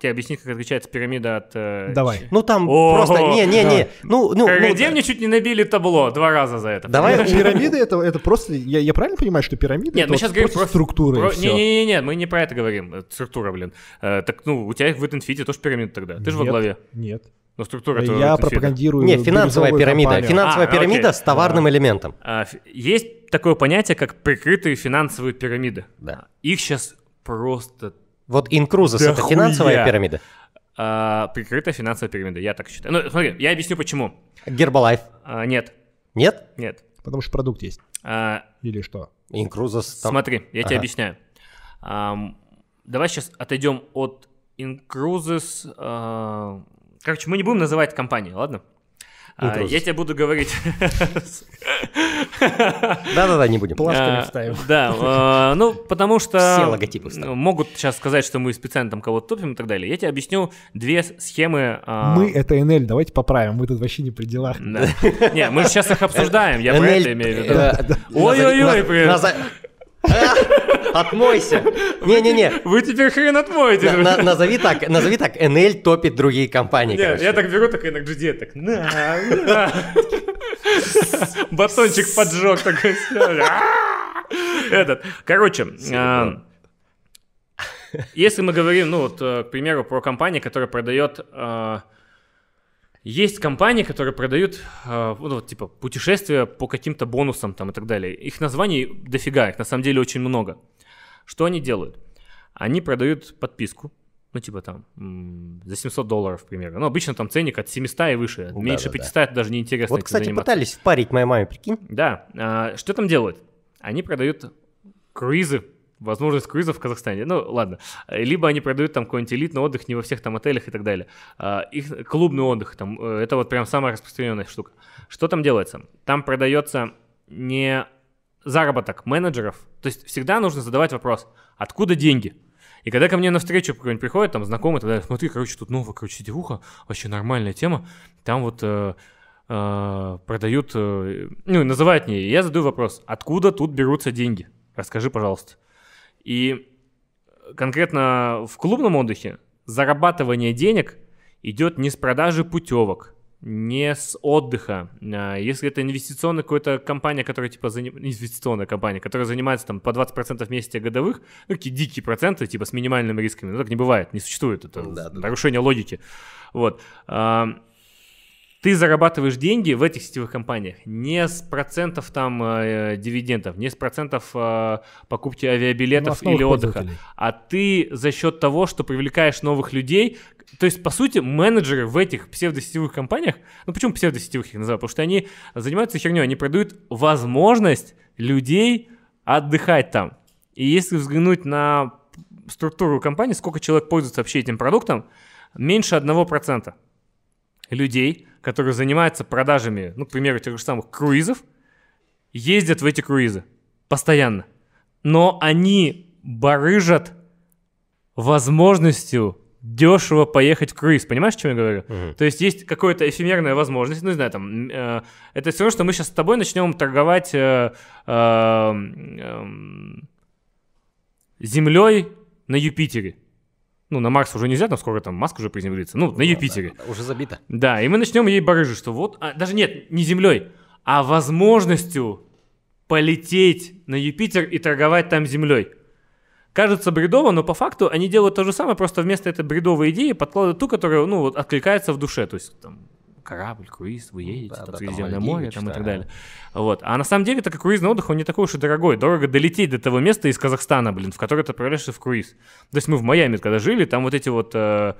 Тебе объяснить, как отличается пирамида от... э, Давай. ч- Ну там О, просто... Не-не-не. да. Ну, ну, ну, Где мне чуть не набили табло два раза за это. Давай понимаешь? Пирамиды это, это просто. Я, я правильно понимаю, что пирамида Нет, это мы сейчас говорим просто про структуры. про-? Не-не-не, мы не про это говорим. э, Структура, блин. Э, так, ну, у тебя в Инфите тоже пирамида тогда. Ты же во Нет, главе. Нет. Ну, структура это Я пропагандирую. Не, финансовая пирамида. компанию. Финансовая А, пирамида окей. с товарным элементом. А, Есть такое понятие, как прикрытые финансовые пирамиды. Да. Их сейчас просто Вот Инкрузес Да это финансовая пирамида? А, прикрытая финансовая пирамида, я так считаю. Ну, смотри, я объясню почему. Гербалайф? А, нет, Нет? нет. Потому что продукт есть. А, Или что? Инкрузес там... Смотри, я тебе объясняю. Давай сейчас отойдем от Incruises. а, короче, мы не будем называть компанию, ладно? А, Incruises. я тебе буду говорить. Да-да-да, не будем. Плашками А, вставим. Да, а, ну, потому что... Все логотипы вставим. Могут сейчас сказать, что мы специально там кого-то топим и так далее. Я тебе объясню две схемы... а, Мы это НЛ, давайте поправим, мы тут вообще не при делах. Не, мы же сейчас их обсуждаем, я про это имею в виду. э, Ой-ой-ой, А, Отмойся. Не-не-не. Вы теперь хрен отмоете. На- на- Назови так, назови так, НЛ топит другие компании, я так беру, так и на GD, так на. Батончик поджег такой. А! Этот, короче, а, если мы говорим, ну вот, э, к примеру, про компанию, которая продает... Есть компании, которые продают, а, ну, вот, типа, путешествия по каким-то бонусам там и так далее. Их названий дофига, их на самом деле очень много. Что они делают? Они продают подписку, ну, типа там, за 700 долларов, к примеру. Ну, обычно там ценник от 700 и выше. Меньше Да-да-да. 500 это даже неинтересно Вот, кстати, заниматься. пытались впарить моей маме, прикинь. Да. а, что там делают? Они продают круизы, возможность круизов в Казахстане. Ну, ладно. Либо они продают там какой-нибудь элитный отдых не во всех там отелях и так далее. А, их клубный отдых, там, э, это вот прям самая распространенная штука. Что там делается? Там продается не заработок менеджеров. То есть всегда нужно задавать вопрос, откуда деньги? И когда ко мне на встречу какой-нибудь приходит, там, знакомый, тогда смотри, короче, тут новая, короче, сетевуха, вообще нормальная тема, там вот э, э, продают, э, ну, называют мне, и я задаю вопрос, откуда тут берутся деньги? Расскажи, пожалуйста. И конкретно в клубном отдыхе зарабатывание денег идет не с продажи путевок, не с отдыха. А, Если это инвестиционная какая-то компания, которая типа заним- инвестиционная компания, которая занимается там по 20% в месяц годовых, ну какие дикие проценты, типа с минимальными рисками, ну так не бывает, не существует, это Да-да-да. нарушение логики. Вот. Ты зарабатываешь деньги в этих сетевых компаниях не с процентов там э, дивидендов, не с процентов э, покупки авиабилетов Ну, или отдыха, а ты за счет того, что привлекаешь новых людей, то есть, по сути, менеджеры в этих псевдосетевых компаниях, ну почему псевдосетевых их называю? Потому что они занимаются херней, они продают возможность людей отдыхать там. И если взглянуть на структуру компании, сколько человек пользуется вообще этим продуктом, меньше 1% людей, которые занимаются продажами, ну, к примеру, тех же самых круизов, ездят в эти круизы постоянно. Но они барыжат возможностью дешево поехать в круиз. Понимаешь, о чем я говорю? Мгм. То есть есть какая-то эфемерная возможность, ну, не знаю, там, э, это все равно, что мы сейчас с тобой начнем торговать э, э, эм, землей на Юпитере. Ну, на Марс уже нельзя, там скоро там Маск уже приземлится. Ну, на Юпитере. Уже забито. Да, и мы начнем ей барыжить, что вот, а, даже нет, не землей, а возможностью полететь на Юпитер и торговать там землей. Кажется бредово, но по факту они делают то же самое, просто вместо этой бредовой идеи подкладывают ту, которая, ну, вот, откликается в душе. То есть, там, корабль, круиз, вы едете, да, там, да, там Средиземное море, там, и так далее. Вот. А на самом деле, так как круизный отдых, он не такой уж и дорогой. Дорого долететь до того места из Казахстана, блин, в которое ты отправляешься в круиз. То есть мы в Майами, когда жили, там вот эти вот э,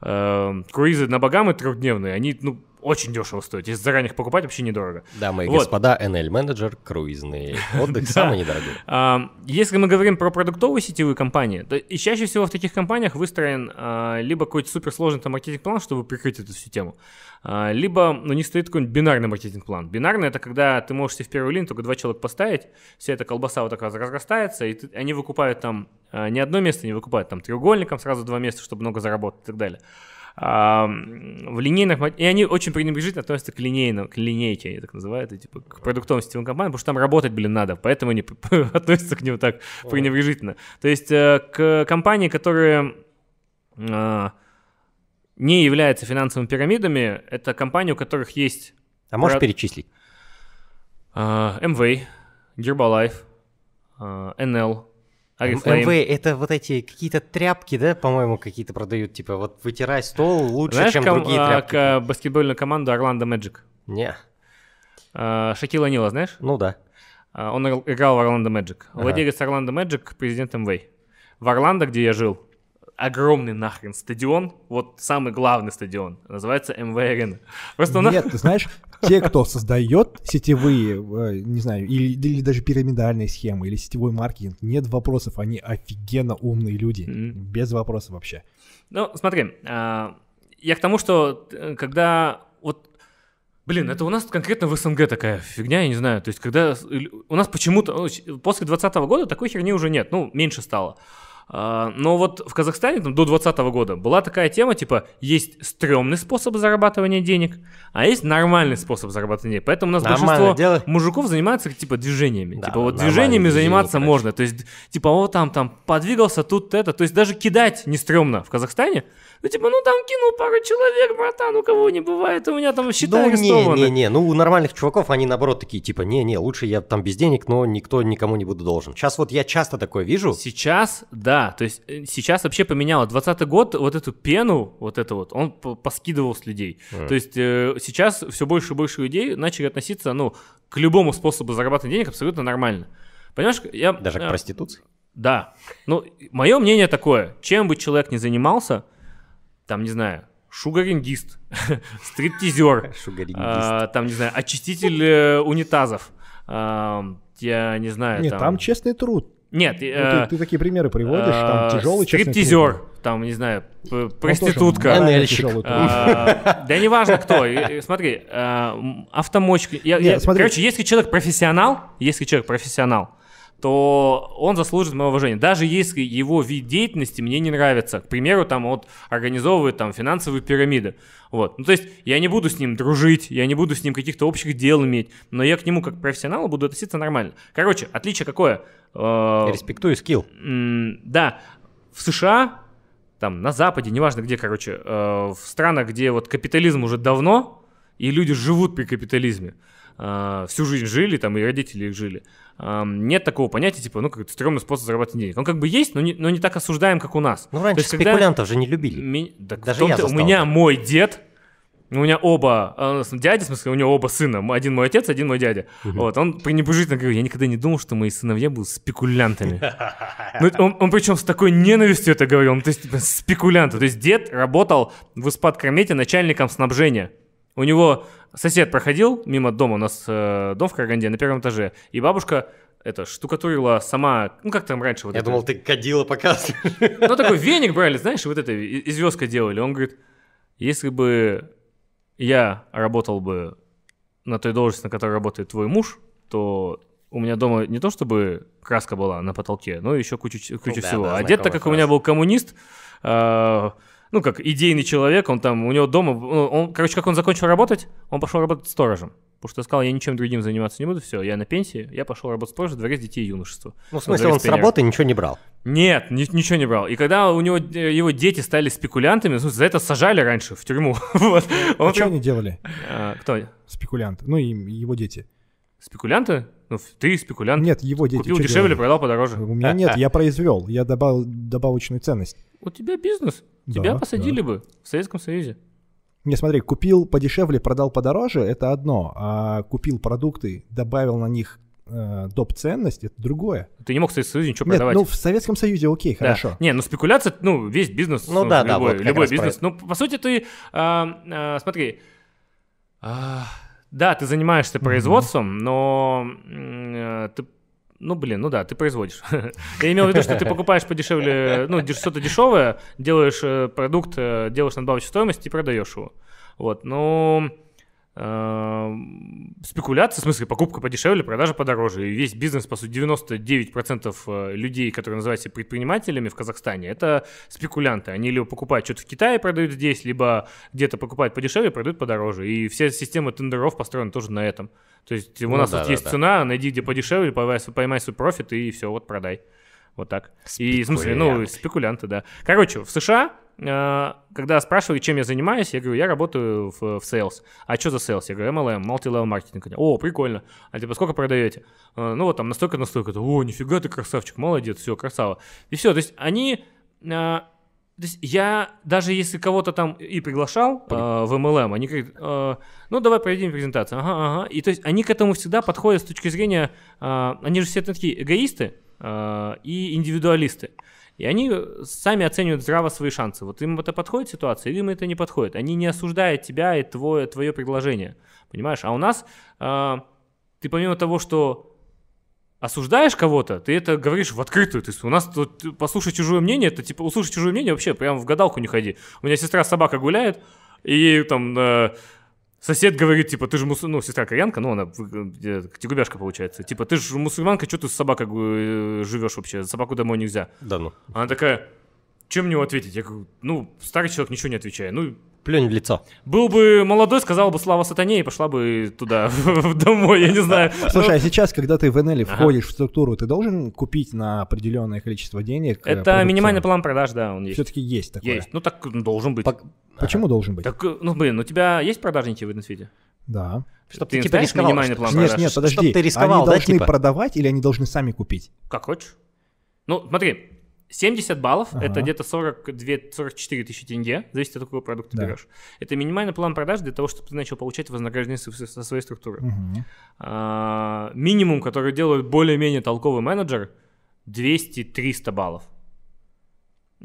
э, круизы на Багамы трехдневные, они, ну, очень дешево стоят. Если заранее их покупать, вообще недорого. Дамы и Вот. господа, NL менеджер, круизный отдых, (laughs) самый недорогой. А, Если мы говорим про продуктовые сетевые компании, то и чаще всего в таких компаниях выстроен а, либо какой-то суперсложный там маркетинг-план, чтобы прикрыть эту всю тему, либо у них стоит какой-нибудь бинарный маркетинг-план. Бинарный — это когда ты можешь себе в первую линию только два человека поставить, вся эта колбаса вот так раз разрастается, и ты- они выкупают там а, не одно место, не выкупают там треугольником сразу два места, чтобы много заработать и так далее. А, в линейных, и они очень пренебрежительно относятся к линейным, к линейке, они так называют, и, типа к продуктовым сетевым компаниям, потому что там работать, блин, надо, поэтому они (laughs) относятся к ним так пренебрежительно. То есть э, к компании, которые не являются финансовыми пирамидами, это компании, у которых есть А можешь Про- перечислить? MV, Herbalife, э, NL, Oriflame. МВ это вот эти какие-то тряпки, да, по-моему, какие-то продают, типа вот вытирай стол лучше, Знаешь, чем ком- другие а, тряпки. к- баскетбольную команду Орландо Magic? Не, Шакила Нила, знаешь? ну да. А, Он иг- играл в Орландо. Ага. Владелец Орландо Magic, президент МВ. В Орландо, где я жил, огромный нахрен стадион, вот самый главный стадион, называется МВ Арена. Просто Нет, ты знаешь, те, кто создает сетевые, э, не знаю, или, или даже пирамидальные схемы, или сетевой маркетинг, нет вопросов, они офигенно умные люди, Мгм. без вопросов вообще. Ну, смотри, а, я к тому, что э, когда вот Блин, это у нас конкретно в СНГ такая фигня, я не знаю. То есть, когда у нас почему-то ну, после 2020 года такой херни уже нет, ну, меньше стало. А, Но вот в Казахстане там, до 2020 года была такая тема, типа, есть стрёмный способ зарабатывания денег, а есть нормальный способ зарабатывания денег. Поэтому у нас Нормально большинство делай. мужиков занимаются, типа, движениями. Да, типа, вот движениями движения, заниматься короче. можно. То есть, типа, вот там, там, подвигался тут это. То есть, даже кидать не стрёмно в Казахстане. Ну, типа, ну, там кинул пару человек, братан, у кого не бывает, у меня там счета Ну, не, арестованы. не, не, ну у нормальных чуваков они наоборот такие, типа, не-не, лучше я там без денег, но никто никому не буду должен. Сейчас вот я часто такое вижу. Сейчас, да, то есть э, сейчас вообще поменяло. 20 год, вот эту пену, вот это вот, он по- поскидывал с людей. Мгм. То есть э, сейчас все больше и больше людей начали относиться, ну, к любому способу зарабатывать денег абсолютно нормально. Понимаешь, я... Даже к э, проституции. Да. Ну, мое мнение такое, чем бы человек ни занимался, там, не знаю, шугарингист, (laughs) стриптизер, (laughs) а, там, не знаю, очиститель э, унитазов, а, я не знаю, Нет, там честный труд. Нет, Ну, э, ты, ты такие примеры приводишь, там а, тяжелый честный Стриптизер, там, не знаю, тоже проститутка. труд. А, Да неважно кто. Смотри, автомочка. Я- Не, я- смотри. Короче, если человек профессионал, если человек профессионал, то он заслужит моего уважения. Даже если его вид деятельности мне не нравится. К примеру, там вот организовывает там финансовые пирамиды. Вот. Ну, то есть я не буду с ним дружить, я не буду с ним каких-то общих дел иметь, но я к нему как профессионалу буду относиться нормально. Короче, отличие какое? Э, Респектую скилл. Да, в США, там на Западе, неважно где, короче, э, в странах, где вот капитализм уже давно, и люди живут при капитализме, э, всю жизнь жили, там и родители их жили, э, нет такого понятия, типа, ну, как стрёмный способ зарабатывать денег. Он как бы есть, но не, но не так осуждаем, как у нас. Ну, То раньше есть, когда спекулянтов же не любили. ми- в Даже я У меня это. мой дед, у меня оба, э, дяди, в смысле, у него оба сына. Один мой отец, один мой дядя. Вот, он пренебрежительно говорил, я никогда не думал, что мои сыновья будут спекулянтами. (laughs) Ну, он, он причем с такой ненавистью это говорил, ну, то есть типа, спекулянты. То есть дед работал в Испаткомете начальником снабжения. У него сосед проходил мимо дома, у нас э, дом в Караганде на первом этаже, и бабушка это штукатурила сама, ну как там раньше вот Я это- думал, ты кадила показываешь. ну, такой веник брали, знаешь, вот это и- звездка делали. Он говорит, если бы я работал бы на той должности, на которой работает твой муж, то у меня дома не то чтобы краска была на потолке, но еще куча, куча да, всего. да, а дед, так как у меня фраза. был коммунист, э, ну, как идейный человек, он там, у него дома, ну, он, короче, как он закончил работать, он пошел работать сторожем. Потому что сказал, я ничем другим заниматься не буду, все, я на пенсии, я пошел работать сторожем дворец детей и юношества. Ну, в смысле, он с работы ничего не брал. Нет, ни- ничего не брал. И когда у него э, его дети стали спекулянтами, смысле, за это сажали раньше в тюрьму. (laughs) Вот. Он А что прям- они делали, А, Кто? спекулянты? Ну, и его дети. Спекулянты? Ну, ты спекулянт. Нет, его дети. Купил дешевле, делали? продал подороже. У меня нет, я (laughs) произвел, я добавил добавочную ценность. У тебя бизнес. Да, Тебя посадили да. бы в Советском Союзе. Не, смотри, купил подешевле, продал подороже, это одно, а купил продукты, добавил на них э, доп. ценность, это другое. Ты не мог в Советском Союзе ничего Нет, продавать. ну в Советском Союзе окей, Да. хорошо. Не, ну спекуляция, ну, весь бизнес. Ну да, да, любой, вот как любой бизнес. Ну, по сути, ты, а, а, смотри, а, да, ты занимаешься производством, но э, ты, ну, блин, ну да, ты производишь. (laughs) Я имел в виду, что ты покупаешь подешевле, ну, что-то дешевое, делаешь э, продукт, э, делаешь надбавочную стоимость и продаешь его. Вот, ну, э, спекуляция, в смысле покупка подешевле, продажа подороже. И весь бизнес, по сути, 99% э, людей, которые называют себя предпринимателями в Казахстане, это спекулянты. Они либо покупают что-то в Китае, продают здесь, либо где-то покупают подешевле, продают подороже. И вся система тендеров построена тоже на этом. То есть у Ну нас да, вот да, есть да. цена, найди где подешевле, поймай, свой- поймай свой профит и все, вот продай. Вот так. И, в смысле, ну, Спекулянты. спекулянты, да. Короче, в США, когда спрашивали, чем я занимаюсь, я говорю, я работаю в, в sales. А что за sales? Я говорю, MLM, multi-level маркетинг. О, прикольно. А типа, сколько продаете? «Э, Ну, вот там настолько, настолько. О, нифига ты красавчик, молодец, все, красава. И все, то есть они... э, то есть я даже если кого-то там и приглашал э, в MLM, они говорят, э, ну давай проведем презентацию, ага, ага. И то есть они к этому всегда подходят с точки зрения, э, они же все такие эгоисты э, и индивидуалисты. И они сами оценивают здраво свои шансы. Вот им это подходит ситуация, или им это не подходит. Они не осуждают тебя и твое, твое предложение. Понимаешь? А у нас э, ты помимо того, что осуждаешь кого-то, ты это говоришь в открытую. То есть у нас тут послушать чужое мнение, это типа услышать чужое мнение вообще прям в гадалку не ходи. У меня сестра собака гуляет, и там э, сосед говорит, типа, ты же мус... ну, сестра кореянка, ну, она э, тягубяшка получается. Типа, ты же мусульманка, что ты с собакой э, живешь вообще? Собаку домой нельзя. Да ну. Она такая, чем мне ответить? Я говорю, ну, старый человек ничего не отвечает. Ну, Плюнь в лицо. Был бы молодой, сказал бы слава сатане и пошла бы туда, (laughs) домой, я не знаю. Слушай, а сейчас, когда ты в НЛ входишь в структуру, ты должен купить на определенное количество денег? э, Это минимальный план продаж, да, он есть. Все-таки есть такое. Есть, ну так должен быть. Почему должен быть? Так, ну блин, у тебя есть продажники в Инфиде? Да. Чтобы ты ты типа рисковал. минимальный план Нет, продаж? нет, подожди. Чтоб ты рисковал, они да, должны типа? продавать или они должны сами купить? Как хочешь. Ну, смотри, 70 баллов Ага. это где-то 42-44 тысячи тенге, зависит от какого продукта Да. берешь. Это минимальный план продаж для того, чтобы ты начал получать вознаграждение со, со своей структуры. Мгм. А, минимум, который делает более-менее толковый менеджер, 200-300 баллов.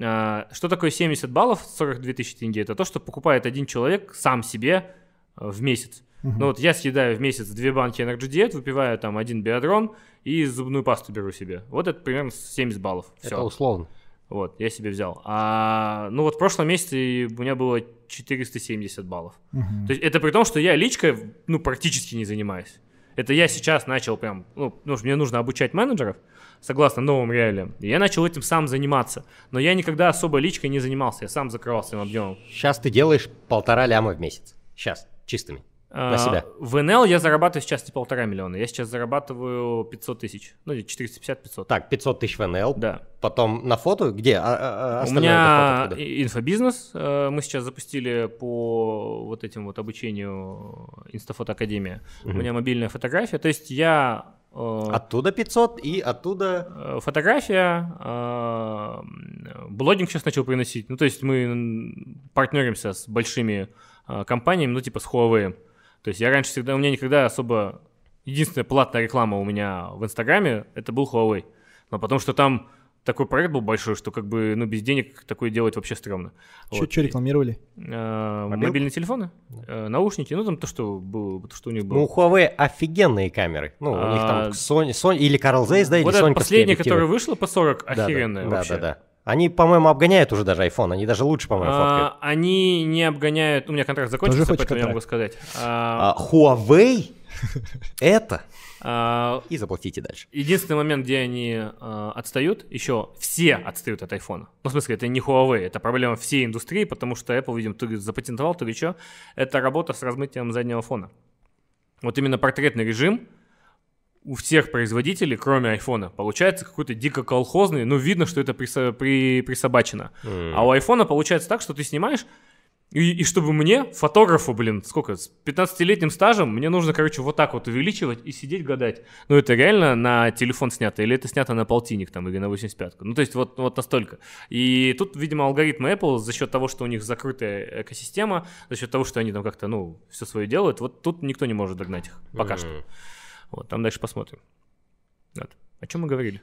А, что такое 70 баллов, 42 тысячи тенге? Это то, что покупает один человек сам себе э, в месяц. Ну вот я съедаю в месяц две банки Energy Diet, выпиваю там один биодрон и зубную пасту беру себе. Вот это примерно 70 баллов. Все. Это условно. Вот, я себе взял. А, ну вот в прошлом месяце у меня было 470 баллов. Мгм. То есть это при том, что я личкой, ну, практически не занимаюсь. Это я сейчас начал прям, ну, что мне нужно обучать менеджеров, согласно новым реалиям. И я начал этим сам заниматься. Но я никогда особо личкой не занимался, я сам закрывал своим объемом. Сейчас ты делаешь полтора ляма в месяц. Сейчас, чистыми. А, На себя. В НЛ я зарабатываю сейчас не полтора миллиона, я сейчас зарабатываю 500 тысяч, ну, 450-500. Так, 500 тысяч в НЛ. Да. Потом на фото, где? А, а, а У меня инфобизнес. э, Мы сейчас запустили по вот этим вот обучению Инстафото Академия. У меня мобильная фотография. То есть я э, Оттуда 500 и оттуда... э, фотография, э, блогинг сейчас начал приносить. Ну, то есть мы партнеримся с большими э, компаниями, ну, типа с Huawei. То есть я раньше всегда, у меня никогда особо... Единственная платная реклама у меня в Инстаграме, это был Huawei. Но потому что там такой проект был большой, что как бы, ну, без денег такое делать вообще стрёмно. Чё Вот. рекламировали? Мобилку? мобильные телефоны, э, наушники, ну, там то, что было, то, что у них было. Ну, у Huawei офигенные камеры. Ну, у них А, там Sony, Sony или Carl Zeiss, да, или вот эта Соньковские последняя, объективы. которая вышла по 40, Да, да, охеренная да, вообще. Да, да, Они, по-моему, обгоняют уже даже iPhone. Они даже лучше, по-моему, фоткают. А, они не обгоняют, у меня контракт закончился, поэтому я могу контракт? сказать. А, А Huawei (laughs) это... И заплатите дальше. единственный момент, где они отстают, еще все отстают от iPhone. Ну, в смысле, это не Huawei, это проблема всей индустрии, потому что Apple, видимо, то ли запатентовал, то ли что. Это работа с размытием заднего фона. Вот именно портретный режим у всех производителей, кроме айфона, получается какой-то дико колхозный, но видно, что это присо- при, присобачено. А у айфона получается так, что ты снимаешь, и, и чтобы мне, фотографу, блин, сколько, с 15-летним стажем, мне нужно, короче, вот так вот увеличивать и сидеть гадать. Ну, это реально на телефон снято, или это снято на полтинник там, или на 85-ку. Ну, то есть вот, вот настолько. И тут, видимо, алгоритмы Apple за счет того, что у них закрытая экосистема, за счет того, что они там как-то, ну, все свое делают, вот тут никто не может догнать их, пока что. Вот, там дальше посмотрим. Вот. О чем мы говорили?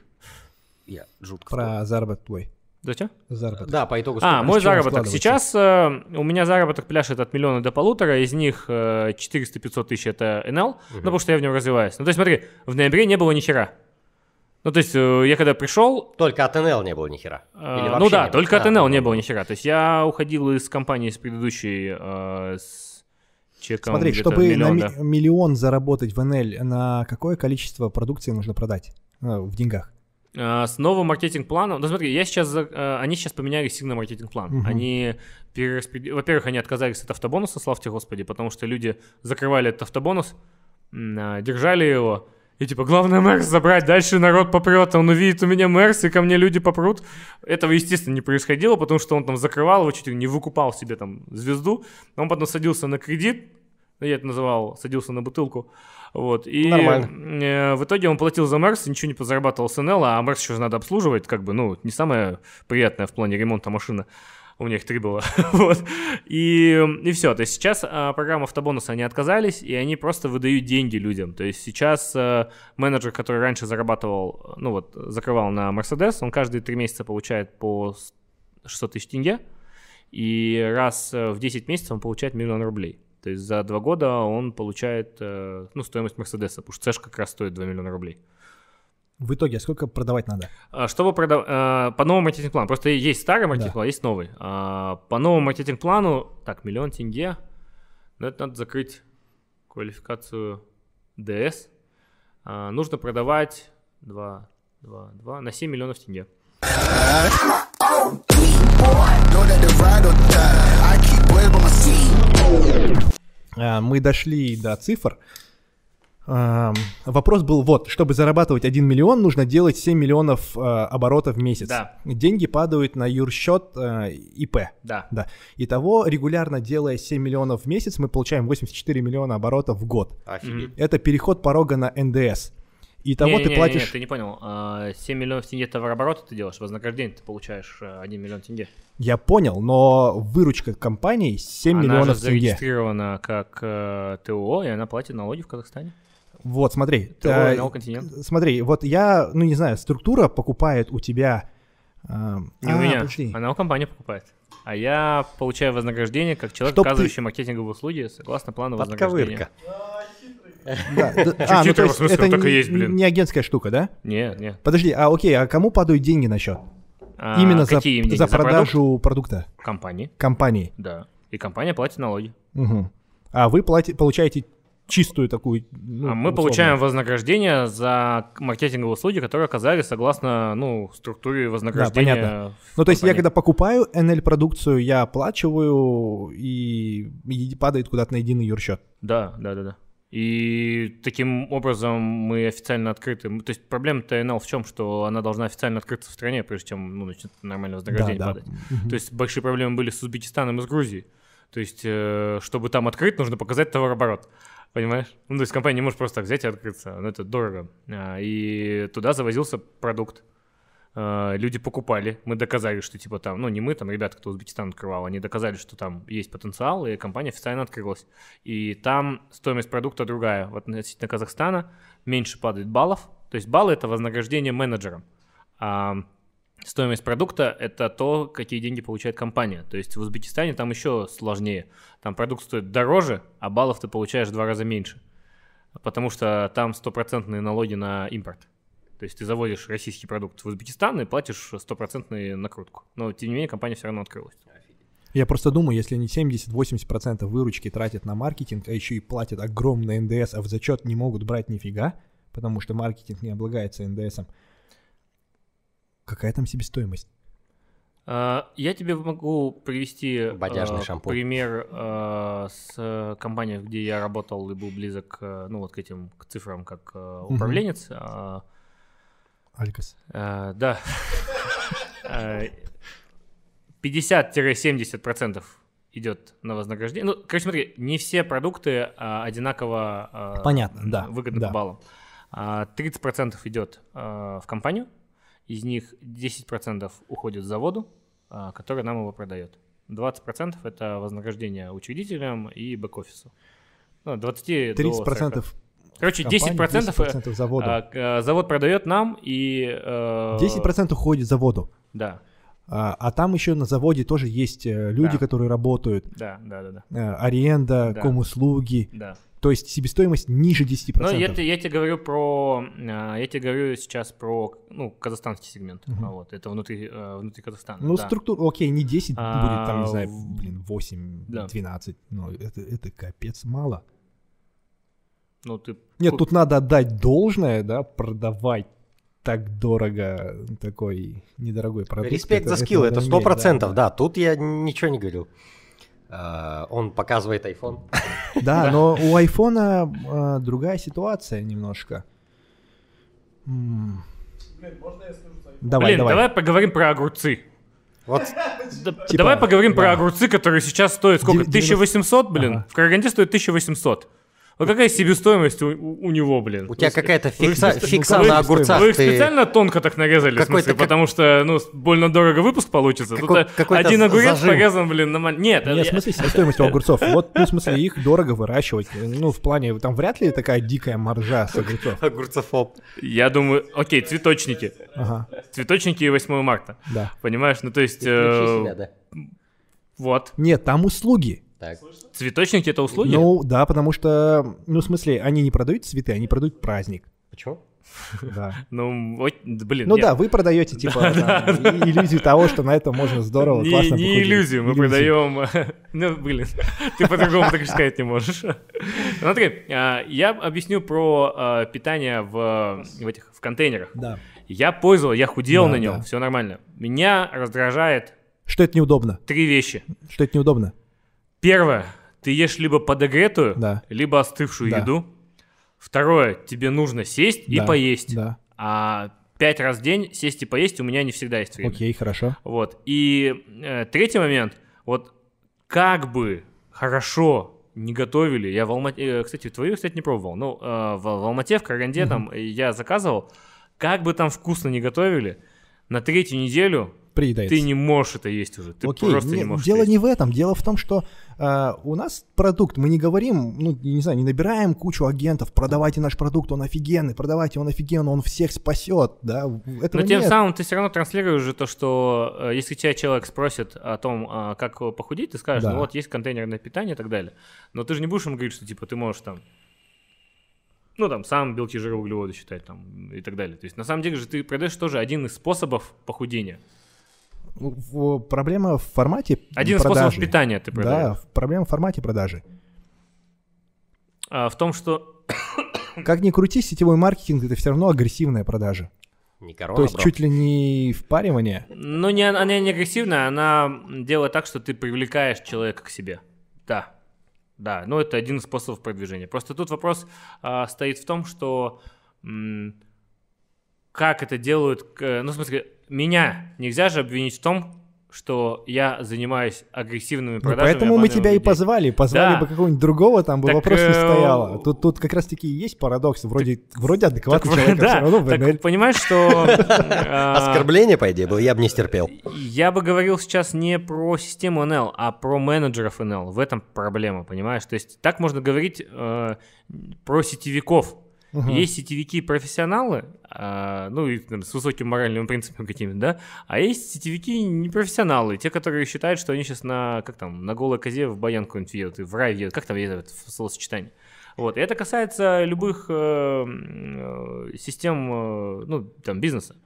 Я жутко... Про заработок твой. Зачем? Заработок. Да, по итогу... А, мой чего заработок. Сейчас э, у меня заработок пляшет от миллиона до полутора, из них э, 400-500 тысяч это НЛ, ну, потому что я в нем развиваюсь. Ну, то есть, смотри, в ноябре не было ни хера. Ну, то есть, э, я когда пришел, Только от НЛ не было ни хера. э, ну да, не было? только от А, НЛ ну, не ну, было ну. ни хера. То есть, я уходил из компании с предыдущей э, с чеком Смотри, чтобы миллион, на да. ми- миллион заработать в НЛ, на какое количество продукции нужно продать Ну, в деньгах? А, С новым маркетинг-планом, ну смотри, я сейчас, э, они сейчас поменяли сильно маркетинг-план. Мгм. Они перераспределили, во-первых, они отказались от автобонуса, славьте господи, потому что люди закрывали этот автобонус, а, держали его, и типа, главное Мерс забрать, дальше народ попрет, он увидит у меня Мерс, и ко мне люди попрут. Этого, естественно, не происходило, потому что он там закрывал его, чуть ли не выкупал себе там звезду, он потом садился на кредит, я это называл, садился на бутылку, вот, и Нормально. э, в итоге он платил за Мерс, ничего не позарабатывал с НЛ, а Мерс еще надо обслуживать, как бы, ну, не самое приятное в плане ремонта машины. У меня их три было. (laughs) вот. И, и все. То есть сейчас а, программа автобонуса, они отказались, и они просто выдают деньги людям. То есть сейчас а, менеджер, который раньше зарабатывал, ну вот, закрывал на Mercedes, он каждые три месяца получает по 600 тысяч тенге, и раз э, в 10 месяцев он получает миллион рублей. То есть за два года он получает э, ну, стоимость Мерседеса, потому что Цеш как раз стоит 2 миллиона рублей. В итоге, а сколько продавать надо? А, чтобы продавать... Э, по новому маркетинг-плану. Просто есть старый маркетинг-план, да. есть новый. А, по новому маркетинг-плану, так, миллион тенге. Но это надо закрыть квалификацию DS. Нужно продавать 2, 2, 2 на 7 миллионов тенге. А, мы дошли до цифр. А, вопрос был вот, чтобы зарабатывать 1 миллион, нужно делать 7 миллионов а, оборотов в месяц. Да. Деньги падают на юрсчет ИП. Да. да. Итого, регулярно делая 7 миллионов в месяц, мы получаем 84 миллиона оборотов в год. Офигеть. Это переход порога на НДС. Итого не, ты не, платишь... Нет, ты не понял. 7 миллионов тенге товарооборота ты делаешь, вознаграждение ты получаешь 1 миллион тенге. Я понял, но выручка компании 7 она миллионов же тенге. зарегистрирована как э, ТО, и она платит налоги в Казахстане. Вот, смотри. ТО э. Смотри, вот я, ну не знаю, структура покупает у тебя... э, Не а, у меня, подожди. она у компании покупает. А я получаю вознаграждение как человек, Чтоб ты- оказывающий маркетинговые услуги согласно плану вознаграждения. Подковырка. Да, да, (laughs) а, ну, то есть это так и не- есть, блин. не агентская штука, да? Нет, нет. Подожди, а окей, а кому падают деньги на счет? А Именно за, за продажу продукта компании. компании. Да. И компания платит налоги. Мгм. А вы плати- получаете чистую такую... ну, а мы условно. получаем вознаграждение за маркетинговые услуги, которые оказались согласно ну, структуре вознаграждения. понятно. в Ну, то есть я когда покупаю NL-продукцию, я оплачиваю, и, и падает куда-то на единый юрсчет. Да, да, да, да. И таким образом мы официально открыты. То есть проблема ТНЛ в чем, что она должна официально открыться в стране, прежде чем ну, начнет нормальное вознаграждение Да, да. падать. Мгм. То есть большие проблемы были с Узбекистаном и с Грузией. То есть, э, чтобы там открыть, нужно показать товарооборот. Понимаешь? Ну, то есть компания не может просто так взять и открыться. Ну, это дорого. А, И туда завозился продукт. А, Люди покупали. Мы доказали, что типа там, ну не мы, там ребята, кто Узбекистан открывал, они доказали, что там есть потенциал, и компания официально открылась. И там стоимость продукта другая. Вот относительно Казахстана меньше падает баллов. То есть баллы это вознаграждение менеджерам. А стоимость продукта – это то, какие деньги получает компания. То есть в Узбекистане там еще сложнее. Там продукт стоит дороже, а баллов ты получаешь в два раза меньше. Потому что там стопроцентные налоги на импорт. То есть ты заводишь российский продукт в Узбекистан и платишь стопроцентную накрутку. Но тем не менее компания все равно открылась. Я просто думаю, если они 70-80% выручки тратят на маркетинг, а еще и платят огромный НДС, а в зачет не могут брать нифига, потому что маркетинг не облагается НДСом, какая там себестоимость? А, Я тебе могу привести Бодяжный а, шампунь. пример а, с компанией, где я работал и был близок ну, вот к этим к цифрам как управленец. А, Алькас. Да. А, 50-70% идет на вознаграждение. Ну, короче, смотри, не все продукты а, одинаково а, Понятно, да, выгодны да. по баллам. А, 30% идет а, в компанию, из них 10% уходит заводу, а, который нам его продает. 20% это вознаграждение учредителям и бэк-офису. Ну, 20 до 30% 40. Короче, компании, 10%, 10% заводу. а, а, завод продает нам и... э, 10% уходит заводу. Да, А, а там еще на заводе тоже есть э, люди, Да. которые работают, да, да, да, да. э, аренда, Да. комуслуги. да. То есть себестоимость ниже 10%. Но я, я тебе говорю про, а, я тебе говорю сейчас про, ну, казахстанский сегмент, а вот, это внутри, э, внутри Казахстана. Ну, да. структура, окей, не 10 будет, там, не А, знаю, в- блин, 8, Да. 12. Но это, это капец мало. Ну, ты... Нет, тут надо отдать должное, да, продавать так дорого такой недорогой продукт. Респект за скилл, это сто процентов, да. Тут я ничего не говорил. А, Он показывает iPhone. (laughs) Да, но у айфона а, другая ситуация немножко. Давай, Блин, давай. давай. поговорим про огурцы. Вот (laughs) Да- Типа, давай поговорим да. про огурцы, которые сейчас стоят сколько? Дев- 1800, блин? Ага. В Караганде стоит 1800. Вот какая себестоимость у, у- у него, блин? У тебя Вы- какая-то вы- фикса, ну, фикса вы- на огурцах. Вы их ты- специально тонко так нарезали, в смысле, как- потому что, ну, больно дорого выпуск получится. Какой- Тут а, какой-то один огурец зажим. порезан, блин, на Нет, Нет, я- в смысле, себестоимость у (laughs) огурцов. Вот, ну, в смысле, их дорого выращивать. Ну, в плане, там вряд ли такая дикая маржа с огурцов. Огурцофоб. я думаю, окей, цветочники. Ага, Цветочники и 8 марта. да. Понимаешь, ну то есть, Включи э, себя, да. вот. Нет, там услуги. Так. Цветочники это услуги? Ну, да, потому что, ну, в смысле, они не продают цветы, они продают праздник. Почему? Да. (laughs) Ну, ой, блин, Ну нет. да, вы продаете, типа, там, и- иллюзию того, что на этом можно здорово, не, классно не похудеть. иллюзию, мы Иллюзию. продаем... (laughs) Ну, блин, ты по-другому так сказать не можешь. Смотри, а, я объясню про а, питание в, в этих в контейнерах. Да. Я пользовал, я худел Да, на нем, да. все нормально. Меня раздражает Что это неудобно? три вещи. Что это неудобно? Первое, ты ешь либо подогретую, Да. либо остывшую Да. еду. Второе, тебе нужно сесть и Да, поесть. Да. А пять раз в день сесть и поесть у меня не всегда есть время. Окей, хорошо. Вот. И э, третий момент. Вот как бы хорошо не готовили. Я в Алмате, э, кстати, твою, кстати, не пробовал. Ну, э, в, в Алмате, в Караганде там э, я заказывал. Как бы там вкусно не готовили, на третью неделю Приедается. ты не можешь это есть уже. Ты Окей, просто не, не- можешь дело не в этом. Дело в том, что э, у нас продукт, мы не говорим, ну, не знаю, не набираем кучу агентов, продавайте наш продукт, он офигенный, продавайте, он офигенный, он всех спасет, да, этого Но тем нет. самым ты все равно транслируешь же то, что э, если тебя человек спросит о том, а, как похудеть, ты скажешь, Да. ну вот есть контейнерное питание и так далее. Но ты же не будешь ему говорить, что типа ты можешь там, ну там сам белки, жиры, углеводы считать там и так далее. То есть на самом деле же ты продаешь тоже один из способов похудения. Проблема в формате Один из продажи. способов питания ты Да, продаешь. в- проблема в формате продажи. А, в том, что (coughs) Как ни крути, сетевой маркетинг это все равно агрессивная продажа. Не корона, То есть бро. чуть ли не впаривание. Ну, не, она не агрессивная, она делает так, что ты привлекаешь человека к себе. Да. Да, ну это один из способов продвижения. Просто тут вопрос а, стоит в том, что м, как это делают... к- ну, в смысле, меня нельзя же обвинить в том, что я занимаюсь агрессивными Ну, продажами. поэтому мы тебя и людей. позвали. Позвали Да. бы какого-нибудь другого, там бы Так, вопрос не э, стояло. Тут, тут как раз-таки и есть парадокс. Вроде, вроде адекватный Так, человек, а (laughs) да, все равно так НЛ. понимаешь, что... а, (laughs) Оскорбление, по идее, было, я бы не стерпел. Я бы говорил сейчас не про систему NL, а про менеджеров NL. В этом проблема, понимаешь? То есть так можно говорить э, про сетевиков. Мгм. Есть сетевики-профессионалы, а, ну и там, с высоким моральным принципом какими-то, да, а есть сетевики непрофессионалы, те, которые считают, что они сейчас на, как там, на голой козе в баян какой-нибудь и в рай едут, как там в словосочетание. Вот, и это касается любых э, э, систем, э, ну, там, бизнеса.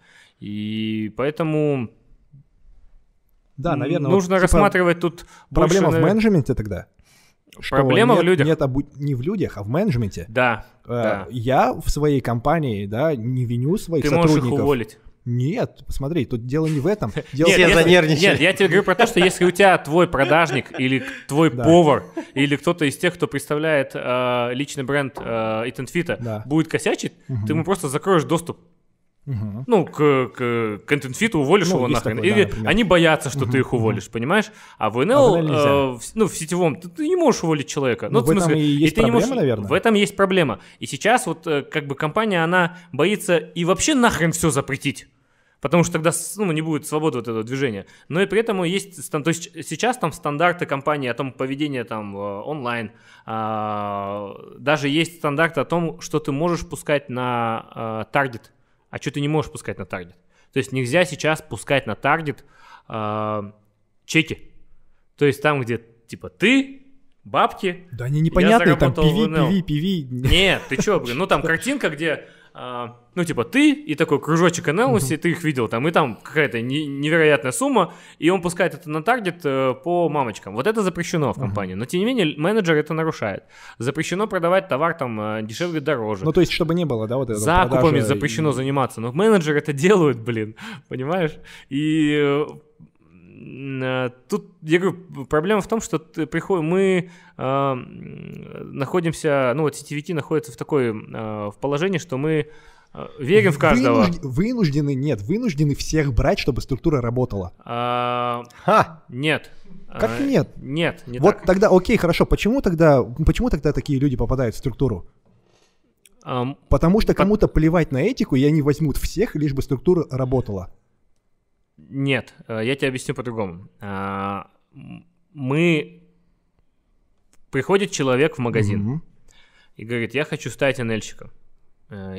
И поэтому Да, наверное. вот, нужно типа, рассматривать тут Проблема больше, в менеджменте тогда. Что Проблема в нет- людях. Нет, обу- не в людях, а в менеджменте. Да, Э, да. Я в своей компании, да, не виню своих Ты можешь их сотрудников. уволить. Нет, посмотри, тут дело не в этом. (laughs) Дело Нет, Все если- занервничали. Нет, я тебе говорю про то, что если у тебя твой продажник (laughs) или твой Да. повар или кто-то из тех, кто представляет э, личный бренд э, Eat and Fit, Да. будет косячить, ты ему просто закроешь доступ. Мгм. Ну, к, к, к Content Fit уволишь Ну, его нахрен. такое, да, Или например. они боятся, что ты их уволишь, понимаешь? А в НЛ, А в э, в, ну, в сетевом, ты, ты не можешь уволить человека. Ну, в в этом смысле, и есть ты не проблема, наверное. В этом есть проблема. И сейчас вот э, как бы компания, она боится и вообще нахрен все запретить. Потому что тогда ну, не будет свободы вот этого движения. Но и при этом есть... То есть сейчас там стандарты компании о том поведении там э, онлайн. а, даже есть стандарты о том, что ты можешь пускать на а, таргет, а что ты не можешь пускать на таргет. То есть нельзя сейчас пускать на таргет а, чеки. То есть там, где типа ты, бабки, Да они непонятные, там PV. PV, PV. нет, ты чё, блин, ну там (laughs) картинка, где, а, ну типа ты и такой кружочек NL, ты их видел там, и там какая-то не- невероятная сумма, и он пускает это на таргет э, по мамочкам. Вот это запрещено в компании, но тем не менее менеджер это нарушает. Запрещено продавать товар там э, дешевле, дороже. Ну, то есть, чтобы не было, да, вот этого Закупами запрещено и- заниматься, но менеджеры это делают, блин, (laughs) понимаешь? И э, тут, я говорю, проблема в том, что ты приход- мы э, находимся, ну вот сетевики находятся в такой, э, в положении, что мы Э, Верим в каждого. Вынужд- Вынуждены, нет, вынуждены всех брать, чтобы структура работала. А, Ха! Нет. Как А, нет? Нет, не вот так. тогда, окей, хорошо, почему тогда, почему тогда такие люди попадают в структуру? Потому что кому-то плевать на этику, и они возьмут всех, лишь бы структура работала. Нет, э, я тебе объясню по-другому. А, Мы... Приходит человек в магазин Мгм. и говорит, я хочу стать НЛьщиком. Э,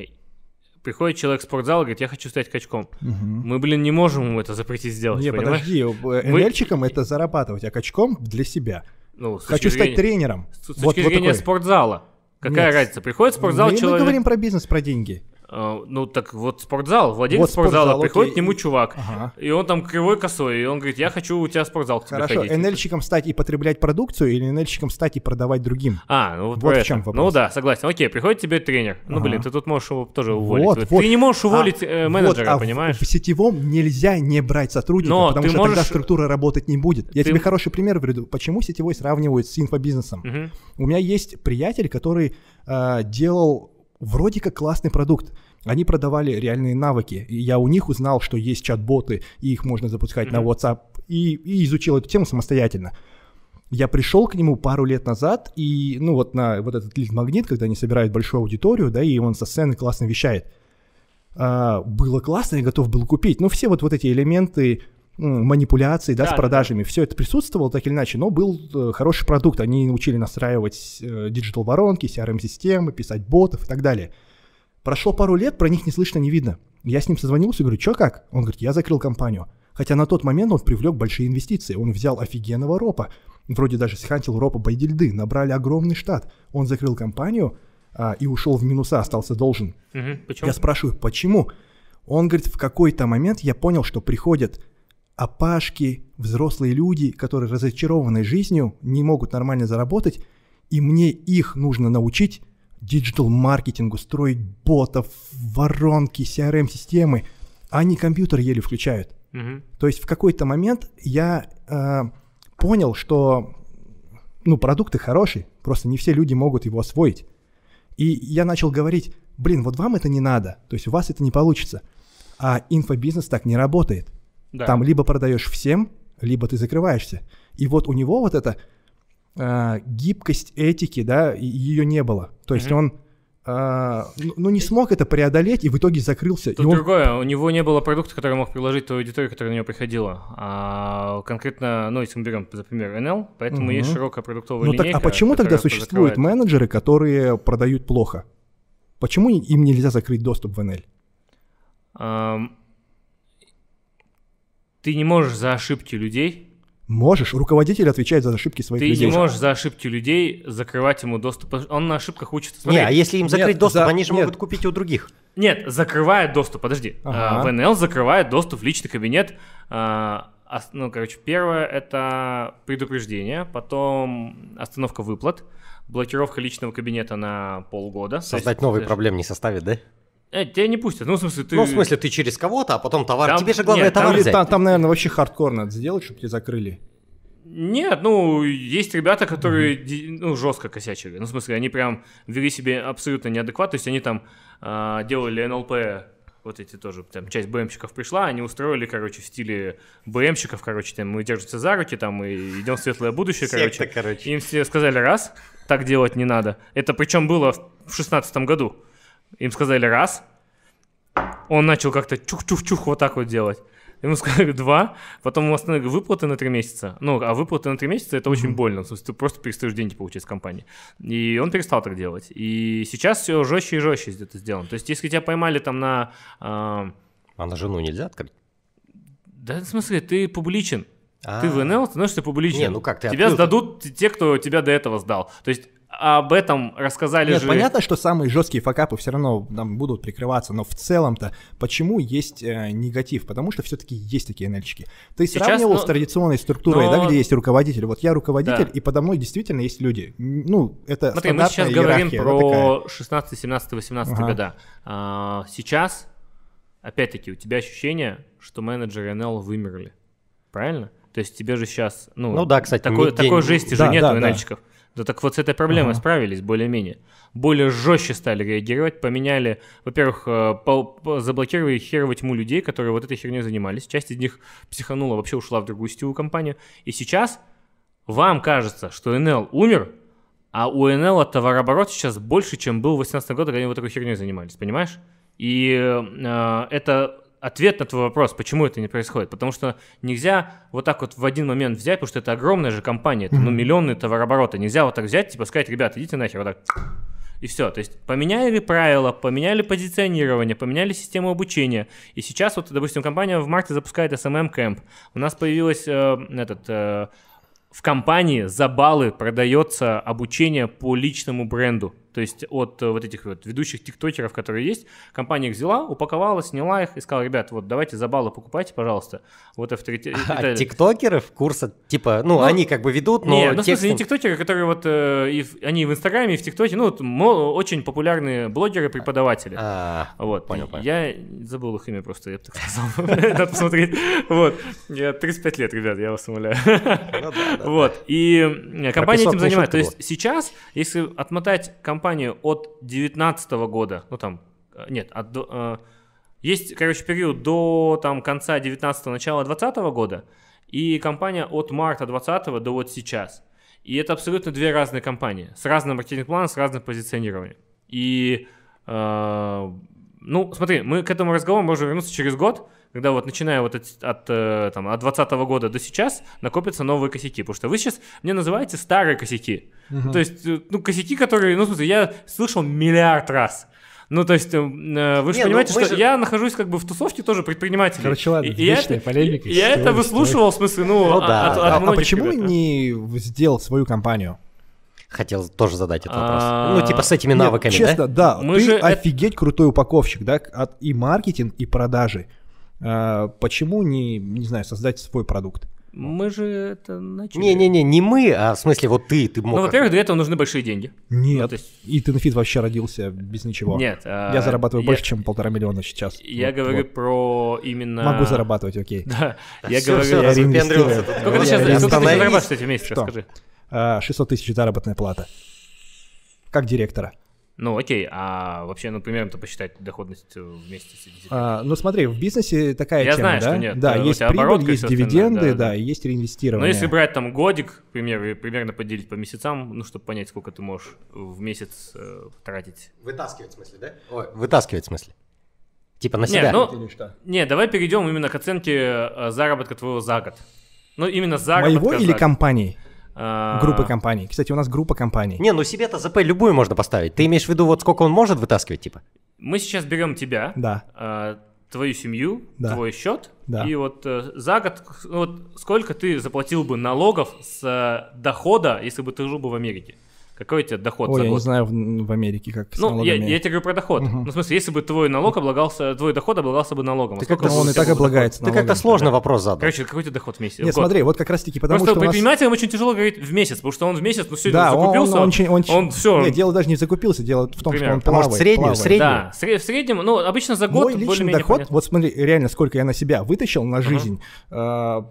Приходит человек в спортзал и говорит, я хочу стать качком. Мгм. Мы, блин, не можем ему это запретить сделать, Не, понимаешь? подожди, э, НЛьщиком это зарабатывать, а качком для себя. Ну, с Хочу точки стать зрения- тренером. С точки Вот- вот зрения такой. спортзала. Какая Нет. разница? Приходит в спортзал мы, мы человек... говорим про бизнес, про деньги. Э, ну, так вот спортзал, владелец Вот спортзала, спортзал, приходит окей. к нему чувак, Ага. и он там кривой косой, и он говорит, я хочу у тебя в спортзал к тебе Хорошо, ходить. НЛьщиком стать и потреблять продукцию или НЛьщиком стать и продавать другим? А, ну вот, Вот в это. чем Ну вопрос. да, согласен. Окей, приходит тебе тренер. Ну, Ага. блин, ты тут можешь его тоже уволить. Вот, ты вот. не можешь уволить А, э, менеджера, вот, а в- понимаешь? В, сетевом нельзя не брать сотрудника, Но потому ты что тогда можешь- структура работать не будет. Я Ты- тебе хороший пример приведу. Почему сетевой сравнивают с инфобизнесом? Мгм. У меня есть приятель, который а, делал вроде как классный продукт. Они продавали реальные навыки. И я у них узнал, что есть чат-боты, и их можно запускать на Мгм. WhatsApp, и, и изучил эту тему самостоятельно. Я пришел к нему пару лет назад, и, ну, вот на вот этот лид-магнит, когда они собирают большую аудиторию, да, и он со сцены классно вещает. А, было классно, я готов был купить. Ну, все вот, вот эти элементы манипуляций, да, Да, с да, продажами, все это присутствовало так или иначе, но был э, хороший продукт. Они научили настраивать э, digital-воронки, CRM-системы, писать ботов и так далее. Прошло пару лет, про них не слышно, не видно. Я с ним созвонился, говорю, что как? Он говорит, я закрыл компанию. Хотя на тот момент он привлек большие инвестиции. Он взял офигенного ропа. Вроде даже схантил ропа байдильды. Набрали огромный штат. Он закрыл компанию а, и ушел в минуса, остался должен. Мгм. Почему? Я спрашиваю, почему? Он говорит, в какой-то момент я понял, что приходят опашки, взрослые люди, которые разочарованы жизнью, не могут нормально заработать, и мне их нужно научить диджитал-маркетингу, строить ботов, воронки, CRM-системы, а они компьютер еле включают. Мгм. То есть в какой-то момент я э, понял, что ну, продукты хороший, просто не все люди могут его освоить. И я начал говорить, блин, вот вам это не надо, то есть у вас это не получится. А инфобизнес так не работает. Да. Там либо продаешь всем, либо ты закрываешься. И вот у него вот эта э, гибкость этики, да, ее не было. То есть Мгм. он э, ну, ну, не смог это преодолеть и в итоге закрылся. Тут он другое, у него не было продукта, который мог предложить той аудитории, которая на него приходила. А конкретно, ну, если мы берем, за пример, NL, поэтому Мгм. есть широкая продуктовая Ну так, линейка. а почему тогда существуют закрывает. менеджеры, которые продают плохо? Почему им нельзя закрыть доступ в NL? Ам, Ты не можешь за ошибки людей, Можешь, руководитель отвечает за ошибки своих ты людей. не можешь за ошибки людей закрывать ему доступ. Он на ошибках учится. Не, Смотри, а если им закрыть Нет, доступ, за- они же нет. могут купить у других. Нет, закрывает доступ, подожди. Ага. А, ВНЛ закрывает доступ в личный кабинет. а, ну, короче, первое это предупреждение, потом остановка выплат, блокировка личного кабинета на полгода. Создать есть, новые ты- проблем не составит, да? Э, тебя не пустят. Ну, в смысле, ты... Ну, в смысле, ты через кого-то, а потом товар. Там- Тебе же главное нет, там товар Или взять. там, там, наверное, вообще хардкор надо сделать, чтобы тебя закрыли. Нет, ну, есть ребята, которые ди- ну, жестко косячили. Ну, в смысле, они прям вели себе абсолютно неадекватно. То есть они там а, делали НЛП, вот эти тоже, там часть БМщиков пришла, они устроили, короче, в стиле БМщиков, короче, там мы держимся за руки, там и идем в светлое будущее, Секта, короче. короче. Им все сказали, раз, так делать не надо. Это причем было в шестнадцатом году. Им сказали, раз, он начал как-то чух-чух-чух вот так вот делать. Ему (laughs) сказали два, потом ему остановили выплаты на три месяца. Ну, а выплаты на три месяца это очень больно. В смысле, ты просто перестаешь деньги получать с компании. И он перестал так делать. И сейчас все жестче и жестче это сделано. То есть, если тебя поймали там на. а, А на жену нельзя открыть? да, в смысле, ты публичен. А. Ты в НЛ становишься публичен. Не, ну как, ты Тебя открыл- сдадут те, кто тебя до этого сдал. То есть, об этом рассказали Нет, же... понятно, что самые жесткие факапы все равно там будут прикрываться, но в целом-то почему есть э, негатив? Потому что все-таки есть такие нельчики. Ты Сейчас, сравнивал ну, с традиционной структурой, но- да, где есть руководитель. Вот я руководитель, Да. и подо мной действительно есть люди. Ну, это Смотри, мы сейчас говорим да, такая. про 16, 17, 18 Ага. года. А, сейчас, опять-таки, у тебя ощущение, что менеджеры НЛ вымерли. Правильно? То есть тебе же сейчас, ну, Ну да, кстати, такой, такой жести Да, же нету да, да. Да так вот с этой проблемой Ага. справились более-менее. Более жестче стали реагировать, поменяли, во-первых, э, заблокировали херово тьму людей, которые вот этой херней занимались. Часть из них психанула, вообще ушла в другую сетевую компанию. И сейчас вам кажется, что НЛ умер, а у НЛ товарооборот сейчас больше, чем был в 2018 году, когда они вот такой херней занимались, понимаешь? И э, это ответ на твой вопрос, почему это не происходит. Потому что нельзя вот так вот в один момент взять, потому что это огромная же компания, это ну, миллионные товарообороты. Нельзя вот так взять, типа сказать, ребята, идите нахер, вот так. И все. То есть поменяли правила, поменяли позиционирование, поменяли систему обучения. И сейчас вот, допустим, компания в марте запускает SMM Camp. У нас появилось э, этот... э, в компании за баллы продается обучение по личному бренду. То есть от э, вот этих вот ведущих тиктокеров, которые есть, компания их взяла, упаковала, сняла их и сказала, ребят, вот давайте за баллы покупайте, пожалуйста. Вот авторитет. А тиктокеры в курса, типа, ну, Ну, они как бы ведут, но Нет, ну, в смысле, текстом- не тиктокеры, которые вот, э, и они в Инстаграме, и в ТикТоке, ну, вот, мо- очень популярные блогеры, преподаватели. А, Вот. Понял, понял. Я забыл их имя просто, я бы так сказал. (laughs) Надо посмотреть. Вот. Я 35 лет, ребят, я вас умоляю. ну. Вот. И э, компания этим занимается. То есть сейчас, если отмотать компанию от 2019 года, ну там, э, нет, от, э, есть, короче, период до там конца 19 начала 20 года, и компания от марта 20 до вот сейчас. И это абсолютно две разные компании, с разным маркетинг-планом, с разным позиционированием. И, э, ну, смотри, мы к этому разговору можем вернуться через год, когда вот начиная вот от, от, э, там, от 20 года до сейчас накопятся новые косяки. Потому что вы сейчас мне называете старые косяки. То есть, э, ну, косяки, которые, ну, в смысле, я слышал миллиард раз. Ну, то есть, э, э, вы же Не, ну, понимаете, мы что же- я нахожусь как бы в тусовке тоже предпринимателей. Короче, ладно, И- я вечная это- полемика, Я это вы выслушивал, в смысле, ну, Ну от- да, от- от А, а почему ребят, не сделал свою компанию? Хотел тоже задать этот вопрос. А, Ну, типа с этими Нет, навыками, честно, да, Мы ты же офигеть крутой упаковщик, да, от и маркетинг, и продажи. А, почему не, не знаю, создать свой продукт? Мы же это начали. Не-не-не, не мы, а в смысле вот ты, ты мог... Ну, во-первых, для этого нужны большие деньги. Нет, Ну, есть- и Тенфит вообще родился без ничего. Нет. а, Я зарабатываю я- больше, чем полтора миллиона сейчас. Я Вот, говорю вот. про именно... Могу зарабатывать, окей. (laughs) Да, я Всё, говорю... всё, я реинвестирую. Сколько ты сейчас зарабатываешь в месяц, расскажи. А, 600 тысяч заработная плата. Как директора. Ну, окей, а вообще, ну, примерно-то посчитать доходность э, вместе с. А, ну смотри, в бизнесе такая Я тема, знаю, да? что нет. Да, Э, у есть прибыль, есть дивиденды, да, да, да. и есть Но реинвестирование. если брать там годик, к примеру, и примерно поделить по месяцам, ну, чтобы понять, сколько ты можешь в месяц э, тратить. Вытаскивать в смысле, да? Ой, вытаскивать в смысле. Типа на Не, себя. ну, Или что? не, давай перейдем именно к оценке э, заработка твоего за год. Ну, именно заработка Моего за или год. компании? А, Группы компаний. Кстати, у нас группа компаний. Не, ну себе-то ЗП любую можно поставить. Ты имеешь в виду вот сколько он может вытаскивать, типа? Мы сейчас берем тебя, Да. э, твою семью, Да. твой счет, Да. и вот э, за год, ну, вот сколько ты заплатил бы налогов с э, дохода, если бы ты жил бы в Америке? Какой у тебя доход Ой, за я год? не знаю в, в Америке, как с Ну, я, я тебе говорю про доход. Мгм. Ну, в смысле, если бы твой налог облагался, твой доход облагался бы налогом. а Ты сколько как-то он и так доход? облагается Ты как-то сложный Да. вопрос задал. Короче, какой у тебя доход в месяц? Нет, в смотри, вот как раз-таки потому Просто что у нас... предпринимателям очень тяжело говорить в месяц, потому что он в месяц, ну, сегодня Да, он, закупился, он, очень- он, он все. Нет, дело даже не в закупился, дело в том, Примерно. что он А плавает. может, плавает. среднюю? Да, сре- в среднем, ну, обычно за год Мой личный доход, понятно. вот смотри, реально, сколько я на себя вытащил на жизнь, э,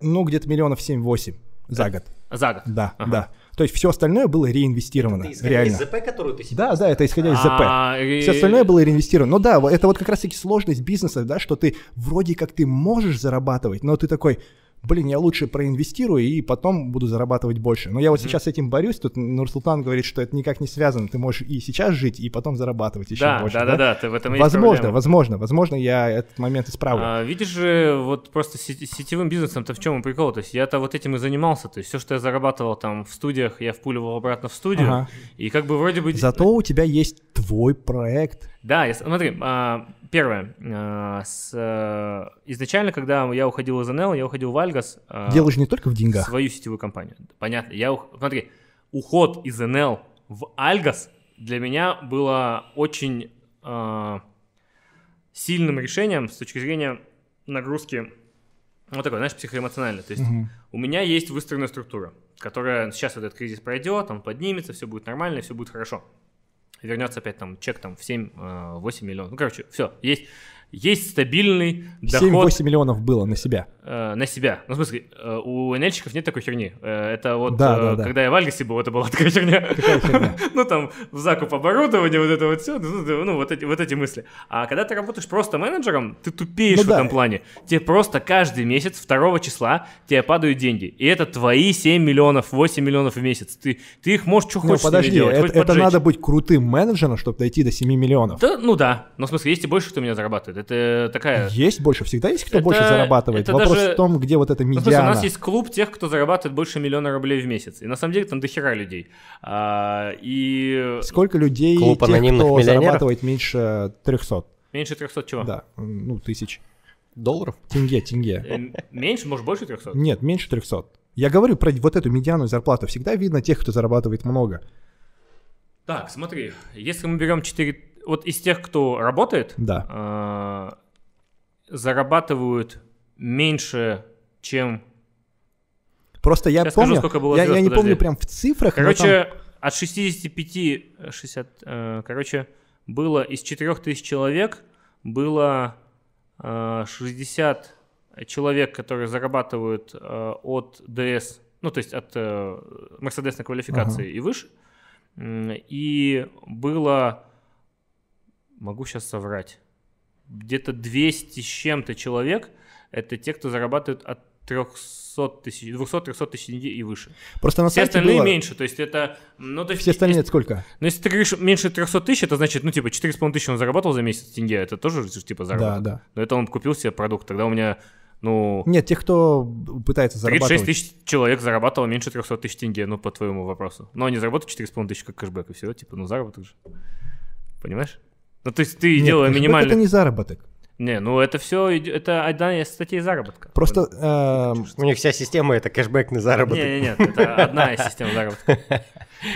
ну, где-то миллионов 7-8 за год. За год. Да, Ага. да. То есть все остальное было реинвестировано, реально. которую ты Да, да, это исходя из ЗП. А, и- Все остальное было реинвестировано. Ну да, это вот как раз-таки сложность бизнеса, да, что ты вроде как ты можешь зарабатывать, но ты такой, блин, я лучше проинвестирую и потом буду зарабатывать больше. Но я вот сейчас с этим борюсь, тут Нурсултан говорит, что это никак не связано. Ты можешь и сейчас жить, и потом зарабатывать еще Да, больше. да, да, да, ты в этом Возможно, возможно, возможно, я этот момент исправлю. А, видишь же, вот просто сетевым бизнесом-то в чем прикол? То есть я-то вот этим и занимался. То есть все, что я зарабатывал там в студиях, я впуливал обратно в студию. Ага. И как бы вроде бы... Зато у тебя есть твой проект. Да, я, смотри, а, первое. а, с, э, изначально, когда я уходил из НЛ, я уходил в Альгас. а, Дело же не только в деньгах. свою сетевую компанию. Понятно. Я, смотри, уход из НЛ в Альгас для меня было очень э, сильным решением с точки зрения нагрузки, вот такой, знаешь, психоэмоциональной. То есть Мгм. у меня есть выстроенная структура, которая сейчас этот кризис пройдет, он поднимется, все будет нормально, все будет хорошо. Вернется опять там чек там в 7-8 миллионов. Ну, короче, все, есть. есть стабильный доход 7-8 миллионов было на себя. Э, на себя. Ну, в смысле, э, у NL-щиков нет такой херни. Э, это вот, Да, э, да, да. когда я в Альгасе был, это была (laughs) такая херня. (laughs) Ну, там, в закуп оборудования, вот это вот все, ну, вот эти, вот эти мысли. А когда ты работаешь просто менеджером, ты тупеешь Ну в этом плане. Тебе просто каждый месяц, 2 числа, тебе падают деньги. И это твои 7 миллионов, 8 миллионов в месяц. Ты, ты их можешь что Ну, хочешь подожди, делать, это, надо быть крутым менеджером, чтобы дойти до 7 миллионов. Да, ну да. Но в смысле, есть и больше, кто меня зарабатывает. Это такая... Есть больше, всегда есть кто Это- больше зарабатывает. это Вопрос даже- в том, где вот эта Ну, в смысле, у медиана. нас есть клуб тех, кто зарабатывает больше миллиона рублей в месяц. И на самом деле там дохера людей. А, и Сколько людей, Клуб тех, анонимных кто миллионеров? зарабатывает меньше 300? меньше 300 чего? Да, ну, тысяч. Долларов? Тенге, тенге. Э, Меньше, может, больше 300? Нет, меньше 300. Я говорю про вот эту медиану зарплату. Всегда видно тех, кто зарабатывает много. Так, смотри, если мы берем 4... Вот из тех, кто работает, Да. а, зарабатывают меньше, чем... Просто я Сейчас скажу, помню, сколько было я, звезд, я не подожди. помню прям в цифрах, Короче, там- от 65... э, 60... э, Короче, было из 4000 человек, было э, 60 человек, которые зарабатывают э, от ДС, ну, то есть от э, мерседесной квалификации и выше. И было, могу сейчас соврать, где-то 200 с чем-то человек, это те, кто зарабатывает от 300 тысяч, 200-300 тысяч и выше. просто на Все остальные было- меньше, то есть это... Ну, то есть, Все остальные если- сколько? ну, если ты говоришь меньше 300 тысяч, это значит, ну, типа, 4,5 тысячи он заработал за месяц тенге, это тоже, типа, Да, заработок. да. Но это он купил себе продукт, тогда у меня, ну, Нет, тех, кто пытается 36 зарабатывать. тысяч человек зарабатывало меньше 300 тысяч тенге, ну, по твоему вопросу. Но они заработают 4,5 тысячи как кэшбэк, и все, типа, ну, заработок же. Понимаешь? Ну, то есть ты Нет, делая минимальный... это не заработок. Не, ну, это все, это одна из статей заработка. Просто эм, У них вся система это кэшбэкный заработок. Не, не, нет, это одна из систем заработка. (laughs)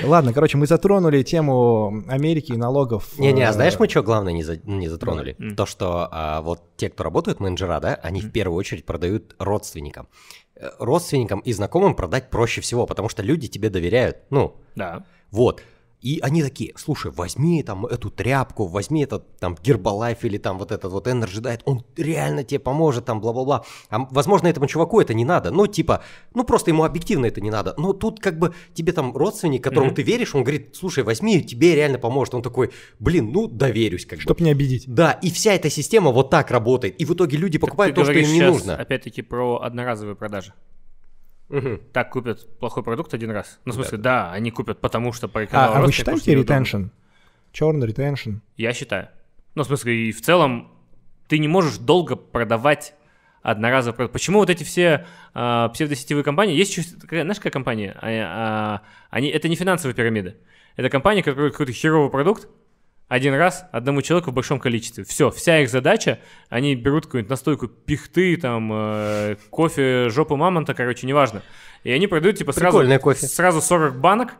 Ладно, короче, мы затронули тему Америки и налогов. Не-не, а Э, знаешь, мы что главное не, за- не затронули? М. То, что а, вот те, кто работают менеджера, да, они в первую очередь продают родственникам. Э, Родственникам и знакомым продать проще всего, потому что люди тебе доверяют. Ну, Да. вот. И они такие, слушай, возьми там эту тряпку, возьми этот там Гербалайф или там вот этот вот Energy Diet, он реально тебе поможет, там бла-бла-бла. А, возможно, этому чуваку это не надо, ну типа, ну просто ему объективно это не надо. Но тут как бы тебе там родственник, которому Мгм. ты веришь, он говорит, слушай, возьми, тебе реально поможет. Он такой, блин, ну доверюсь как бы. Чтоб не обидеть. Да, и вся эта система вот так работает. И в итоге люди покупают Ты то, что им не нужно. опять-таки, про одноразовые продажи. Мгм. Так купят плохой продукт один раз. Ну, в Да. смысле, да, они купят, потому что порекомендовал А, а вы считаете ретеншн? Черный ретеншн? Я считаю. Ну, в смысле, и в целом ты не можешь долго продавать одноразовый продукт. Почему вот эти все а, псевдосетевые компании, есть еще, такая, знаешь, какая компания? А, а, они, это не финансовые пирамиды. Это компания, которая какой-то херовый продукт, один раз одному человеку в большом количестве. Все, вся их задача, они берут какую-нибудь настойку пихты, там, э, кофе, жопу мамонта, короче, неважно. И они продают, типа, сразу, Прикольное кофе. сразу 40 банок,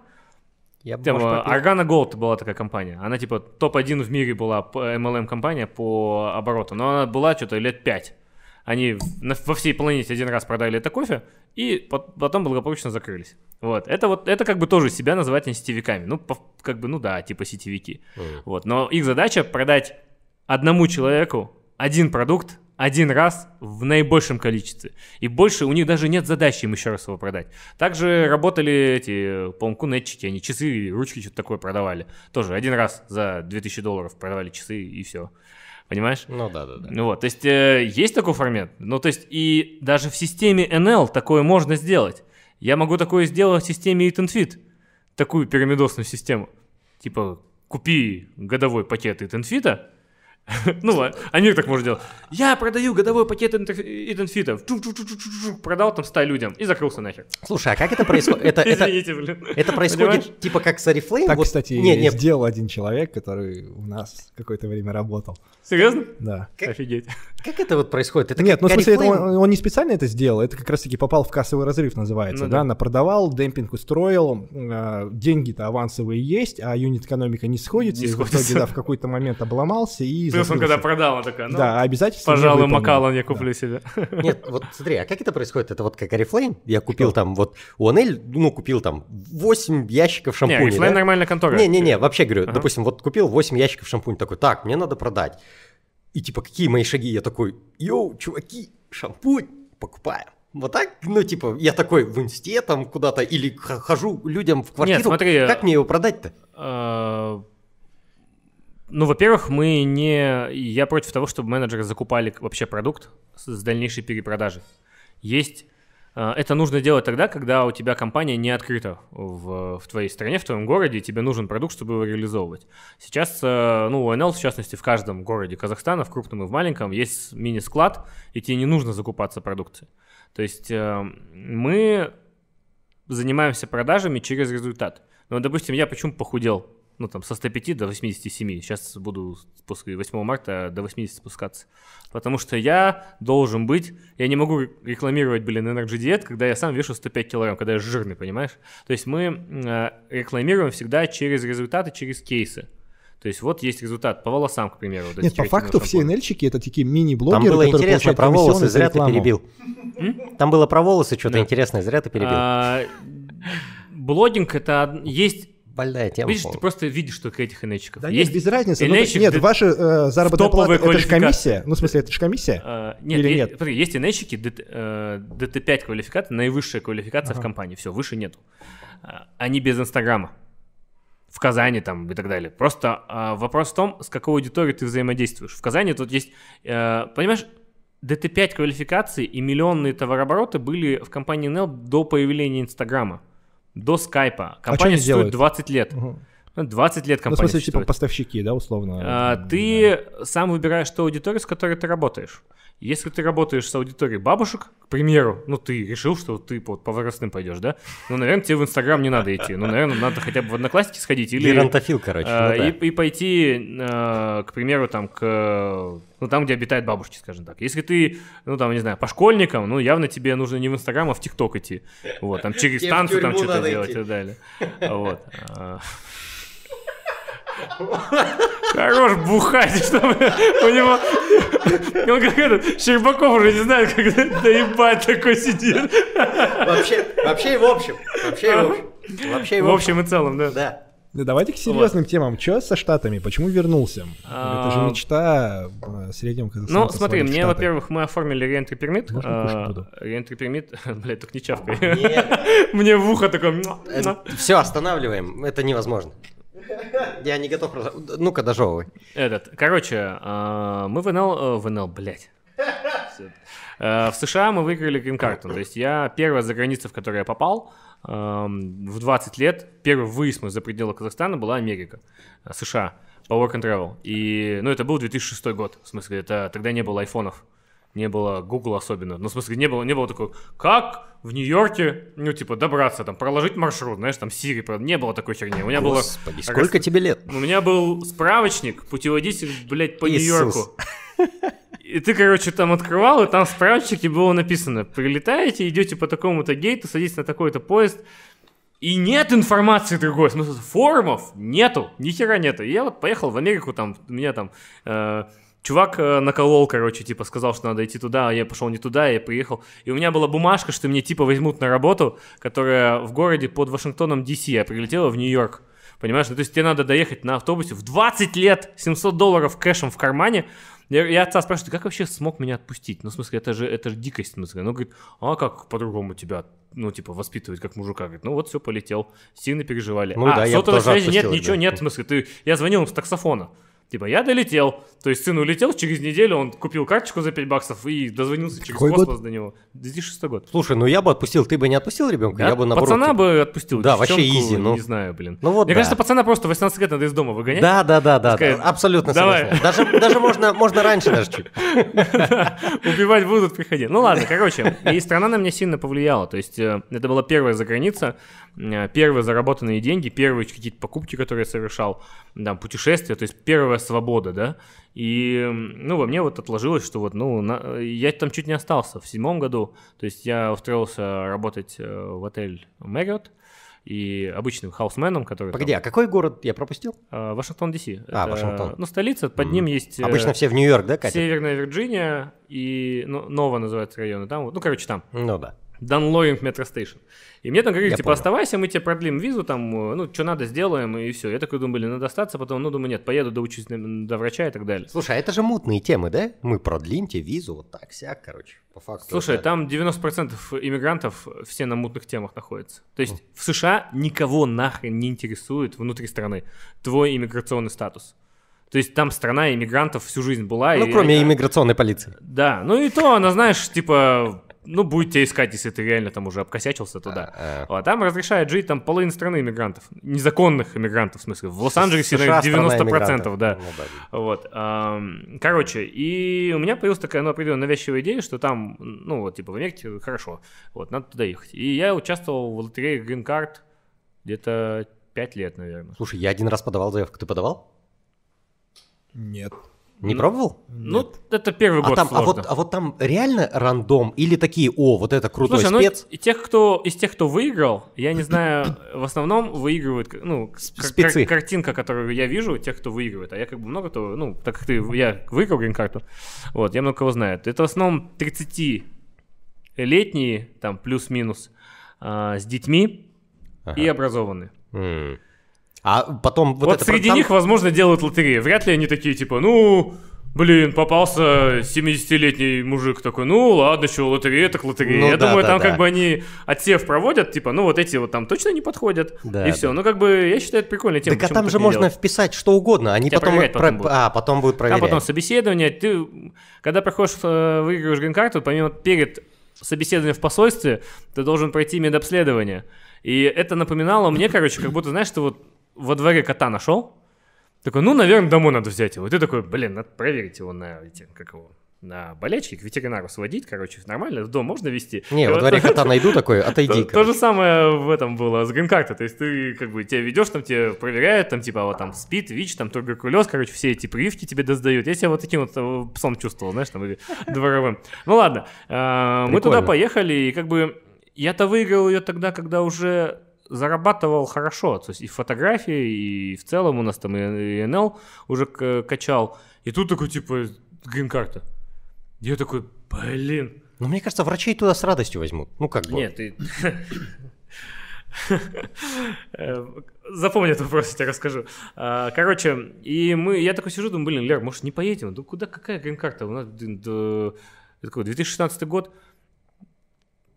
Я там, э. Argana Gold была такая компания. Она типа топ-1 в мире была MLM компания по обороту, но она была что-то лет 5. Они во всей планете один раз продали это кофе и по- потом благополучно закрылись. Вот. Это вот это как бы тоже себя называть не сетевиками. Ну, как бы, ну да, типа сетевики. Мгм. Вот. Но их задача продать одному человеку один продукт один раз в наибольшем количестве. И больше у них даже нет задачи им еще раз его продать. Также работали эти, по-моему, кунетчики, они часы, ручки, что-то такое продавали. Тоже один раз за 2000 долларов продавали часы и все. Понимаешь? Ну да, да, да. Ну Вот, то есть э, есть такой формат. Ну, то есть и даже в системе NL такое можно сделать. Я могу такое сделать в системе Eat and Fit. Такую пирамидосную систему. Типа, купи годовой пакет Eat and Fit, (laughs) ну, а- Амир так может делать. Я продаю годовой пакет Fit. Продал там 100 людям и закрылся нахер. Слушай, а как это происходит? (laughs) Это, Извините, блин. это происходит типа как с Oriflame? Так, кстати, не, не, сделал один человек, который у нас какое-то время работал. Серьезно? Да. Как- Офигеть. как это вот происходит? Это Нет, ну в смысле, это он, он не специально это сделал, это как раз-таки попал в кассовый разрыв, называется, Ну да, да. напродавал, демпинг устроил, э, деньги-то авансовые есть, а юнит-экономика не сходится, Не и в сходится. итоге, да, в какой-то момент обломался и Плюс он закрылся. когда продал, он такая, ну, Да, обязательства не пожалуй. Макалан я Да. куплю себе. (laughs) Нет, вот смотри, а как это происходит? Это вот как Oriflame? Я купил там вот у Анель, ну, купил там 8 ящиков Не, шампуней, Reflame да? нормальная контора. Не-не-не, вообще говорю, Ага. допустим, вот купил 8 ящиков шампунь, такой, так, мне надо продать. И типа, какие мои шаги? Я такой, йоу, чуваки, шампунь покупаем. Вот так, ну, типа, я такой в инсте там куда-то или хожу людям в квартиру. Нет, смотри, как мне его продать-то? Ну, во-первых, мы не... Я против того, чтобы менеджеры закупали вообще продукт с дальнейшей перепродажей. Есть... а, Это нужно делать тогда, когда у тебя компания не открыта в, в твоей стране, в твоем городе, и тебе нужен продукт, чтобы его реализовывать. Сейчас, э, ну, у НЛ, в частности, в каждом городе Казахстана, в крупном и в маленьком, есть мини-склад, и тебе не нужно закупаться продукцией. То есть э, мы занимаемся продажами через результат. Ну, допустим, я почему похудел? Ну, там, со 105 до 87. Сейчас буду после 8 марта до 80 спускаться. Потому что я должен быть... Я не могу рекламировать, блин, Energy Diet, когда я сам вешу 105 килограмм, когда я жирный, понимаешь? То есть мы э, рекламируем всегда через результаты, через кейсы. То есть вот есть результат по волосам, к примеру. вот Нет, по факту все шампуни. НЛьщики это такие мини-блогеры, Там было которые интересно про волосы, зря ты перебил. Там было про волосы что-то Да. интересное, зря ты перебил. А, блогинг это есть... Больная тема. Видишь, ты просто видишь только этих инетчиков. Да есть нет, без разницы. Ну, инетчик, нет, ты- ваша э, заработная плата это же комиссия. Ну, в смысле, это же комиссия. А, нет, Или е- нет? смотри, есть инетчики, ДТ, э, ДТ5 квалификация, наивысшая квалификация в Ага. компании. Все, выше нету. А, Они без Инстаграма. В Казани там и так далее. Просто а, вопрос в том, с какой аудиторией ты взаимодействуешь. В Казани тут есть, э, понимаешь, ДТ5 квалификации и миллионные товарообороты были в компании NL до появления Инстаграма, до Скайпа. что Компания они существует делают? 20 лет. Мгм. Ну, 20 лет Ну, в компания смысле, типа существует. поставщики, да, условно. А, ты сам выбираешь ту аудиторию, с которой ты работаешь. Если ты работаешь с аудиторией бабушек, к примеру, ну ты решил, что ты по, по возрастным пойдешь, да? Ну, наверное, тебе в Инстаграм не надо идти. Ну, наверное, надо хотя бы в Одноклассники сходить или... Геронтофил, короче. а, ну да. и, и пойти, а, к примеру, там, к, ну, там, где обитают бабушки, скажем так. Если ты, ну, там, не знаю, по школьникам, ну, явно тебе нужно не в Инстаграм, а в ТикТок идти. Вот, там, через (laughs) танцы там что-то делать и так далее. Вот. (laughs) а. Хорош бухать, что мы- у него... Он как этот, Щербаков уже не знает, как доебать такой сидит. Вообще, вообще и в общем. Вообще и в общем. Вообще и В общем и целом, да. Да. Да давайте к серьезным темам. Что со Штатами? Почему вернулся? Это же А, мечта э, среднего казахстанца. Ну, смотри, мне, Штаты. во-первых, мы оформили реентри пермит. Реентри пермит, блядь, только не чавкай. Мне в ухо такой... «Муа, муа». Все, останавливаем. Это невозможно. Я не готов. продолжать. Ну-ка, дожевывай. Этот, короче, а, мы в НЛ, э, в НЛ, блядь. Э, В США мы выиграли грин-карту. То есть я первая за границей, в которую я попал, эм, в 20 лет, первый выезд мой за пределы Казахстана была Америка, э, США, по work and travel. И, ну, это был 2006 год. В смысле, это тогда не было айфонов. Не было Google особенно. Ну, в смысле, не было, не было такой, как в Нью-Йорке, ну, типа, добраться, там, проложить маршрут, знаешь, там, Siri, не было такой херни. У меня было... Господи, сколько тебе лет? У меня был справочник, путеводитель, блядь, по. Нью-Йорку. И ты, короче, там открывал, и там в справочнике было написано, прилетаете, идете по такому-то гейту, садитесь на такой-то поезд, и нет информации другой, в смысле, форумов нету, ни хера нету. И я вот поехал в Америку, там, меня там э, чувак э, наколол, короче, типа, сказал, что надо идти туда, а я пошел не туда, я приехал. И у меня была бумажка, что мне, типа, возьмут на работу, которая в городе под Вашингтоном, Ди-Си, я прилетела в Нью-Йорк. Понимаешь, ну то есть тебе надо доехать на автобусе в 20 лет, 700 долларов кэшем в кармане. Я, я отца спрашиваю, как вообще смог меня отпустить? Ну, в смысле, это же, это же дикость, в смысле. Ну, говорит, а как по-другому тебя, ну, типа, воспитывать как мужика? Говорит, ну, вот все, полетел. Сильно переживали. Ну а, да, сотовой связи нет, ничего да. нет, в смысле, ты... Я звонил им с таксофона. Типа, я долетел. То есть сын улетел, через неделю он купил карточку за 5 баксов и дозвонился через Какой космос год? до него. 2006 год. Слушай, ну я бы отпустил, ты бы не отпустил ребенка, Да? я бы наоборот... Пацана типа- бы отпустил. Да, вообще изи, ну. Не знаю, блин. Ну вот Мне да. кажется, пацана просто 18 лет надо из дома выгонять. Да, да, да, да, Пускай- да, абсолютно Давай. согласен. Даже, даже можно, можно раньше даже чуть. (laughs) Убивать будут, приходи. Ну ладно, короче, и страна на меня сильно повлияла. То есть э, это была первая заграница, первые заработанные деньги, первые какие-то покупки, которые я совершал, там, путешествия, то есть первая свобода, да. И, ну, во мне вот отложилось, что вот, ну, на- я там чуть не остался в седьмом году. То есть я устроился работать э, в отель Marriott и обычным хаусменом, который... Погоди, а какой город я пропустил? там, э, Вашингтон, Д.С. А, Вашингтон. Ну, столица, под ним есть... э, Обычно все в Нью-Йорк, да, Катя? Северная Вирджиния и ну, Нова называется район, там, ну, короче, там. Ну да. Downloading Metro Station. И мне там говорили, Я типа, понял. оставайся, мы тебе продлим визу, там, э, ну, что надо, сделаем, и все. Я такой думаю, блин, надо остаться, потом, ну, думаю, нет, поеду доучусь до врача и так далее. Слушай, а это же мутные темы, да? Мы продлим тебе визу, вот так, сяк, короче, по факту. Слушай, это- там 90% иммигрантов все на мутных темах находятся. То есть в США никого нахрен не интересует внутри страны твой иммиграционный статус. То есть там страна иммигрантов всю жизнь была. Ну, и кроме они- иммиграционной полиции. Да, ну и то, она, знаешь, типа, ну, будет тебя искать, если ты реально там уже обкосячился туда. А, А там разрешает жить там половина страны иммигрантов. Незаконных иммигрантов, в смысле. В Лос-Анджелесе наверное, страна 90%, иммигрантов. да. Ну. Вот. Короче, и у меня появилась такая, ну, определенная навязчивая идея, что там, ну, вот, типа, в Америке хорошо, вот, надо туда ехать. И я участвовал в лотерее Green Card где-то 5 лет, наверное. Слушай, я один раз подавал заявку. Ты подавал? Нет. Не Ну, пробовал? Ну, это первый А год там, а, сложно. вот, а вот там реально рандом или такие, о, вот это крутой Слушай, ну, спец. и тех, кто, из тех, кто выиграл, я не знаю, в основном выигрывают, ну, спецы. кар- картинка, которую я вижу, тех, кто выигрывает, а я как бы много кто, ну, так как ты, я выиграл грин-карту, вот, я много кого знаю. Это в основном 30-летние, там, плюс-минус, а, с детьми Ага. и образованные. М. А потом вот, Вот, это... среди там- них, возможно, делают лотереи. Вряд ли они такие, типа, ну, блин, попался 70-летний мужик такой, ну, ладно, что, лотерея, так лотерея. Ну Я да, думаю, да, там да. как бы они отсев проводят, типа, ну, вот эти вот там точно не подходят, Да, и да. все. Ну, как бы, я считаю, это прикольная тема. Так а там же можно делать? вписать что угодно, они Тебя потом... про- потом будут. А, потом будут Там проверять. потом собеседование, ты, когда проходишь, э, выигрываешь грин-карту, помимо перед собеседованием в посольстве, ты должен пройти медобследование. И это напоминало мне, короче, как будто, знаешь, ты вот во дворе кота нашел, такой, ну, наверное, домой надо взять его. И ты такой, блин, надо проверить его на эти, как его, на болячки, к ветеринару сводить, короче, нормально, в дом можно вести. Не, во дворе (laughs) кота найду такой, отойди. то, то же самое в этом было с грин-картой. То есть ты как бы тебя ведешь, там тебе проверяют, там типа вот там спид, ВИЧ, там туберкулез, короче, все эти прививки тебе досдают. Я себя вот таким вот э, псом чувствовал, знаешь, там или (laughs) дворовым. Ну ладно, э, мы туда поехали, и как бы я-то выиграл ее тогда, когда уже зарабатывал хорошо, то есть и фотографии, и в целом у нас там и, и НЛ уже к- качал. И тут такой типа грин-карта. Я такой, блин, Ну, мне кажется, врачей туда с радостью возьмут. Ну, как бы. нет, ты... (laughs) Запомни этот вопрос, я тебе расскажу. А, Короче, и мы, я такой сижу, думаю, блин, Лер, может не поедем? Ну куда, какая грин-карта? У нас какой, 2016 год.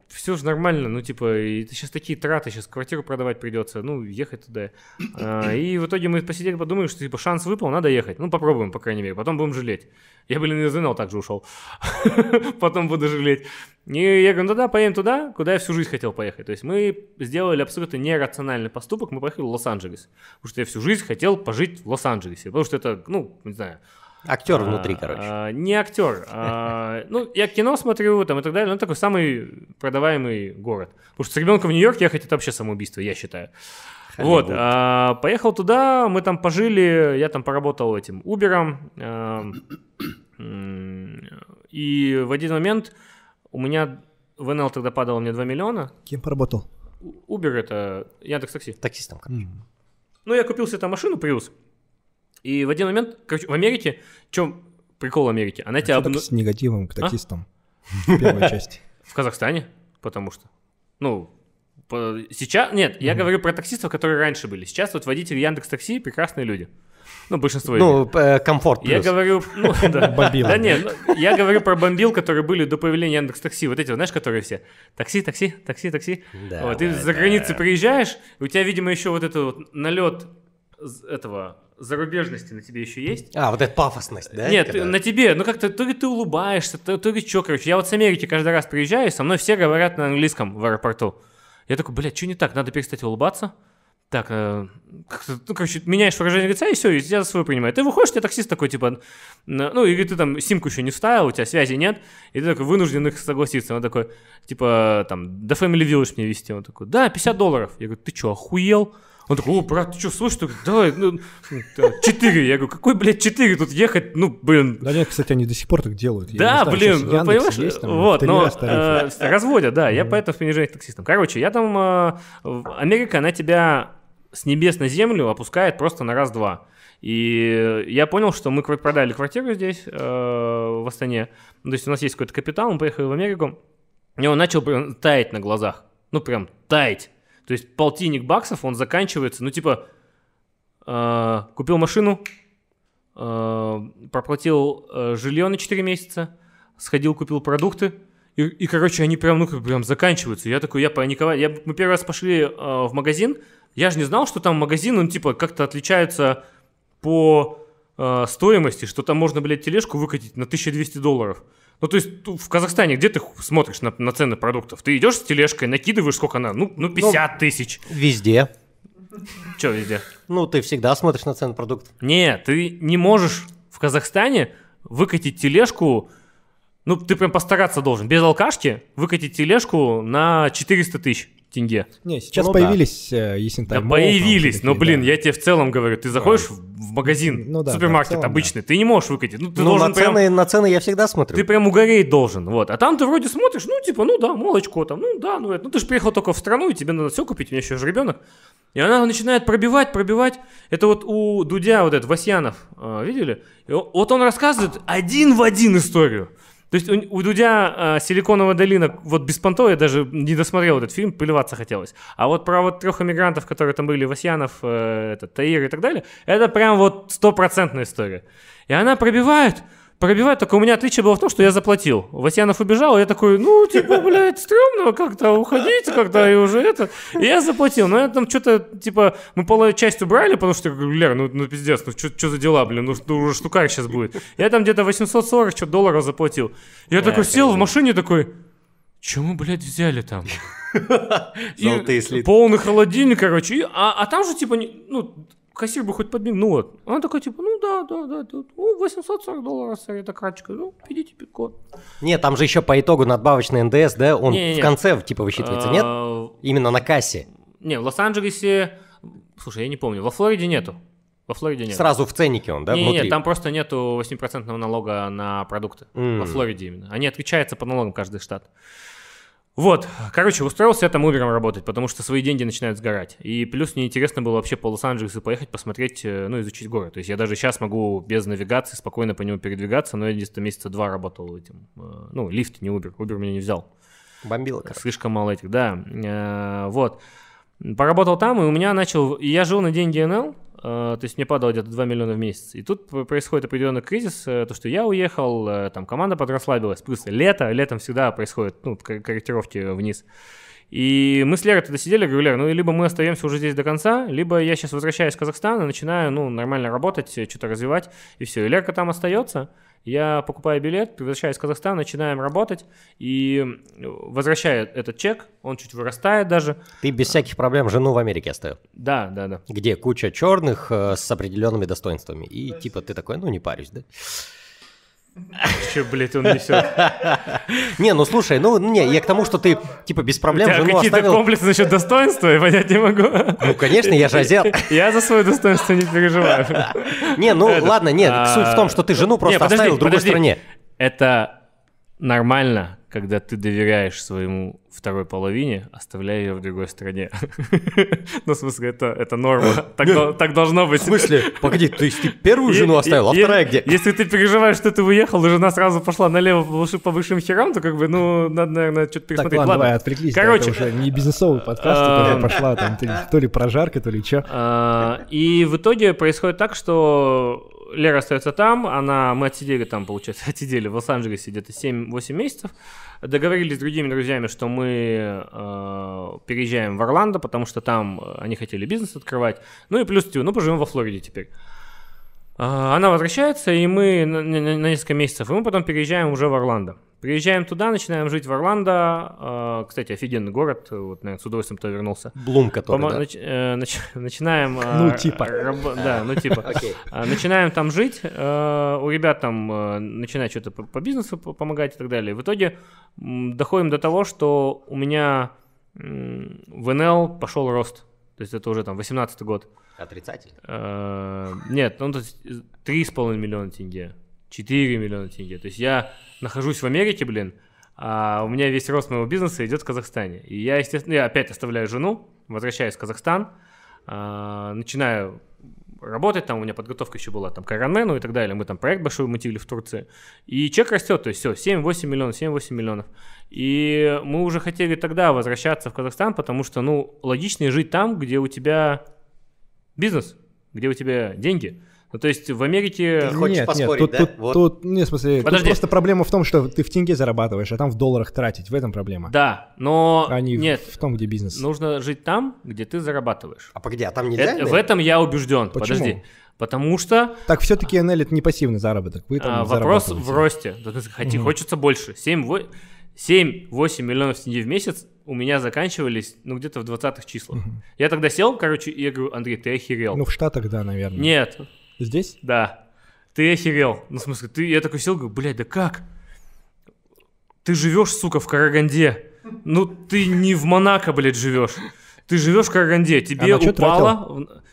Все же нормально, ну типа, и сейчас такие траты, сейчас квартиру продавать придется, ну ехать туда. А, И в итоге мы посидели, подумали, что типа шанс выпал, надо ехать. Ну попробуем, по крайней мере, потом будем жалеть. Я, блин, из НЛ также ушел. (laughs) Потом буду жалеть. И я говорю, ну да, поедем туда, куда я всю жизнь хотел поехать. То есть мы сделали абсолютно нерациональный поступок, мы поехали в Лос-Анджелес. Потому что я всю жизнь хотел пожить в Лос-Анджелесе. Потому что это, ну, не знаю. Актер а, внутри, короче. а, Не актер. а, Ну, я кино смотрю там и так далее, но такой самый продаваемый город. Потому что с ребенком в Нью-Йорк ехать это вообще самоубийство, я считаю. Вот, Холливуд. а, поехал туда, мы там пожили, я там поработал этим Убером, а, и в один момент у меня в НЛ тогда падало мне 2 миллиона. Кем поработал? Убер это Яндекс Такси. Таксистом, короче. Ну, я купил себе там машину Prius, и в один момент, короче, в Америке, в чем прикол Америки? Она тебя Чё так обну- с негативом к таксистам в первой части. В Казахстане, потому что. Ну, сейчас... Нет, я говорю про таксистов, которые раньше были. Сейчас вот водители Яндекс Такси прекрасные люди. Ну, большинство из. Ну, э, комфорт Я говорю, ну, (laughs) да. Бомбил. Да нет, ну, я говорю про бомбил, которые были до появления Яндекс Такси. Вот эти, знаешь, которые все такси, такси, такси, такси. Да, вот, ты да, за да. границей приезжаешь, и у тебя, видимо, еще вот этот вот налет этого зарубежности на тебе еще есть. А, вот эта пафосность, да? Нет, когда- на тебе, ну как-то то ли ты улыбаешься, то, то ли что, короче. Я вот с Америки каждый раз приезжаю, со мной все говорят на английском в аэропорту. Я такой, блядь, что не так, надо перестать улыбаться. Так, э, ну, короче, меняешь выражение лица, и все, и тебя за свой принимают. Ты выходишь, тебе таксист такой, типа, ну, или ты там симку еще не вставил, у тебя связи нет, и ты такой вынужден их согласиться. Он такой, типа, там, до Family Village мне везти. Он такой, да, 50 долларов. Я говорю, ты что, охуел? Он такой, о, брат, ты что, слышишь? Такой, Давай, ну, 4. Я говорю, какой, блядь, 4 тут ехать? Ну, блин, Да нет, кстати, они до сих пор так делают. Да, блин, понимаешь, есть там вот, но э, разводят, да, я поэтому в понижении таксистам. Короче, я там, э, Америка, она тебя с небес на землю опускает просто на раз-два. И я понял, что мы продали квартиру здесь, э, в Астане. То есть у нас есть какой-то капитал, мы поехали в Америку. и он начал прям таять на глазах. Ну, прям таять. То есть полтинник баксов, он заканчивается, ну, типа, э, купил машину, э, проплатил э, жилье на 4 месяца, сходил, купил продукты, и, и, короче, они прям, ну, как прям заканчиваются. Я такой, я паниковал. Я, мы первый раз пошли э, в магазин, я же не знал, что там магазин, он, типа, как-то отличается по э, стоимости, что там можно, блядь, тележку выкатить на 1200 долларов. Ну, то есть в Казахстане где ты смотришь на, на цены продуктов? Ты идешь с тележкой, накидываешь, сколько она? Ну, ну 50 тысяч. Везде. Че везде? Ну, ты всегда смотришь на цены продуктов. Не, ты не можешь в Казахстане выкатить тележку, ну, ты прям постараться должен, без алкашки выкатить тележку на 400 тысяч тенге. Не, сейчас Ну да. появились э, Есентай Да появились, такие, но, блин, да. я тебе в целом говорю, ты заходишь в в магазин, Ну да, да, супермаркет в целом, да. обычный, ты не можешь выкатить, ну, ты Ну, должен на прям... цены, на цены я всегда смотрю. Ты прям угореть должен, вот. А там ты вроде смотришь, ну, типа, ну да, молочко там, ну да, ну это, ну ты же приехал только в страну, и тебе надо все купить, у меня еще же ребенок. И она начинает пробивать, пробивать. Это вот у Дудя, вот этот Васьянов, э, видели? Вот он рассказывает один в один историю. То есть у, Дудя э, Силиконовая долина, вот беспонтовая, я даже не досмотрел этот фильм, плеваться хотелось. А вот про вот трех иммигрантов, которые там были, Васьянов, э, этот, Таир и так далее, это прям вот стопроцентная история. И она пробивает, пробивает, только у меня отличие было в том, что я заплатил. Васьянов убежал, и я такой, ну, типа, блядь, стрёмно как-то уходить, как-то и уже это. И я заплатил, но я там что-то, типа, мы половину часть убрали, потому что, Лер, ну, ну пиздец, ну что за дела, блин, ну, что уже штукарь сейчас будет. Я там где-то 840 что долларов заплатил. Я такой сел в машине, такой, что мы, блядь, взяли там? (laughs) Золотые слитки. Полный холодильник, короче. и- а, а там же, типа, не- ну, кассир бы хоть подмигнул. Вот. Он такой, типа, ну да, да, да, да. Ну, 840 долларов, это карточка. Ну, пидите пин-код. Нет, там же еще по итогу надбавочный НДС, да, он Не-не-не. в конце типа высчитывается, нет? А, Именно на кассе. Не, в Лос-Анджелесе... Слушай, я не помню. Во Флориде нету. Во Флориде нет. Сразу в ценнике он, да, не, внутри? нет, там просто нету 8% налога на продукты. М. Во Флориде именно. Они отличаются по налогам каждый штат. Вот, короче, устроился я там Uber работать, потому что свои деньги начинают сгорать. И плюс мне интересно было вообще по Лос-Анджелесу поехать, посмотреть, э, ну, изучить город. То есть я даже сейчас могу без навигации спокойно по нему передвигаться, но я где-то месяца два работал этим. э, Ну, лифт, не Uber. Uber меня не взял. Бомбило, короче. Слишком мало этих, да. Э, Вот. Поработал там, и у меня начал... Я жил на деньги НЛ, э, то есть мне падало где-то 2 миллиона в месяц. И тут происходит определенный кризис, э, то, что я уехал, э, там команда подрасслабилась, плюс лето, летом всегда происходят ну, кор- корректировки вниз. И мы с Лерой тогда сидели, говорю, Лер, ну либо мы остаемся уже здесь до конца, либо я сейчас возвращаюсь в Казахстан и начинаю, ну, нормально работать, что-то развивать, и все. И Лерка там остается, я покупаю билет, возвращаюсь в Казахстан, начинаем работать, и э, возвращаю этот чек, он чуть вырастает даже. Ты без всяких проблем жену в Америке оставил. Да, да, да. Где куча черных э, с определенными достоинствами. И типа ты такой, ну не парюсь, да? Че, блядь, он несет? (laughs) Не, ну слушай, ну не, я к тому, что ты типа без проблем жену какие-то оставил. комплексы насчет достоинства, я понять не могу. Ну конечно, я же азиат. (laughs) Я за свое достоинство не переживаю. (laughs) Не, ну ладно, нет, а, суть в том, что ты жену просто оставил в другой стране. Это нормально, когда ты доверяешь своему второй половине, оставляя ее в другой стране. (laughs) Ну, в смысле, это, это норма. Так, дол- так должно быть. В смысле? Погоди, то есть ты первую жену оставил, а вторая где? Если ты переживаешь, что ты уехал, и жена сразу пошла налево по высшим херам, то как бы, ну, надо, наверное, что-то Так, пересмотреть. ладно, Ладно. давай, отвлеклись. Короче, это уже не бизнесовый подкаст, это уже пошла там то ли- прожарка, то ли что. А, И в итоге происходит так, что Лера остается там, она, мы отсидели там, получается, (laughs) отсидели в Лос-Анджелесе где-то 7-8 месяцев, договорились с другими друзьями, что мы э, переезжаем в Орландо, потому что там э, они хотели бизнес открывать, ну и плюс, ну, поживем во Флориде теперь. А, Она возвращается, и мы на, на- на несколько месяцев, и мы потом переезжаем уже в Орландо. Приезжаем туда, начинаем жить в Орландо. А, Кстати, офигенный город, вот, наверное, с удовольствием туда вернулся. Блум, который, Помо- да? нач- э, нач- начинаем... э, Ну, типа. рабо- Да, ну типа. (laughs) Окей. А, Начинаем там жить, э, у ребят там начинает что-то по бизнесу по- помогать и так далее. В итоге доходим до того, что у меня в НЛ пошел рост. То есть это уже там 18 год. Отрицательно. Э, Нет, ну то есть 3,5 миллиона тенге, 4 миллиона тенге. То есть я нахожусь в Америке, блин, а у меня весь рост моего бизнеса идет в Казахстане. И я, естественно, я опять оставляю жену, возвращаюсь в Казахстан, а, начинаю работать, там у меня подготовка еще была там к Ironman и так далее, мы там проект большой мутили в Турции, и чек растет, то есть все, 7-8 миллионов, 7-8 миллионов. И мы уже хотели тогда возвращаться в Казахстан, потому что, ну, логичнее жить там, где у тебя бизнес, где у тебя деньги. Ну, то есть в Америке... Ты хочешь нет, поспорить, нет, тут, да? тут, Вот. тут, не, в смысле, Подожди. тут просто проблема в том, что ты в тенге зарабатываешь, а там в долларах тратить, в этом проблема. Да, но А не нет, в том, где бизнес. нужно жить там, где ты зарабатываешь. А погоди, а там нельзя? Это- в этом я убежден. Почему? Подожди. Потому что Так все-таки НЛ это не пассивный заработок, вы там а, вопрос в росте. То есть хоти- Мгм. Хочется больше. 7-8 миллионов тенге в месяц у меня заканчивались, ну, где-то в 20-х числах. Я тогда сел, короче, и я говорю, Андрей, ты охерел. Ну, в Штатах, да, наверное. Нет, Здесь? Да. Ты охерел. Ну, в смысле, ты, я такой сел, говорю, блядь, да как? Ты живешь, сука, в Караганде. Ну, ты не в Монако, блядь, живешь. Ты живешь в Караганде. Тебе А упало...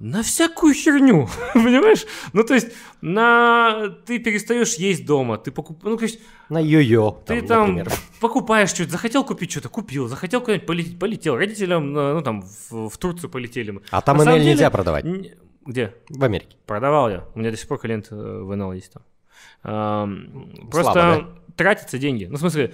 На всякую херню, (laughs) понимаешь? Ну, то есть, на... ты перестаешь есть дома, ты покупаешь... Ну, то есть, На йо-йо, ты там, например. покупаешь что-то, захотел купить что-то, купил, захотел куда-нибудь полететь, полетел. Родителям, э, ну, там, в, в Турцию полетели мы. А там На НЛ деле- нельзя продавать. Где? В Америке. Продавал я. У меня до сих пор клиент э, в НЛ есть там. Ам, Просто Слабо, тратятся деньги. Ну, в смысле,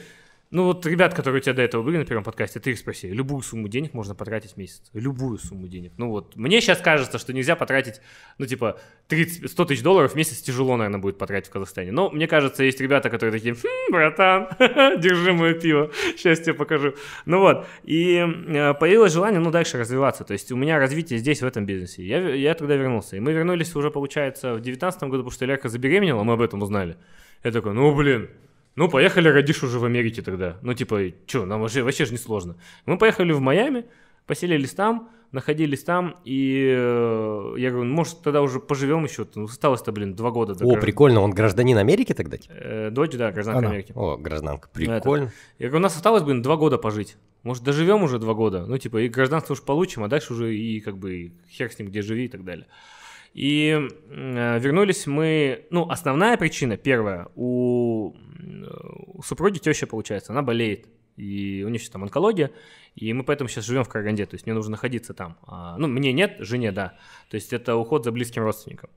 ну вот ребят, которые у тебя до этого были на первом подкасте, ты их спроси, любую сумму денег можно потратить в месяц. Любую сумму денег. Ну вот, мне сейчас кажется, что нельзя потратить, ну типа, 30, 100 тысяч долларов в месяц тяжело, наверное, будет потратить в Казахстане. Но мне кажется, есть ребята, которые такие, «Хм, братан, (laughs) держи мое пиво, сейчас тебе покажу. Ну вот, и э, появилось желание, ну, дальше развиваться. То есть у меня развитие здесь, в этом бизнесе. Я, я тогда вернулся. И мы вернулись уже, получается, в 2019 году, потому что Лерка забеременела, мы об этом узнали. Я такой, ну, блин, ну, поехали, родишь уже в Америке тогда. Ну, типа, что, нам вообще, вообще же не сложно. Мы поехали в Майами, поселились там, находились там, и э, я говорю, может, тогда уже поживем еще. Ну, осталось-то, блин, два года. до О, гражд- прикольно, он гражданин Америки тогда? Э, дочь, да, гражданка Она. Америки. О, гражданка, Ну, это- прикольно. Я говорю, у нас осталось, блин, два года пожить. Может, доживем уже два года. Ну, типа, и гражданство уж получим, а дальше уже и как бы и хер с ним, где живи и так далее. И э, вернулись мы... Ну, основная причина, первая, у, э, у супруги теща, получается, она болеет. И у нее сейчас там онкология, и мы поэтому сейчас живем в Караганде, то есть мне нужно находиться там. А, ну, мне нет, жене да. То есть это уход за близким родственником.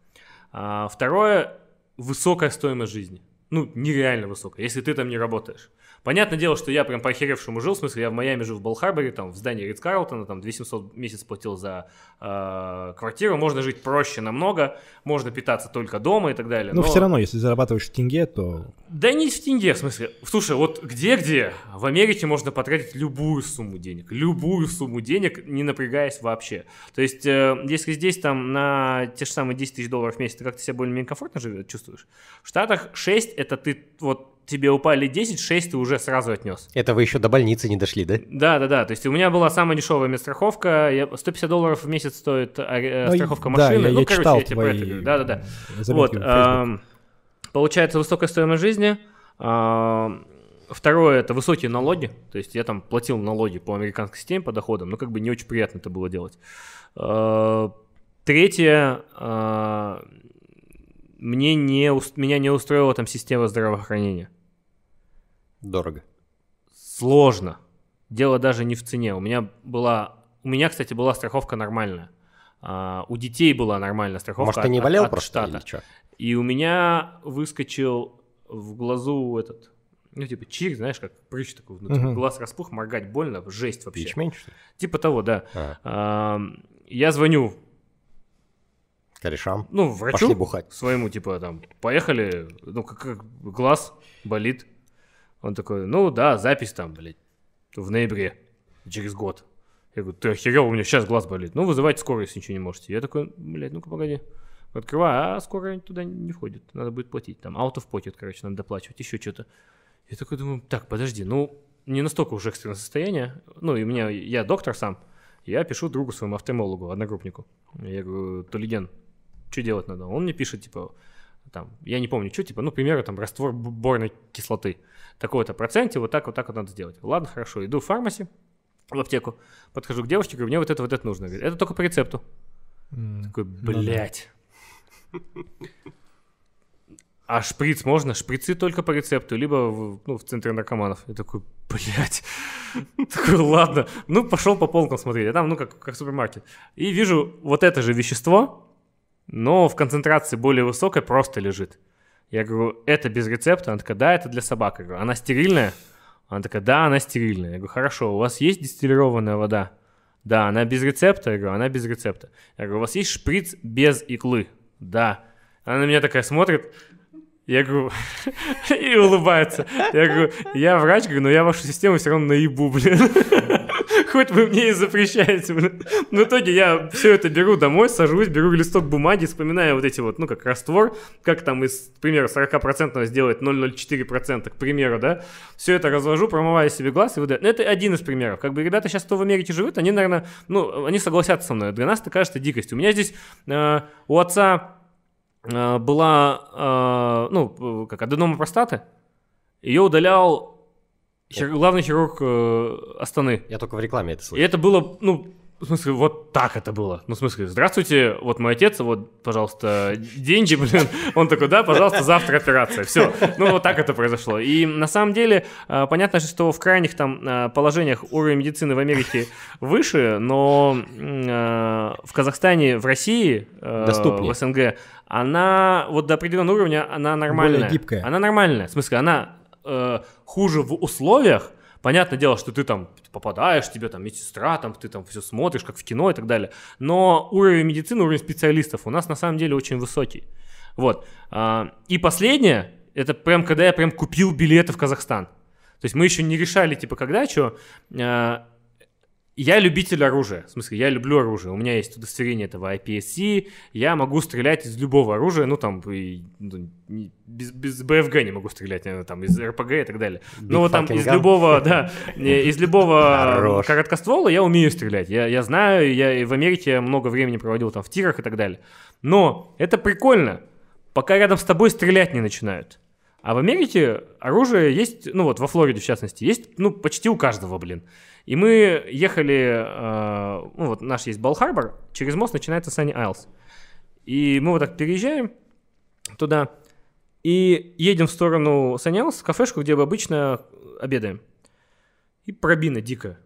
А, второе, высокая стоимость жизни. Ну, нереально высокая, если ты там не работаешь. Понятное дело, что я прям по-охеревшему жил, в смысле, я в Майами жил в Балхарборе, там, в здании Ридс Карлтона, там, 2700 в месяц платил за э, квартиру, можно жить проще намного, можно питаться только дома и так далее. Ну, но- все равно, если зарабатываешь в тенге, то... да не в тенге, в смысле. Слушай, вот где-где? В Америке можно потратить любую сумму денег. Любую сумму денег, не напрягаясь вообще. То есть, э, если здесь там на те же самые 10 тысяч долларов в месяц ты как-то себя более-менее комфортно живет, чувствуешь. В Штатах 6 это ты, вот тебе упали 10, 6 ты уже сразу отнес. Это вы еще до больницы не дошли, да? Да, да, да. То есть у меня была самая дешевая медстраховка. Я, 150 долларов в месяц стоит э, э, Ну, страховка да, машины. я- ну, я короче, читал я тебе про это говорю. Да, да, да. Вот, получается высокая стоимость жизни. Второе это высокие налоги, то есть я там платил налоги по американской системе по доходам, но как бы не очень приятно это было делать. А, Третье, а, мне не, меня не устроила там система здравоохранения. Дорого. Сложно. Дело даже не в цене. У меня была, у меня, кстати, была страховка нормальная. А, у детей была нормальная страховка. Может, ты не болел от просто штата. или чё? И у меня выскочил в глазу этот, ну, типа, чир, знаешь, как прыщ такой внутри. Мгм. Глаз распух, моргать больно, жесть вообще. Ячмень, что ли? Типа того, да. А, А, я звоню, корешам. ну, врачу Пошли бухать. своему, типа, там, поехали, ну, как, как глаз болит. Он такой, ну, да, запись там, блядь, в ноябре, через год. Я говорю, ты охерел, у меня сейчас глаз болит. Ну, вызывайте скорую, если ничего не можете. Я такой, блядь, ну-ка, погоди. Открываю, а скорая туда не входит. Надо будет платить. Там out of pocket, короче, надо доплачивать, еще что-то. Я такой думаю, так, подожди, ну, не настолько уже экстренное состояние. Ну, и меня, я доктор сам. Я пишу другу своему офтальмологу, одногруппнику. Я говорю, Толиген, что делать надо? Он мне пишет, типа, там, я не помню, что, типа, ну, примерно, там, раствор борной кислоты. Такой-то проценте, вот так, вот так вот надо сделать. Ладно, хорошо, иду в фармасе, в аптеку, подхожу к девушке, говорю, мне вот это, вот это нужно. Говорит, это только по рецепту. М, Такой, ну да. блядь. А шприц можно? Шприцы только по рецепту, либо в, ну, в центре наркоманов. Я такой, блядь. (laughs) Такой, ладно. Ну, пошел по полкам смотреть. А там, ну, как, как супермаркет. И вижу вот это же вещество, но в концентрации более высокой просто лежит. Я говорю, это без рецепта? Она такая, да, это для собак. Я говорю, она стерильная? Она такая, да, она стерильная. Я говорю, хорошо, у вас есть дистиллированная вода? Да, она без рецепта? Я говорю, она без рецепта. Я говорю, у вас есть шприц без иглы? Да. Она на меня такая смотрит, я говорю, (laughs) и улыбается. Я говорю, я врач, говорю, но я вашу систему все равно наебу, блин. (laughs) Хоть вы мне и запрещаете. Но в итоге я все это беру домой, сажусь, беру листок бумаги, вспоминаю вот эти вот, ну, как раствор, как там из, к примеру, 40% сделать 0,04%, к примеру, да. Все это развожу, промываю себе глаз и выдаю. Это один из примеров. Как бы ребята сейчас, кто в Америке живут, они, наверное, ну, они согласятся со мной. Для нас это кажется дикостью. У меня здесь э, у отца Э, была, э, ну, как аденома простаты, ее удалял хир, главный хирург э, Астаны. Я только в рекламе это слышал. И это было, ну, в смысле, вот так это было. Ну, в смысле, здравствуйте, вот мой отец, вот, пожалуйста, деньги, блин. (laughs) Он такой, да, пожалуйста, завтра операция. Все. Ну, вот так это произошло. И на самом деле, понятно, что в крайних там положениях уровень медицины в Америке (laughs) выше, но в Казахстане, в России, Доступнее. в СНГ она вот до определенного уровня, она нормальная. Более гибкая. Она нормальная. В смысле, она э, хуже в условиях. Понятное дело, что ты там попадаешь, тебе там медсестра, там ты там все смотришь, как в кино и так далее. Но уровень медицины, уровень специалистов у нас на самом деле очень высокий. Вот. А, и последнее, это прям когда я прям купил билеты в Казахстан. То есть мы еще не решали, типа, когда, что. Я любитель оружия. В смысле, я люблю оружие. У меня есть удостоверение этого IPSC. Я могу стрелять из любого оружия. Ну, там, и, ну, без, без БФГ не могу стрелять, наверное, там, из РПГ и так далее. Big ну, вот там из gun. любого, да, из любого короткоствола я умею стрелять. Я, я знаю, я в Америке много времени проводил там в тирах и так далее. Но это прикольно, пока рядом с тобой стрелять не начинают. А в Америке оружие есть, ну вот во Флориде в частности, есть, ну, почти у каждого, блин. И мы ехали, э, ну вот наш есть Балл-Харбор, через мост начинается Санни Айлс. И мы вот так переезжаем туда и едем в сторону Санни Айлс, кафешку, где мы обычно обедаем. И пробина дикая.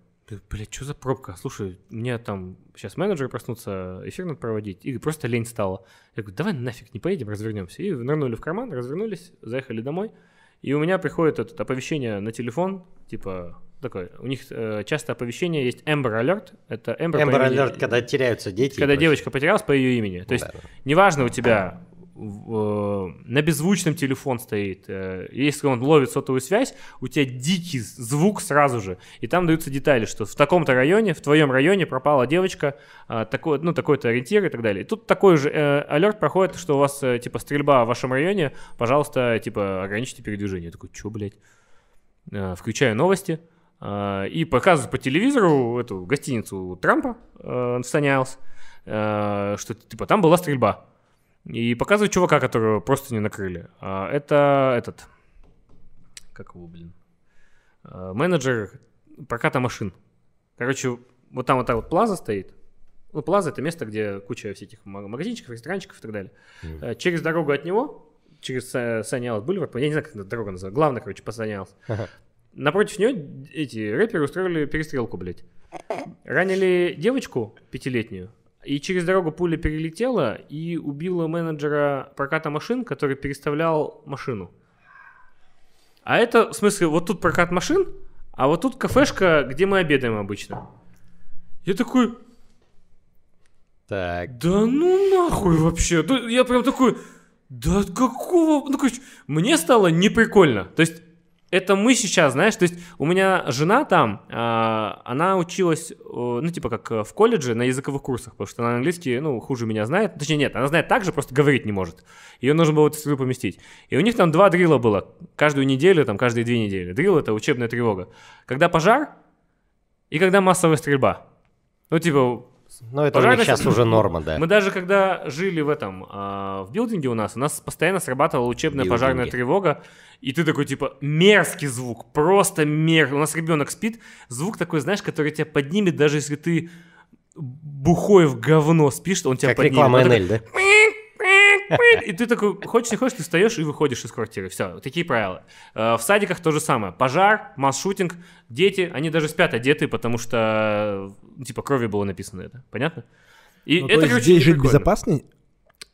Блять, что за пробка? Слушай, мне там сейчас менеджеры проснутся, эфир надо проводить, и просто лень стала. Я говорю, давай нафиг не поедем, развернемся. И нырнули в карман, развернулись, заехали домой. И у меня приходит это оповещение на телефон, типа такое. У них э, часто оповещение есть Amber Alert. Это Amber, имени, Alert, когда теряются дети. Когда девочка потерялась по ее имени. То есть да. неважно у тебя на беззвучном телефон стоит. Э, если он ловит сотовую связь, у тебя дикий звук сразу же. И там даются детали, что в таком-то районе, в твоем районе пропала девочка, э, такой, ну, такой-то ориентир и так далее. И тут такой же э, проходит, что у вас, типа, стрельба в вашем районе, пожалуйста, типа, ограничьте передвижение. Я такой, что, блядь? Включаю новости. И показывают по телевизору эту гостиницу Трампа в Санялс, что, типа, там была стрельба. И показывает чувака, которого просто не накрыли. А это этот... Как его, блин? А, менеджер проката машин. Короче, вот там вот так вот плаза стоит. Ну, плаза это место, где куча всяких магазинчиков, ресторанчиков и так далее. Mm. Через дорогу от него, через Санялс Бульвар, я не знаю, как эта дорога называется, главное, короче, по Санялс. Ага. Напротив нее эти рэперы устроили перестрелку, блядь. Ранили девочку пятилетнюю, и через дорогу пуля перелетела и убила менеджера проката машин, который переставлял машину. А это, в смысле, вот тут прокат машин, а вот тут кафешка, где мы обедаем обычно. Я такой... Так. Да ну нахуй вообще. Я прям такой... Да какого... Ну, короче, мне стало неприкольно. То есть это мы сейчас, знаешь, то есть у меня жена там, э, она училась, ну, типа как э, в колледже на языковых курсах, потому что она английский, ну, хуже меня знает. Точнее, нет, она знает так же, просто говорить не может. Ее нужно было в среду поместить. И у них там два дрила было, каждую неделю, там, каждые две недели. Дрил — это учебная тревога. Когда пожар и когда массовая стрельба. Ну, типа, ну, это Пожарность... сейчас уже норма, да. Мы даже когда жили в этом, э, в билдинге у нас, у нас постоянно срабатывала учебная билдинге. пожарная тревога, и ты такой, типа, мерзкий звук, просто мер. У нас ребенок спит, звук такой, знаешь, который тебя поднимет, даже если ты бухой в говно спишь, он тебя как поднимет. реклама НЛ, да? И ты такой, хочешь не хочешь, ты встаешь и выходишь из квартиры. Все, такие правила. Э, в садиках то же самое. Пожар, масс-шутинг, дети, они даже спят одеты, потому что, типа, крови было написано это. Понятно? И ну, это, короче, здесь жить безопаснее?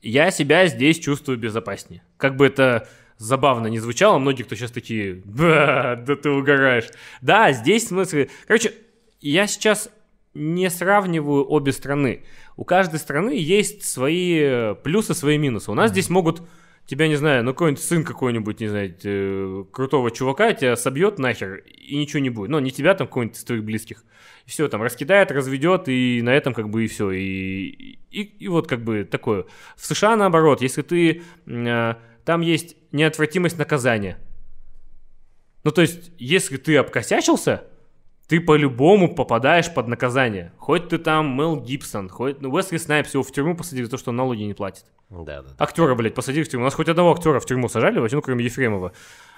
я себя здесь чувствую безопаснее. Как бы это забавно не звучало, многие, кто сейчас такие, да, да ты угораешь. Да, здесь в смысле... Короче, я сейчас не сравниваю обе страны. У каждой страны есть свои плюсы, свои минусы. У нас здесь могут тебя, не знаю, ну какой-нибудь сын какой-нибудь, не знаю, э, крутого чувака тебя собьет нахер, и ничего не будет. Ну, не тебя там, какой-нибудь из твоих близких. И все, там, раскидает, разведет, и на этом как бы и все. И, и, и вот как бы такое. В США наоборот, если ты... Э, там есть неотвратимость наказания. Ну, то есть, если ты обкосячился, ты по-любому попадаешь под наказание. Хоть ты там Мел Гибсон, хоть ну, Уэсли Снайпс его в тюрьму посадили за то, что он налоги не платит. Да, да. Актера, блядь, посадили в тюрьму. У нас хоть одного актера в тюрьму сажали, вообще, ну, кроме Ефремова.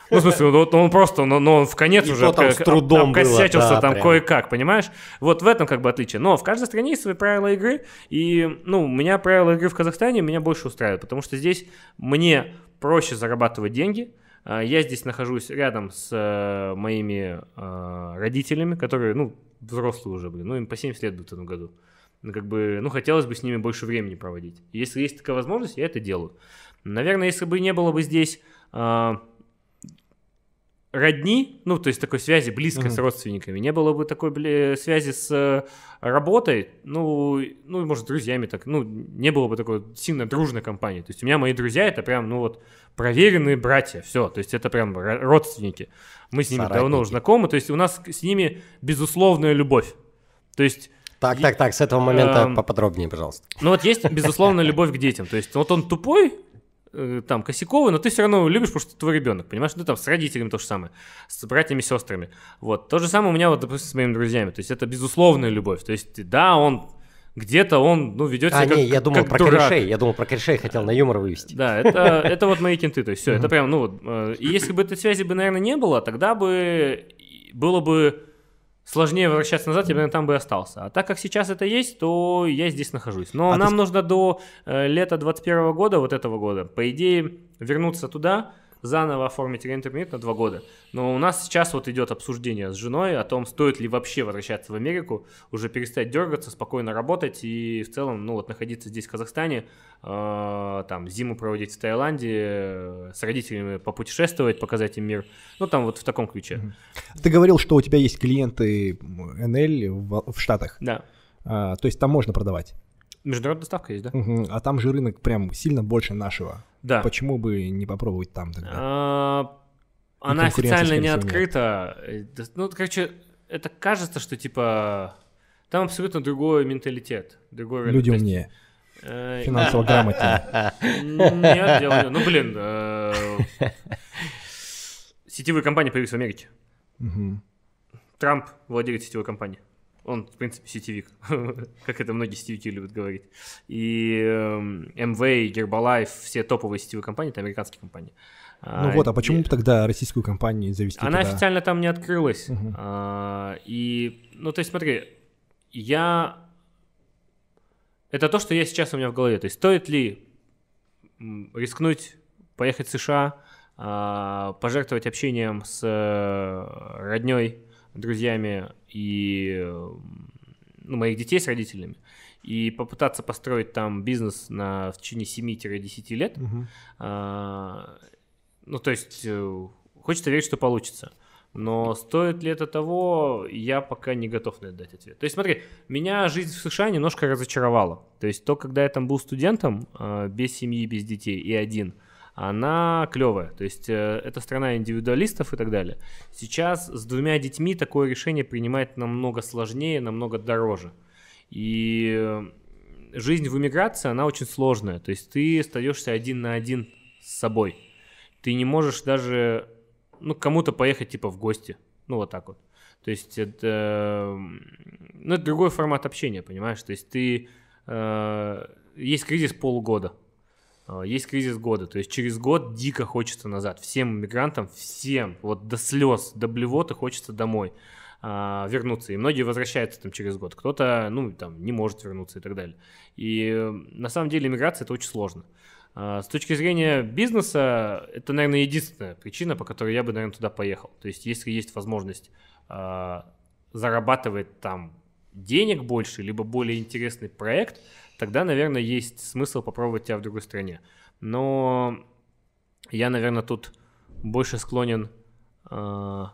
Ну, в смысле, он, он просто, но, но он в конец И уже там обка- с трудом было, обкосячился да, там прям. кое-как, понимаешь? Вот в этом как бы отличие. Но в каждой стране есть свои правила игры, и, ну, у меня правила игры в Казахстане меня больше устраивают, потому что здесь мне проще зарабатывать деньги, я здесь нахожусь рядом с э, моими э, родителями, которые, ну, взрослые уже, блин, ну, им по 70 лет в этом году. Ну, как бы, ну, хотелось бы с ними больше времени проводить. Если есть такая возможность, я это делаю. Наверное, если бы не было бы здесь а, родни, ну, то есть такой связи близкой с родственниками, не было бы такой бля, связи с э, работой, ну, ну, может, с друзьями так, ну, не было бы такой сильно дружной компании. То есть у меня мои друзья это прям, ну, вот, проверенные братья, все, то есть это прям ро- родственники. Мы с ними давно Соратники. уже знакомы, то есть у нас с ними безусловная любовь. То есть Так, так, так, с этого момента Эм, поподробнее, пожалуйста. ну вот есть, безусловно, (laughs) любовь к детям. То есть вот он тупой, э, там, косяковый, но ты все равно любишь, потому что это твой ребенок, понимаешь? Ну там с родителями то же самое, с братьями, сестрами. Вот. То же самое у меня, вот, допустим, с моими друзьями. То есть это безусловная любовь. То есть да, он где-то он, ну, ведет себя А, как, не, я думал как про дурак. корешей. Я думал про корешей, хотел на юмор вывести. Да, это, (laughs) это вот мои кенты, то есть все, это прям, ну вот, э, и если бы этой связи бы, наверное, не было, тогда бы было бы сложнее возвращаться назад, я бы, там бы остался. А так как сейчас это есть, то я здесь нахожусь. Но А ты нам с- нужно до э, лета 21 года, вот этого года, по идее, вернуться туда, заново оформить реинтермит на два года. Но у нас сейчас вот идет обсуждение с женой о том, стоит ли вообще возвращаться в Америку, уже перестать дергаться, спокойно работать и в целом, ну вот находиться здесь, в Казахстане, э, там зиму проводить в Таиланде, э, с родителями попутешествовать, показать им мир. Ну там вот в таком ключе. Ты говорил, что у тебя есть клиенты НЛ в, в Штатах. Да. А, то есть там можно продавать. Международная доставка есть, да? Мгм. А там же рынок прям сильно больше нашего. Да. Почему бы не попробовать там тогда? А, Она официально не всего, нет. открыта. Э, Ну, короче, это кажется, что типа там абсолютно другой менталитет, другой рынок. Люди есть, умнее, э, финансово грамотнее. Нет, дело не- Ну, блин, э, сетевые компании появились в Америке. Трамп владелец сетевой компании. Он, в принципе, сетевик, (laughs) как это многие сетевики любят говорить. И эм, MV, Herbalife, все топовые сетевые компании, это американские компании. Ну вот, а почему бы тогда российскую компанию завести Она туда? официально там не открылась. Мгм. А, и, ну, то есть, смотри, я... Это то, что я сейчас у меня в голове. То есть, стоит ли рискнуть поехать в США, а, пожертвовать общением с родней, друзьями и э, ну, моих детей с родителями, и попытаться построить там бизнес на, в течение 7-10 лет, Мгм. а, ну, то есть, э, хочется верить, что получится. Но стоит ли это того, я пока не готов на это дать ответ. То есть, смотри, меня жизнь в США немножко разочаровала. То есть, то, когда я там был студентом, а, без семьи, без детей и один, она клевая. То есть, э, это страна индивидуалистов и так далее. Сейчас с двумя детьми такое решение принимать намного сложнее, намного дороже. И э, жизнь в эмиграции, она очень сложная. То есть ты остаешься один на один с собой. Ты не можешь даже, ну, кому-то поехать, типа, в гости. Ну, вот так вот. То есть это, м, ну, это другой формат общения, понимаешь? То есть ты, э, есть кризис полугода, э, есть кризис года. То есть через год дико хочется назад. Всем иммигрантам, всем, вот до слез, до блевоты хочется домой а, вернуться. И многие возвращаются там через год. Кто-то, ну, там, не может вернуться и так далее. И э, на самом деле иммиграция это очень сложно. А, С точки зрения бизнеса, это, наверное, единственная причина, по которой я бы, наверное, туда поехал. То есть, если есть возможность а, зарабатывать там денег больше, либо более интересный проект, тогда, наверное, есть смысл попробовать тебя в другой стране. Но я, наверное, тут больше склонен э,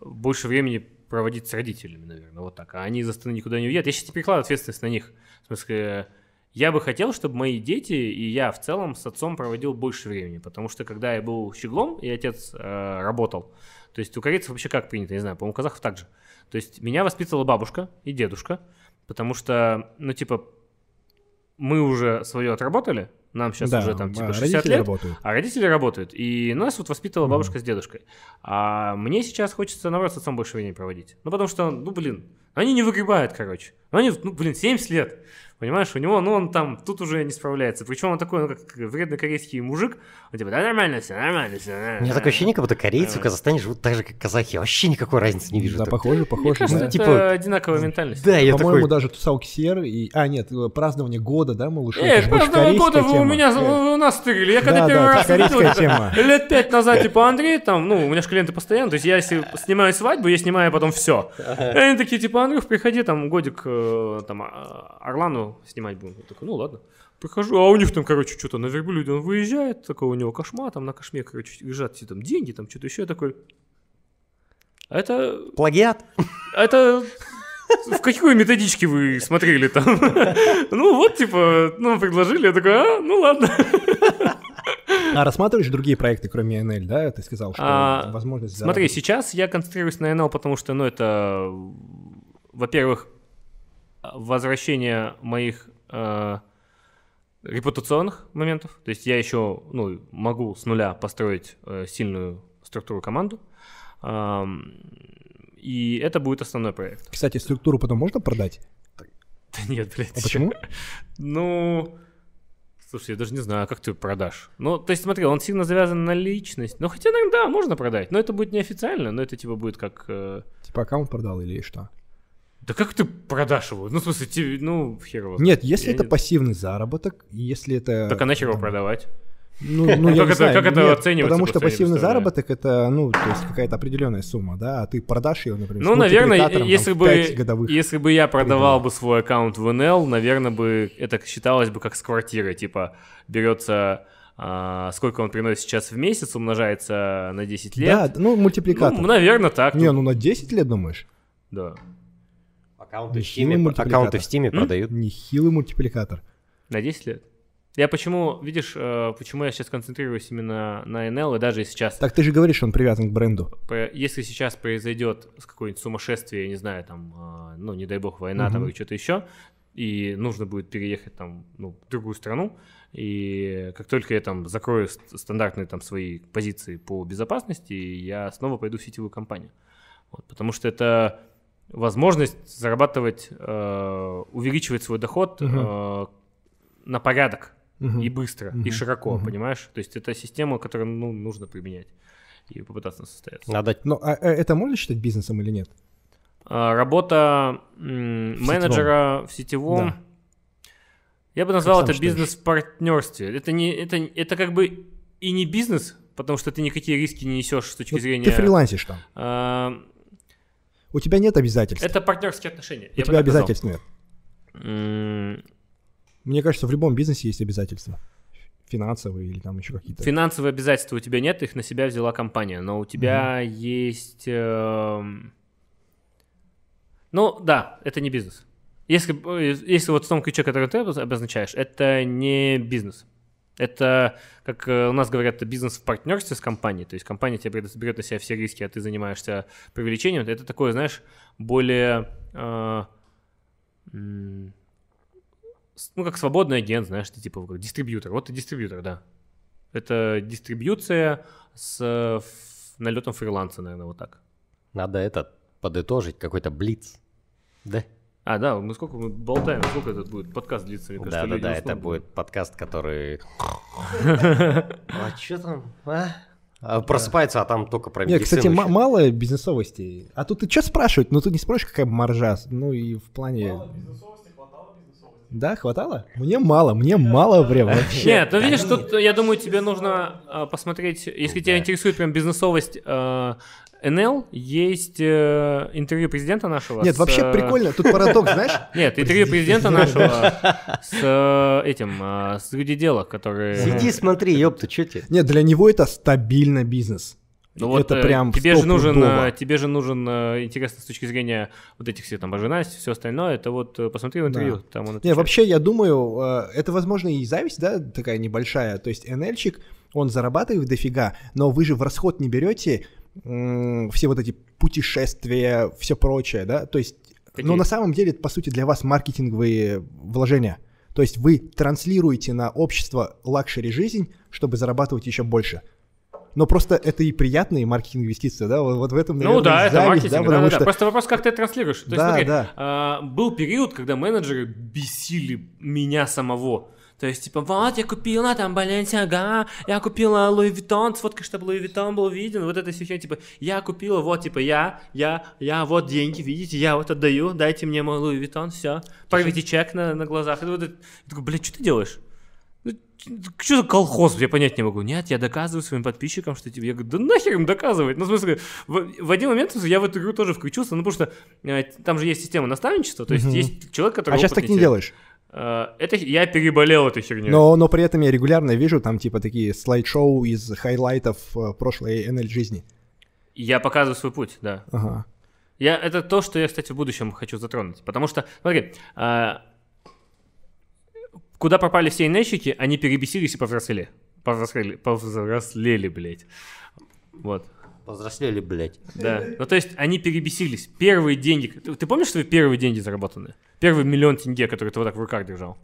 больше времени проводить с родителями, наверное, вот так. А они из Астаны никуда не уедут. Я сейчас не перекладываю ответственность на них. В смысле, я бы хотел, чтобы мои дети и я в целом с отцом проводил больше времени, потому что когда я был щеглом и отец э, работал, то есть у корейцев вообще как принято, не знаю, по-моему, у казахов так же. То есть меня воспитывала бабушка и дедушка, потому что, ну, типа, мы уже свое отработали, нам сейчас Да, уже там типа а 60 родители лет, работают. а родители работают. И нас вот воспитывала бабушка с дедушкой. А мне сейчас хочется, наоборот, с отцом больше времени проводить. Ну, потому что, ну, блин, они не выгребают, короче. Ну, Они, ну, блин, 70 лет. Понимаешь, у него, ну, он там тут уже не справляется. Причем он такой, ну, как вредный корейский мужик. Он типа, да нормально все, нормально все. У меня такое ощущение, как будто корейцы в Казахстане живут так же, как казахи. Я вообще никакой разницы не вижу. Да, Так- похоже, Мне похоже. кажется, да. это типа- одинаковая ментальность. Да, я По-моему, такой... даже тусалки Сер и... А, нет, э, празднование года, да? Э, же больше празднование года вы у меня, Э, у нас стырили. Я когда Да, первый да, раз увидел, тема. (laughs) лет пять назад, типа, Андрей, там, ну, у меня же клиенты постоянно, то есть я если снимаю свадьбу, я снимаю потом все. И они такие, типа, Андрюх, приходи, там, годик, э, там, а, Снимать будем. Я такой, ну, ладно. Прихожу, а у них там, короче, что-то на верблюде он выезжает, такой у него кошма, там на кошме, короче, лежат все там деньги, там что-то еще. Я такой, а это, Плагиат. а это в какой методичке вы смотрели там? Ну вот, типа, ну, предложили, я такой, а, ну ладно. А рассматриваешь другие проекты, кроме NL, да? Ты сказал, что А, возможность... Смотри, заработать. сейчас я концентрируюсь на NL, потому что, ну, это, во-первых, возвращение моих э, репутационных моментов. То есть я еще, ну, могу с нуля построить э, сильную структуру команду. Ам, и это будет основной проект. Кстати, структуру потом можно продать? Да нет, блядь. А почему? Ну, слушай, я даже не знаю, а как ты продашь? Ну, то есть, смотри, он сильно завязан на личность. Ну, хотя, наверное, да, можно продать, но это будет неофициально, но это типа будет как... э, Типа аккаунт продал или что? Да как ты продашь его? Ну, в смысле, тебе, ну, хер его. Нет, если Я это не- пассивный заработок, если это... Так а нахер его продавать? Ну, ну, я Как не это- знаю, как это нет, оценивается Потому что пассивный заработок это, ну, то есть какая-то определенная сумма, да, а ты продашь ее, например, Ну, наверное, если там, бы, если бы я продавал бы свой аккаунт в НЛ, наверное, бы это считалось бы как с квартирой. Типа, берется, а, сколько он приносит сейчас в месяц, умножается на 10 лет. Да, ну, мультипликатор. Ну, наверное, так. Не, ну на 10 лет, думаешь? Да. Аккаунты в Нехилый Steam, мультипликатор. аккаунты в Steam продают. Нехилый мультипликатор. На 10 лет. Я почему, видишь, э, почему я сейчас концентрируюсь именно на NL, и даже сейчас, Так ты же говоришь, что он привязан к бренду. если сейчас произойдет какое-нибудь сумасшествие, я не знаю, там, э, ну, не дай бог, война там Мгм. или что-то еще, и нужно будет переехать там, ну, в другую страну, и как только я там закрою ст- стандартные там свои позиции по безопасности, я снова пойду в сетевую компанию. Вот, потому что это возможность зарабатывать, э, увеличивать свой доход э, на порядок Мгм. и быстро, и Мгм. широко, Мгм. понимаешь? То есть это система, которую ну, нужно применять и попытаться состояться. Надо Но а, э, это можно считать бизнесом или нет? А, Работа м, В менеджера в сетевом. Да. Я бы назвал это бизнес в партнерстве. Это не, это, это как бы и не бизнес, потому что ты никакие риски не несешь с точки Вот зрения. Ты фрилансишь там. А, У тебя нет обязательств. это партнерские отношения. У тебя обязательств нет. М, Мне кажется, в любом бизнесе есть обязательства. Финансовые или там еще какие-то. Финансовые обязательства у тебя нет, их на себя взяла компания, но у тебя есть... эм, Ну, да, это не бизнес. Если, б- э, если вот в том ключе, который ты обоз- обозначаешь, это не бизнес. Это, как э, у нас говорят, бизнес в партнерстве с компанией. То есть компания тебе берет- на себя все риски, а ты занимаешься привлечением. Это такое, знаешь, более... э, ну, как свободный агент, знаешь, ты типа дистрибьютор. Вот ты дистрибьютор, да. Это дистрибьюция с налетом фриланса, наверное, вот так. Надо это подытожить, какой-то блиц. Да? А, да, мы сколько мы болтаем, сколько этот будет подкаст длится, мне кажется, Да, да, да, это будет подкаст, который... А что там? а? А, Просыпается, а там только про Нет, кстати, мало бизнесовости. А тут ты что спрашивать? Ну, тут не спросишь, какая маржа. Ну, и в плане... Да, хватало? Мне мало, мне мало прям вообще. Нет, ну видишь, тут, я думаю, тебе нужно а, посмотреть, если тебя интересует прям бизнесовость э, НЛ есть э, интервью президента нашего. Нет, с, вообще э, прикольно. Тут парадокс, знаешь? (laughs) Нет, интервью президента нашего (laughs) с э, этим, э, с люди дела, который... Сиди, смотри, ёпта, что тебе? Нет, для него это стабильно бизнес. Ну вот, это э, прям тебе же нужен, тебе же нужен интересно с точки зрения вот этих всех там ожиданий, все остальное. Это вот посмотри в интервью, Да. там он Не, отвечает. вообще, я думаю, это, возможно, и зависть, да, такая небольшая. То есть НЛьщик, он зарабатывает дофига, но вы же в расход не берете все вот эти путешествия, все прочее, да? То есть, Какие? ну, на самом деле, это, по сути, для вас маркетинговые вложения. То есть вы транслируете на общество luxury жизнь, чтобы зарабатывать еще больше. Но просто это и приятные маркетинговые инвестиции, да? Вот, вот в этом, наверное, Ну да, это зависть, маркетинг, да, да, потому да, да. что... Просто вопрос, как ты это транслируешь. То есть, Да, смотри, да. а, был период, когда менеджеры бесили меня самого. То есть, типа, вот, я купила там Balenciaga, я купила Louis Vuitton, сфоткай, чтобы Louis Vuitton был виден, вот это все, типа, я купила, вот, типа, я, я, я, вот деньги, видите, я вот отдаю, дайте мне мой Louis Vuitton, все, порвите чек на, на глазах. И вот я такой, блядь, что ты делаешь? Ну, Что за колхоз? Я понять не могу. Нет, я доказываю своим подписчикам, что тебе... Я говорю, да нахер им доказывать? Ну, в смысле, в, в один момент я в эту игру тоже включился, ну, потому что э, там же есть система наставничества, то есть Мгм. есть человек, который А сейчас так не делаешь. Э, Это я переболел этой херней. Но, но при этом я регулярно вижу там типа такие слайд-шоу из хайлайтов э, прошлой NL жизни. Я показываю свой путь, да. Ага. Я, это то, что я, кстати, в будущем хочу затронуть. Потому что, смотри, а, куда пропали все инейщики, они перебесились и повзрослели. Повзрослели, повзрослели, блядь. Вот. Повзрослели, блядь. Да. Ну, то есть они перебесились. Первые деньги. Ты, ты помнишь свои первые деньги заработанные? Первый миллион тенге, который ты вот так в руках держал.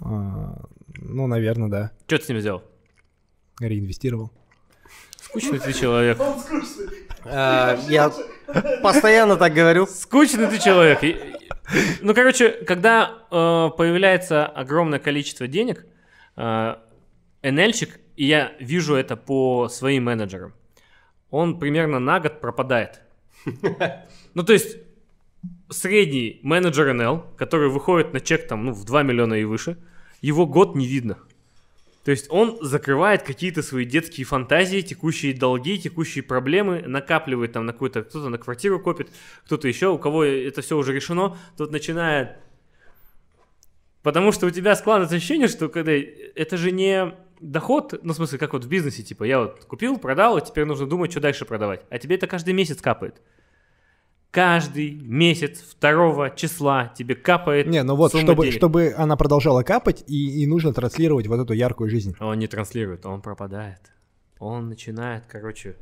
А, ну, наверное, да. Что ты с ними сделал? Реинвестировал. Скучный ты человек. А, Я постоянно так говорю. Скучный ты человек. Ну, короче, когда э, появляется огромное количество денег, э, НЛьщик, и я вижу это по своим менеджерам, он примерно на год пропадает. Ну, то есть, средний менеджер НЛ, который выходит на чек там, ну, в 2 миллиона и выше, его год не видно. То есть он закрывает какие-то свои детские фантазии, текущие долги, текущие проблемы, накапливает там на какую-то, кто-то на квартиру копит, кто-то еще, у кого это все уже решено, тот начинает... Потому что у тебя складывается ощущение, что когда это же не доход, ну, в смысле, как вот в бизнесе, типа, я вот купил, продал, и теперь нужно думать, что дальше продавать. А тебе это каждый месяц капает. Каждый месяц второго числа тебе капает Не, ну вот, чтобы, денег. чтобы она продолжала капать, и, и нужно транслировать вот эту яркую жизнь. А Он не транслирует, он пропадает. Он начинает, короче,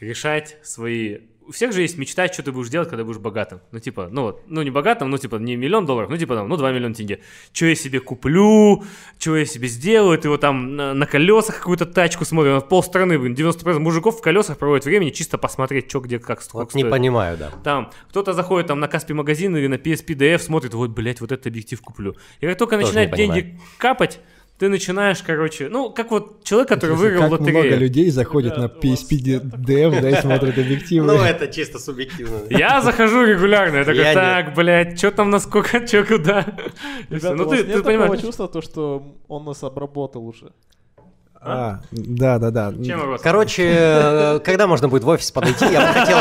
решать свои... У всех же есть мечта, что ты будешь делать, когда будешь богатым. Ну, типа, ну вот, ну не богатым, ну типа не миллион долларов, ну типа там, ну 2 миллиона тенге. Что я себе куплю, что я себе сделаю, ты вот там на, на колесах какую-то тачку смотришь, на пол страны, блин, 90% мужиков в колесах проводят времени чисто посмотреть, что где, как, Вот не стоит. понимаю, да. Там кто-то заходит там на Каспи магазин или на PSPDF, смотрит, вот, блядь, вот этот объектив куплю. И как только Тоже начинают не деньги капать, ты начинаешь, короче, ну, как вот человек, который выиграл как лотерею. много людей заходит на PSP Dev, да, и смотрят объективы. Ну, это чисто субъективно. Я захожу регулярно, я такой, так, блядь, что там, насколько, (laughs) что, куда? Ребята, Ну, ты, нет ты такого понимаешь, чувства, то, что он нас обработал уже? А, да, да, да. чем его- Короче, э, когда можно будет в офис подойти, я бы хотел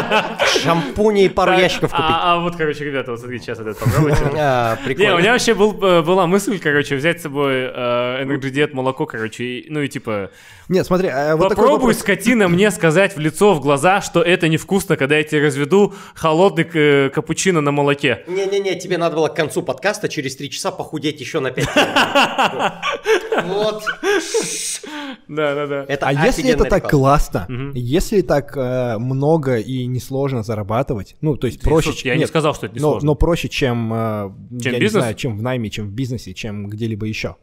шампуней и пару ящиков купить. А, а вот, короче, ребята, вот смотрите, сейчас это попробуйте. (laughs) А, Не, у меня вообще был, э, была мысль, короче, взять с собой э, Energy Diet молоко, короче, и, ну и типа, Нет, смотри, а вот попробуй, скотина, мне сказать в лицо, в глаза, что это невкусно, когда я тебе разведу холодный э, капучино на молоке. Не-не-не, тебе надо было к концу подкаста через три часа похудеть еще на 5 (laughs) Вот. Да-да-да. Это А если это так классно, Мгм. если так э, много и несложно зарабатывать, ну, то есть проще... Слушай, я не нет, сказал, что это не но, сложно. но проще, чем, э, Чем я не бизнес? знаю, чем в найме, чем в бизнесе, чем где-либо еще.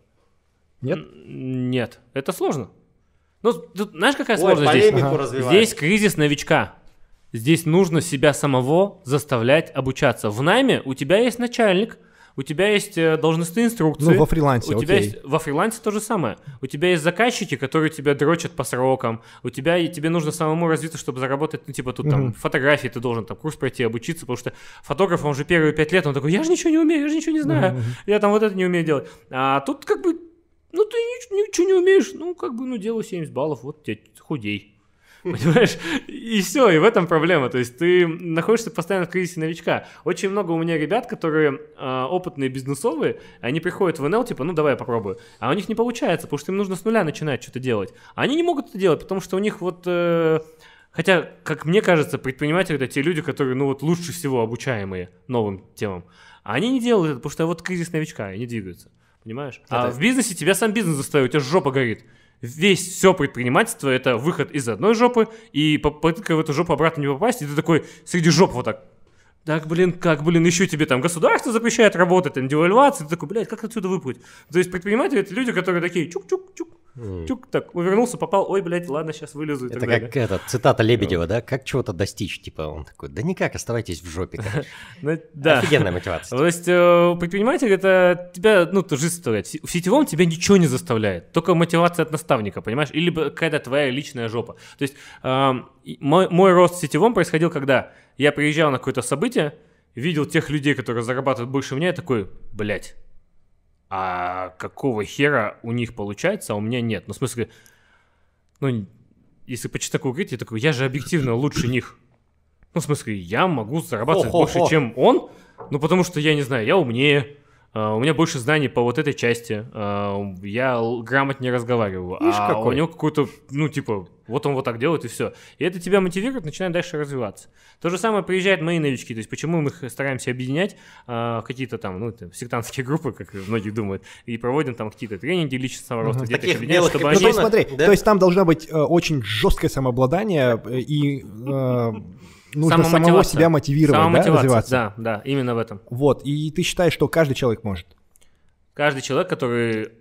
Нет? Нет, это сложно. Ну, тут, знаешь, какая Ой, сложность здесь? Ага. Здесь кризис новичка. Здесь нужно себя самого заставлять обучаться. В найме у тебя есть начальник, у тебя есть э, должностные инструкции. Ну, во фрилансе, у тебя окей. есть во фрилансе то же самое. У тебя есть заказчики, которые тебя дрочат по срокам. У тебя и тебе нужно самому развиться, чтобы заработать, ну типа тут там фотографии ты должен там курс пройти, обучиться, потому что фотограф он же первые пять лет он такой, я же ничего не умею, я же ничего не знаю, я там вот это не умею делать. А тут как бы, ну ты нич- ничего не умеешь, ну как бы, ну делай 70 баллов, вот тебе худей. Понимаешь? И все, и в этом проблема. То есть ты находишься постоянно в кризисе новичка. Очень много у меня ребят, которые э, опытные бизнесовые, они приходят в НЛ, типа, ну давай я попробую. А у них не получается, потому что им нужно с нуля начинать что-то делать. Они не могут это делать, потому что у них вот... Э, Хотя, как мне кажется, предприниматели это те люди, которые, ну вот, лучше всего обучаемые новым темам. А они не делают это, потому что вот кризис новичка, и не двигаются. Понимаешь? А Это- в бизнесе тебя сам бизнес заставит, у тебя жопа горит. Весь все предпринимательство это выход из одной жопы и попытка в эту жопу обратно не попасть, и ты такой среди жоп вот так. Так, блин, как, блин, еще тебе там государство запрещает работать, там девальвация, ты такой, блядь, как отсюда выплыть? То есть предприниматели это люди, которые такие чук-чук-чук, чук, так, увернулся, попал, ой, блядь, ладно, сейчас вылезу и Это так далее. как эта цитата Лебедева, да? Как чего-то достичь? Типа он такой, да никак, оставайтесь в жопе. короче». (laughs) Ну, да. Офигенная мотивация. То есть э, предприниматель это тебя, ну, то жизнь заставляет. В сетевом тебя ничего не заставляет. Только мотивация от наставника, понимаешь? Или какая-то твоя личная жопа. То есть мой, мой рост в сетевом происходил, когда я приезжал на какое-то событие, видел тех людей, которые зарабатывают больше меня, и такой, блядь, а какого хера у них получается, а у меня нет? Ну, в смысле, ну, если по чесноку говорить, я такой, я же объективно лучше них. Ну, в смысле, я могу зарабатывать Хо-хо-хо. больше, чем он, ну, потому что, я не знаю, я умнее, у меня больше знаний по вот этой части, а, я грамотнее разговариваю, Видишь, а какой. у него какой-то, ну, типа, вот он вот так делает и все. И это тебя мотивирует, начинает дальше развиваться. То же самое приезжают мои новички, то есть почему мы их стараемся объединять а, в какие-то там, ну, это сектантские группы, как многие думают, и проводим там какие-то тренинги личностного роста, где Таких их объединяем, белых чтобы Ну, они... то есть, Капюшона, смотри, да? то есть там должно быть э, очень жесткое самообладание э, и э, нужно самого себя мотивировать, да, развиваться. Да, да, именно в этом. Вот, и ты считаешь, что каждый человек может? Каждый человек, который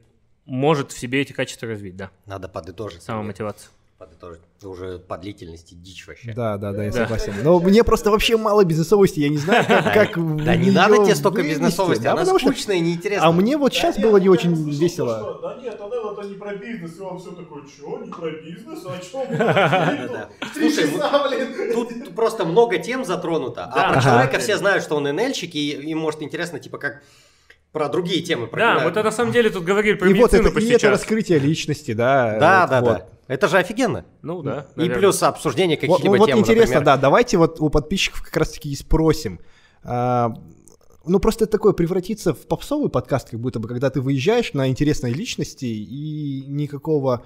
может в себе эти качества развить, да, Надо подытожить. самомотивация. Подытожить. Это уже по длительности дичь вообще. Да, да, да, я Да. согласен. Но мне просто вообще мало бизнесовости, я не знаю, как, (laughs) как Да не надо тебе столько бизнесовости, она скучная и неинтересная. А мне вот сейчас было не очень весело. Да нет, Анел это не про бизнес, и он все такой, чё, не про бизнес, а. (laughs) (laughs) Три Слушай. Тут просто много тем затронуто. Да. А про человека все знают, что он НЛьщик, и им может интересно, типа, как про другие темы. Про Да, вот это на самом деле тут говорили про И вот медицину это, и почти это раскрытие личности, да. Да, вот, да, вот. да. Это же офигенно. Ну да. И наверное. плюс обсуждение Вот, каких-либо ну, вот тем. интересно, например. да, давайте вот у подписчиков как раз-таки и спросим. А, ну, просто это такое превратиться в попсовый подкаст, как будто бы, когда ты выезжаешь на интересной личности и никакого...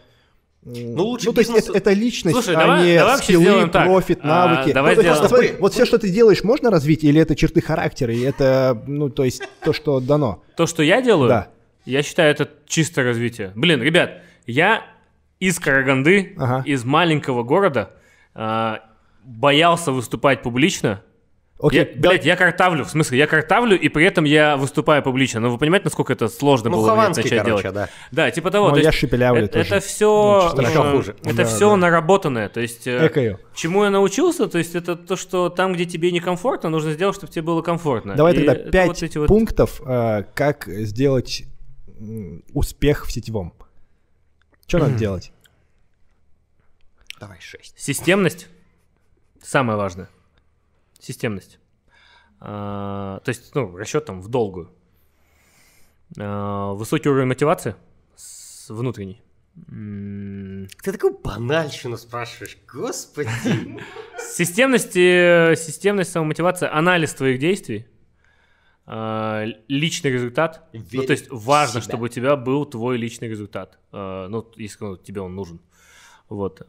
Ну, лучше Ну, то есть бизнес- это, это личность, Слушай, а давай- не давай скиллы, сделаем так. профит, А, навыки. давай Ну, то есть, сделаем- смотри, вот все, что ты делаешь, можно развить, или это черты характера, и это, ну, то есть то, что дано? То, что я делаю, Да. я считаю, это чисто развитие. Блин, ребят, я из Караганды, Ага. из маленького города, а, боялся выступать публично. Окей, я, да- блядь, я картавлю, в смысле, я картавлю, и при этом я выступаю публично. Ну, вы понимаете, насколько это сложно Ну, было мне начать короче, делать? да. Да, типа того. Ну, то я есть шепелявлю это, тоже. это все, Ну, еще хуже. это Да, все да. наработанное. То есть, э, Экаю. чему я научился, то есть это то, что там, где тебе некомфортно, нужно сделать, чтобы тебе было комфортно. Давай И тогда пять вот пунктов, э, как сделать успех в сетевом. Что надо делать? Давай шесть. Системность самое важное. Системность. А, то есть, ну, расчет там в долгую. А, высокий уровень мотивации с внутренней. Ты такую банальщину спрашиваешь, господи. (laughs) Системность, системность самомотивация, анализ твоих действий, а, личный результат. ну, то есть важно, чтобы у тебя был твой личный результат. Ну, если ну, тебе он нужен. Вот.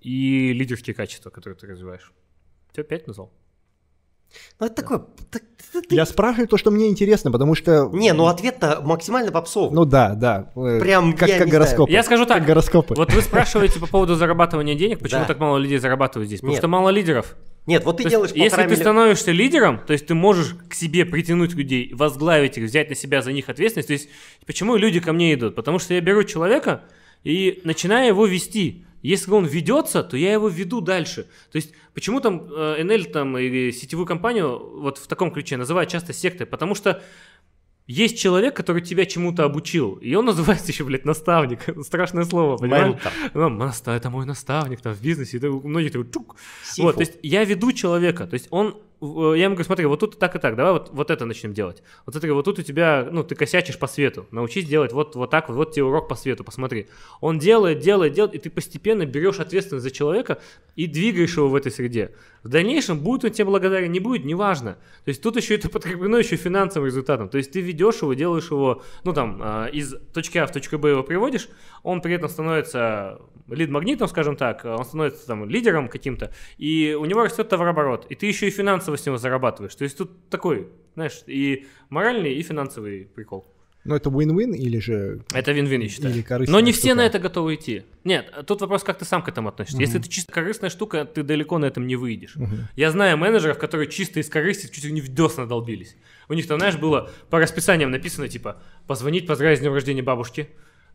и лидерские качества, которые ты развиваешь. Все, пять назвал. Ну, это такое... так- ты- ты- Я спрашиваю то, что мне интересно, потому что... Не, ну ответ-то максимально попсовый. Ну да, да. э, Прям, как, я как не гороскопы. Я скажу так. Как гороскопы. Вот вы спрашиваете по поводу зарабатывания денег, почему Да. так мало людей зарабатывают здесь? Потому Нет. что мало лидеров. Нет, вот ты То есть, делаешь если полтора ты милли- становишься лидером, то есть ты можешь к себе притянуть людей, возглавить их, взять на себя за них ответственность. То есть почему люди ко мне идут? Потому что я беру человека и начинаю его вести. Если он ведется, то я его веду дальше. То есть почему там э, NL там, или сетевую компанию вот в таком ключе называют часто сектой? Потому что есть человек, который тебя чему-то обучил, и он (laughs) называется еще, блядь, наставник. Страшное слово, понимаешь? Ментор. Ну, наста- это мой наставник там в бизнесе. Это у многих такой чук. Сифу. Вот, то есть я веду человека, то есть он я ему говорю, смотри, вот тут так и так, давай вот, вот это начнем делать. Вот смотри, вот тут у тебя, ну, ты косячишь по свету, научись делать вот, вот так, вот, тебе урок по свету, посмотри. Он делает, делает, делает, и ты постепенно берешь ответственность за человека и двигаешь его в этой среде. В дальнейшем будет он тебе благодарен, не будет, неважно. То есть тут еще это подкреплено еще финансовым результатом. То есть ты ведешь его, делаешь его, ну там, а, из точки А в точку Б его приводишь, он при этом становится лид-магнитом, скажем так, он становится там лидером каким-то, и у него растет товарооборот, и ты еще и финансово с него зарабатываешь. То есть тут такой, знаешь, и моральный, и финансовый прикол. Ну, это win-win или же... Это вин-вин, я считаю. Или Но не все штука. на это готовы идти. Нет, тут вопрос, как ты сам к этому относишься. Если это чисто корыстная штука, ты далеко на этом не выйдешь. Я знаю менеджеров, которые чисто из корысти чуть ли не в десна долбились. У них там, знаешь, было по расписаниям написано, типа, позвонить, поздравить с днем рождения бабушки,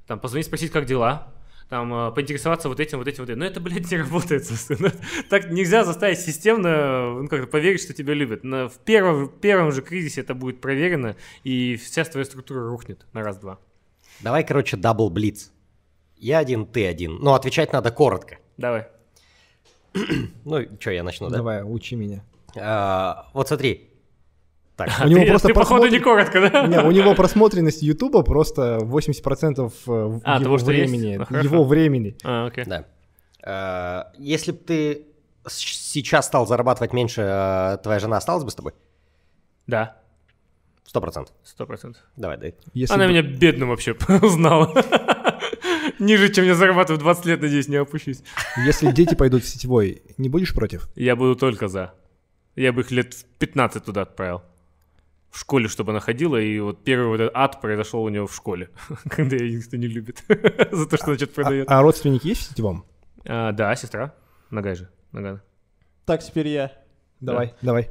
там, позвонить, спросить, как дела, там, э, поинтересоваться вот этим, вот этим, вот этим. Но это, блядь, не работает, собственно. (laughs) Так нельзя заставить системно, ну, как-то поверить, что тебя любят. На- в первом, в первом же кризисе это будет проверено, и вся твоя структура рухнет на раз-два. Давай, короче, double блиц. Я один, ты один. Но отвечать надо коротко. Давай. (clears throat) Ну, что, я начну, да? Давай, учи меня. А, вот смотри. Так, У него ты, просто ты, походу, не просмотр- коротко, да? Не, у него просмотренность Ютуба просто 80% в А, его того, что есть? времени. Хорошо. Его времени. А, окей. да. А, если бы ты сейчас стал зарабатывать меньше, а, твоя жена осталась бы с тобой? Да, Сто процентов. сто процентов. Давай, дай. Если Она бы- меня бедным вообще (laughs) узнала. Ниже, чем я зарабатываю в 20 лет, надеюсь, не опущусь. Если дети пойдут в сетевой, не будешь против? Я буду только за. Я бы их лет в 15 туда отправил. В школе, чтобы она ходила, и вот первый вот этот ад произошел у нее в школе, (laughs) когда ее никто не любит (laughs) за то, что она что-то продает. А, а родственники есть в сетевом? А, Да, сестра. Нагай же. Нагана. Так, теперь я. Давай, давай.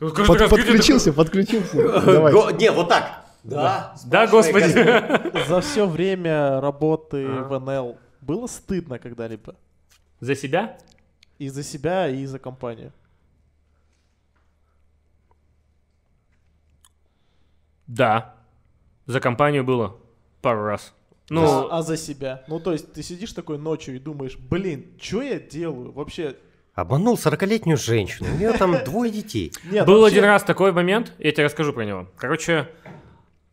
Под- подключился, подключился. Го- Не, вот так. Да. Да, господи. (laughs) За все время работы А. в НЛ было стыдно когда-либо? За себя? И за себя, и за компанию. Да. За компанию было пару раз. Ну, а, а за себя? Ну, то есть ты сидишь такой ночью и думаешь, блин, что я делаю? Вообще... Обманул 40-летнюю женщину. У нее там (laughs) двое детей. Нет, Был вообще- один раз такой момент, я тебе расскажу про него. Короче,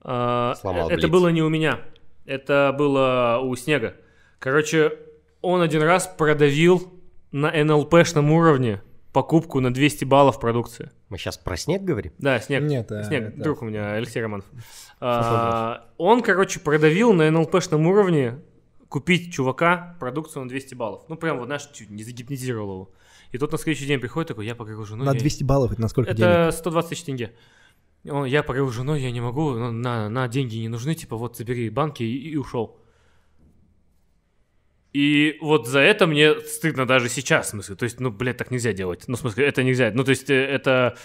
э, Сломал это Блиц. было не у меня, это было у Снега. Короче, он один раз продавил на НЛПшном уровне покупку на 200 баллов продукции. Мы сейчас про снег говорим? Да, Снег. Нет, а, Снег, это- друг у меня, Алексей Романов. (laughs) А, он, короче, продавил на НЛПшном уровне купить чувака продукцию на 200 баллов. Ну, прям вот, знаешь, чуть не загипнотизировал его. И тот на следующий день приходит такой, я покажу жену. На я- 200 баллов это на сколько денег? это 120 тысяч тенге. Он, я поговорил с женой, я не могу, на, на деньги не нужны, типа вот забери банки и, и ушел. И вот за это мне стыдно даже сейчас, в смысле. То есть, ну, блядь, так нельзя делать. Ну, в смысле, это нельзя. Ну, то есть, э, это...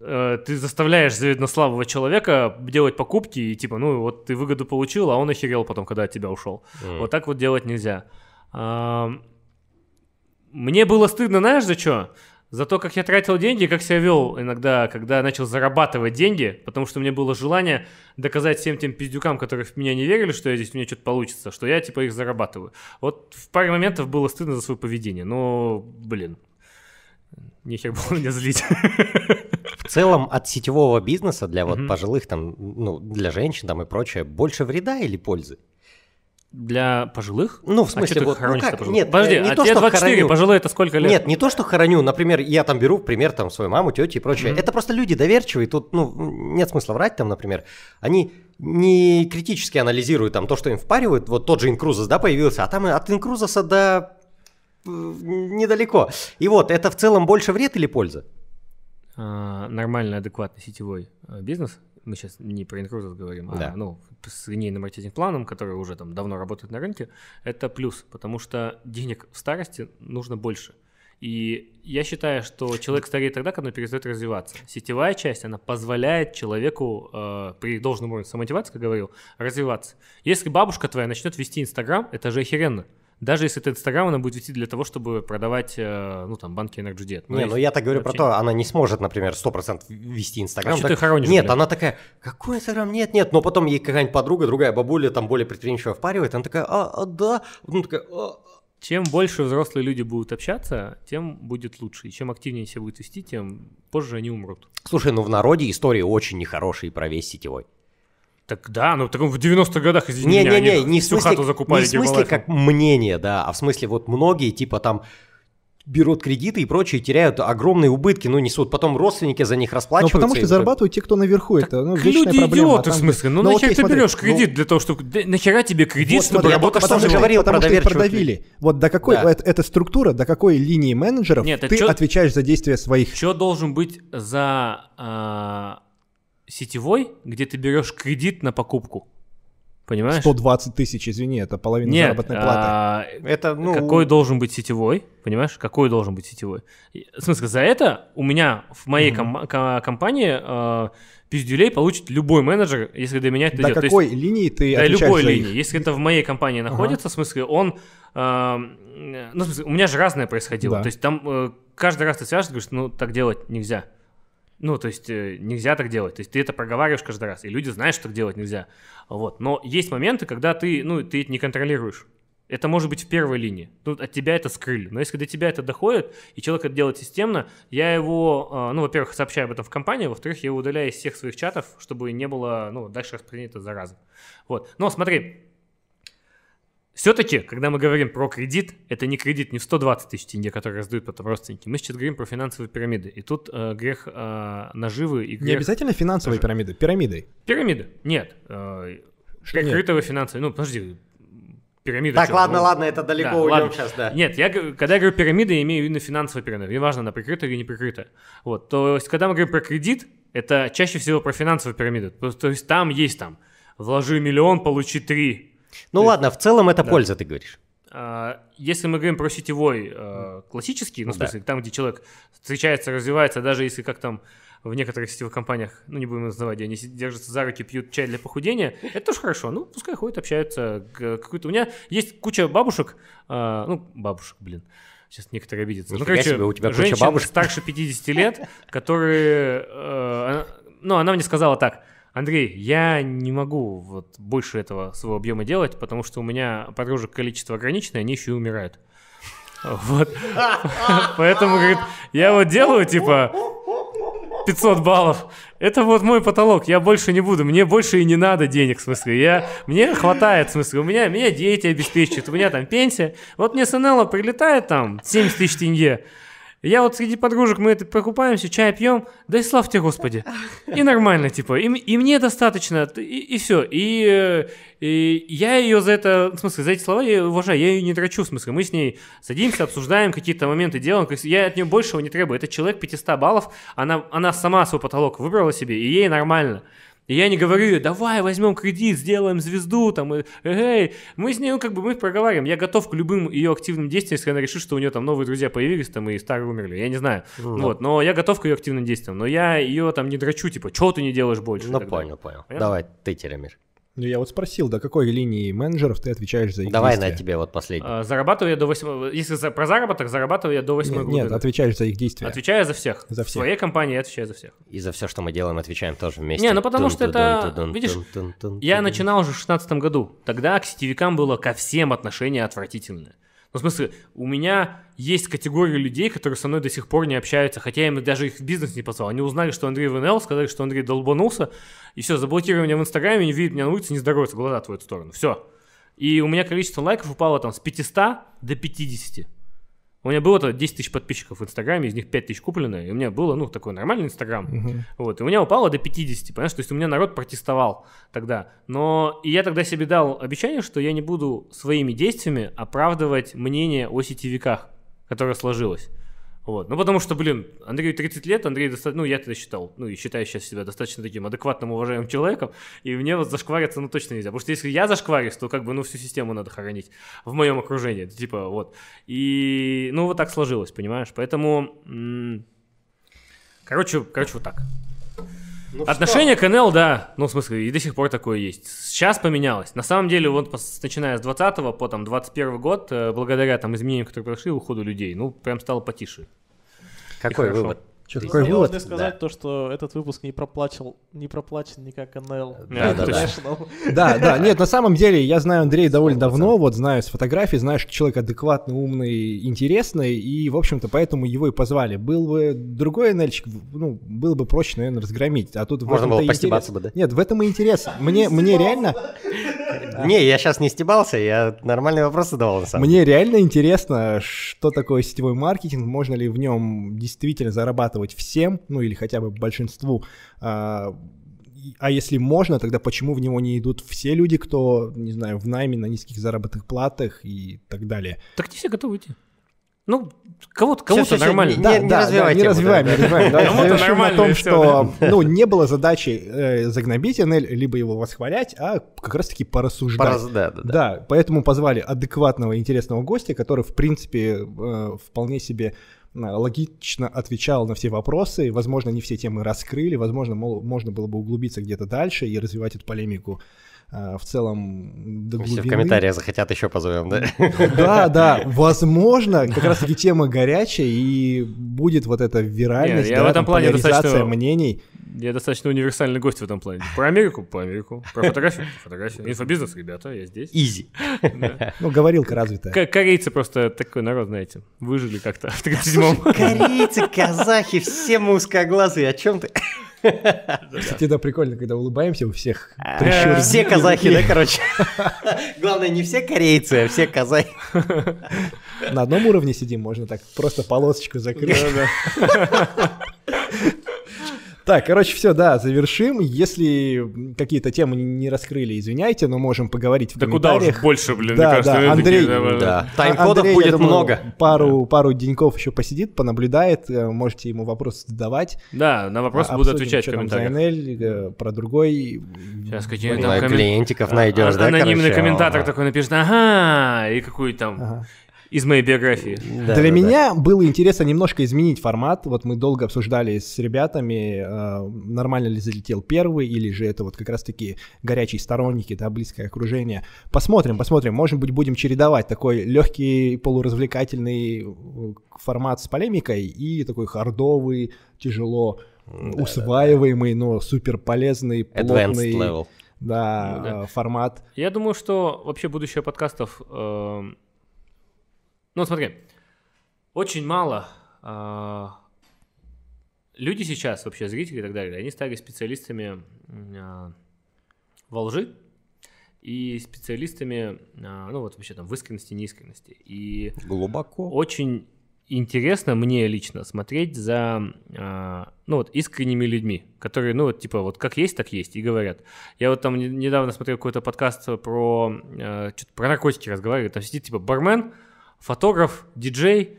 э, ты заставляешь завиднославного человека делать покупки, и типа, ну, вот ты выгоду получил, а он охерел потом, когда от тебя ушел. М. Вот так вот делать нельзя. Мне было стыдно, знаешь, за что? За то, как я тратил деньги, как себя вел иногда, когда начал зарабатывать деньги, потому что у меня было желание доказать всем тем пиздюкам, которые в меня не верили, что я здесь у меня что-то получится, что я типа их зарабатываю. Вот в паре моментов было стыдно за свое поведение, но, блин, нехер было меня злить. В целом от сетевого бизнеса для вот пожилых там, ну, для женщин там и прочее, больше вреда или пользы? Для пожилых? Ну, в А смысле, ты вот, ну как, пожилых? нет, Подожди, э, не а то, тебе что 24, хороню. пожилые это сколько лет? Нет, не то, что хороню. Например, я там беру пример там свою маму, тетю и прочее. Мгм. Это просто люди доверчивые. Тут, ну, нет смысла врать там, например. Они не критически анализируют там то, что им впаривают. Вот тот же Инкрузас, да, появился, а там от Инкрузаса до э, недалеко. И вот, это в целом больше вред или польза? а, нормальный, адекватный сетевой а, бизнес, мы сейчас не про инкрузов говорим, Да. а ну, с линейным маркетинг-планом, который уже там давно работает на рынке, это плюс, потому что денег в старости нужно больше. И я считаю, что человек стареет тогда, когда он перестает развиваться. Сетевая часть, она позволяет человеку э, при должном уровне самомотивации, как говорил, развиваться. Если бабушка твоя начнет вести Инстаграм, это же охеренно. Даже если это Инстаграм, она будет вести для того, чтобы продавать, э, ну, там, банки Energy не, ну я так говорю про вообще то, она не сможет, например, 100% вести Инстаграм. А так- ты хоронишь, Нет, блядь? она такая, какой Инстаграм? Нет, нет. Но потом ей какая-нибудь подруга, другая бабуля, там более предприимчивая впаривает, она такая, а, а, да. Ну такая, а, чем больше взрослые люди будут общаться, тем будет лучше. И чем активнее себя будут вести, тем позже они умрут. Слушай, ну в народе истории очень нехорошие про весь сетевой. Так да, ну так в 90-х годах, извини меня, Не-не-не, они не в всю смысле, хату закупали не в смысле как мнение, да, а в смысле вот многие типа там берут кредиты и прочее, теряют огромные убытки, ну несут, потом родственники за них Ну, расплачиваются. потому что и- зарабатывают те, кто наверху. Это ну, Так вечная люди проблема. идиоты, А в там- смысле. Ну, Ну, нахер окей, ты смотри, берешь ну, кредит для того, чтобы... нахера тебе кредит, Вот чтобы смотри, работать в что говорил потому что их продавили. Вот до какой Да. эта структура, до какой линии менеджеров Нет, ты чё- отвечаешь за действия своих. Что должен быть за а, сетевой, где ты берешь кредит на покупку? Понимаешь? 120 тысяч, извини, это половина Нет, заработной платы. а, Это, ну, какой должен быть сетевой, понимаешь? Какой должен быть сетевой? В смысле, за это у меня в моей ком- ко- компании э, пиздюлей получит любой менеджер, если до меня это До идет. То есть- какой линии ты до отвечаешь любой за линии. их? Если это в моей компании находится, в смысле, он... э, ну, в смысле, у меня же разное происходило. Да. То есть там э, каждый раз ты свяжешь, говоришь, ну, так делать нельзя. Ну, то есть э, нельзя так делать. То есть ты это проговариваешь каждый раз, и люди знают, что так делать нельзя. Вот. Но есть моменты, когда ты, ну, ты это не контролируешь. Это может быть в первой линии. Тут от тебя это скрыли. Но если до тебя это доходит, и человек это делает системно, я его, э, ну, во-первых, сообщаю об этом в компании, во-вторых, я его удаляю из всех своих чатов, чтобы не было, ну, дальше распространения этой заразы. Вот. Но смотри, все-таки, когда мы говорим про кредит, это не кредит не в 120 тысяч тенге, которые раздают потом родственники. Мы сейчас говорим про финансовые пирамиды. И тут э, грех э, наживы и Не грех... обязательно финансовые пирамиды, пирамидой. Пирамиды. Нет. Э, прикрытого финансового... Ну, подожди. Пирамида... Так, чё? ладно, Ну, ладно, это далеко да, уйдем ладно. сейчас, да. Нет, я, когда я говорю пирамида, я имею в виду финансовую пирамиду. Неважно, она прикрыта или не прикрыта. Вот. То есть, когда мы говорим про кредит, это чаще всего про финансовую пирамиду. То, то есть, там есть там вложи миллион, получи три. Ну То есть- ладно, в целом это Да. польза, ты говоришь. А, Если мы говорим про сетевой э, классический, ну, в Да. смысле, там, где человек встречается, развивается, даже если как там в некоторых сетевых компаниях, ну, не будем называть, где они держатся за руки, пьют чай для похудения, это тоже хорошо. Ну, пускай ходят, общаются. какой-то... У меня есть куча бабушек, а, ну, бабушек, блин, сейчас некоторые обидятся. ну, Нифига короче, себе, у тебя куча женщин бабушек. старше 50 лет, (laughs) которые... э, она- ну, она мне сказала так, Андрей, я не могу вот больше этого своего объема делать, потому что у меня подружек количество ограниченное, они еще и умирают. Вот. (laughs) Поэтому, говорит, я вот делаю, типа, 500 баллов. Это вот мой потолок, я больше не буду, мне больше и не надо денег, в смысле, я, мне хватает, в смысле, у меня, меня дети обеспечивают, у меня там пенсия. Вот мне с НЛ прилетает там 70 тысяч тенге, я вот среди подружек, мы это покупаемся, чай пьем, да и слав тебе, Господи. И нормально, типа, и, и мне достаточно, и, все. И, э, и я ее за это, в смысле, за эти слова я уважаю, я ее не дрочу, в смысле, мы с ней садимся, обсуждаем какие-то моменты, делаем, я от нее большего не требую. Это человек 500 баллов, она, она сама свой потолок выбрала себе, и ей нормально. И я не говорю давай возьмем кредит, сделаем звезду, там, и, эй, мы с ней, ну, как бы, мы проговариваем. Я готов к любым ее активным действиям, если она решит, что у нее там новые друзья появились, там, и старые умерли, я не знаю. Ну. Вот, но я готов к ее активным действиям, но я ее там не дрочу, типа, что ты не делаешь больше? Ну понял, понял. Понятно? Давай, ты, Теремир. Ну, я вот спросил, до какой линии менеджеров ты отвечаешь за их Давай действия? на тебе вот последний. А, Зарабатываю я до 8... Если за- про заработок, зарабатываю я до 8 Нет, года. нет, отвечаешь за их действия. Отвечаю за всех. За В всех. своей компании я отвечаю за всех. И за все, что мы делаем, отвечаем тоже вместе. Не, ну потому что это, видишь, Я начинал уже в 16 году. Тогда к сетевикам было ко всем отношение отвратительное. Ну, в смысле, у меня есть категория людей, которые со мной до сих пор не общаются, хотя я им даже их в бизнес не позвал. Они узнали, что Андрей в НЛ, сказали, что Андрей долбанулся, и все, заблокировали меня в Инстаграме, не видят меня на улице, не здороваются, глаза в сторону. Все. И у меня количество лайков упало там с 500 до 50. У меня было то 10 тысяч подписчиков в Инстаграме, из них 5 тысяч куплено, и у меня было, ну, такой нормальный Инстаграм. Мгм. Вот, и у меня упало до 50, понимаешь, то есть у меня народ протестовал тогда. Но и я тогда себе дал обещание, что я не буду своими действиями оправдывать мнение о сетевиках, которое сложилось. Вот. Ну, потому что, блин, Андрею 30 лет, Андрей достаточно, ну, я тогда считал, ну, и считаю сейчас себя достаточно таким адекватным, уважаемым человеком, и мне вот зашквариться, ну, точно нельзя. Потому что если я зашкварюсь, то, как бы, ну, всю систему надо хоронить в моем окружении, типа, вот. И, ну, вот так сложилось, понимаешь? Поэтому, короче, короче, вот так. Ну Отношение к НЛ, да, ну, в смысле, и до сих пор такое есть. Сейчас поменялось. На самом деле, вот начиная с 20 по там 21 год, э, благодаря там изменениям, которые произошли, уходу людей, ну, прям стало потише. Какой хорошо. вывод? Что, Ты какой Мы вывод? должны сказать то, что этот выпуск не проплачен, не проплачен никак НЛ. Да, да, да. Да, да, (laughs) нет, на самом деле я знаю Андрея довольно давно, вот знаю с фотографий, знаю, что человек адекватный, умный, интересный, и, в общем-то, поэтому его и позвали. Был бы другой НЛьщик, ну, было бы проще, наверное, разгромить, а тут в Можно было постебаться интерес. бы, да? Нет, в этом и интерес. (laughs) Мне, мне реально, Не, я сейчас не стебался, я нормальные вопросы задавал на самом деле. мне реально интересно, что такое сетевой маркетинг, можно ли в нем действительно зарабатывать всем, ну, или хотя бы большинству, а, а если можно, тогда почему в него не идут все люди, кто, не знаю, в найме на низких заработных платах и так далее? Так не все готовы идти. Ну, кого-то всё, нормально. не- Да, не да, развивай да, не развиваем, да, не развиваем. Кому-то завершим на нормально, том, что ну, не было задачи э, загнобить НЛ, либо его восхвалять, а как раз-таки порассуждать. Пораз- Да, да, да. Да, поэтому позвали адекватного, интересного гостя, который, в принципе, э, вполне себе э, логично отвечал на все вопросы. Возможно, не все темы раскрыли, возможно, мол, можно было бы углубиться где-то дальше и развивать эту полемику в целом до Если в глубины. комментариях захотят, еще позовем, да? Да, да, возможно, как раз таки тема горячая, и будет вот эта виральность, Не, я да, в этом плане достаточно- мнений. Я достаточно универсальный гость в этом плане. Про Америку, по Америку. Про фотографию, по фотографию. Инфобизнес, ребята, я здесь. Изи. Да. Ну, говорилка развитая. К- Корейцы просто такой народ, знаете, выжили как-то в 37-м. Корейцы, казахи, все мы узкоглазые, о чем ты? (laughs) Кстати, да, прикольно, когда улыбаемся у всех. Прищуры. Все казахи, да, короче? (laughs) Главное, не все корейцы, а все казахи. На одном уровне сидим, можно так просто полосочку закрыть. (laughs) Так, короче, все, да, завершим. Если какие-то темы не раскрыли, извиняйте, но можем поговорить в Да куда уже комментариях. больше, блин, Да, мне кажется. да, Андрей, такие, да, Да, тайм-кодов Андрей, будет думаю, много. Пару, пару деньков еще посидит, понаблюдает, э, можете ему вопросы задавать. Да, на вопросы А, буду отвечать в что там за комментариях. NL, э, про другой. Сейчас какие Блин, там Ой, коммен- клиентиков найдешь, а- да, Анонимный короче? комментатор Ага. такой напишет, ага, и какую там Ага. Из моей биографии. Да, Для да, меня было интересно немножко изменить формат. Вот мы долго обсуждали с ребятами, э, нормально ли залетел первый, или же это вот как раз-таки горячие сторонники, да, близкое окружение. Посмотрим, посмотрим. Может быть, будем чередовать такой легкий, полуразвлекательный э, формат с полемикой и такой хардовый, тяжело усваиваемый, но супер полезный, плотный level. да, Ну да. э, формат. Я думаю, что вообще будущее подкастов... эм, Ну, смотри, очень мало а, люди сейчас, вообще зрители и так далее, они стали специалистами а, во лжи и специалистами, а, ну вот вообще там в искренности, неискренности. И Глубоко. очень интересно мне лично смотреть за, а, ну вот, искренними людьми, которые, ну вот, типа, вот как есть, так есть, и говорят. Я вот там не- недавно смотрел какой-то подкаст про, а, что-то про наркотики разговаривают, там сидит, типа, бармен, фотограф, диджей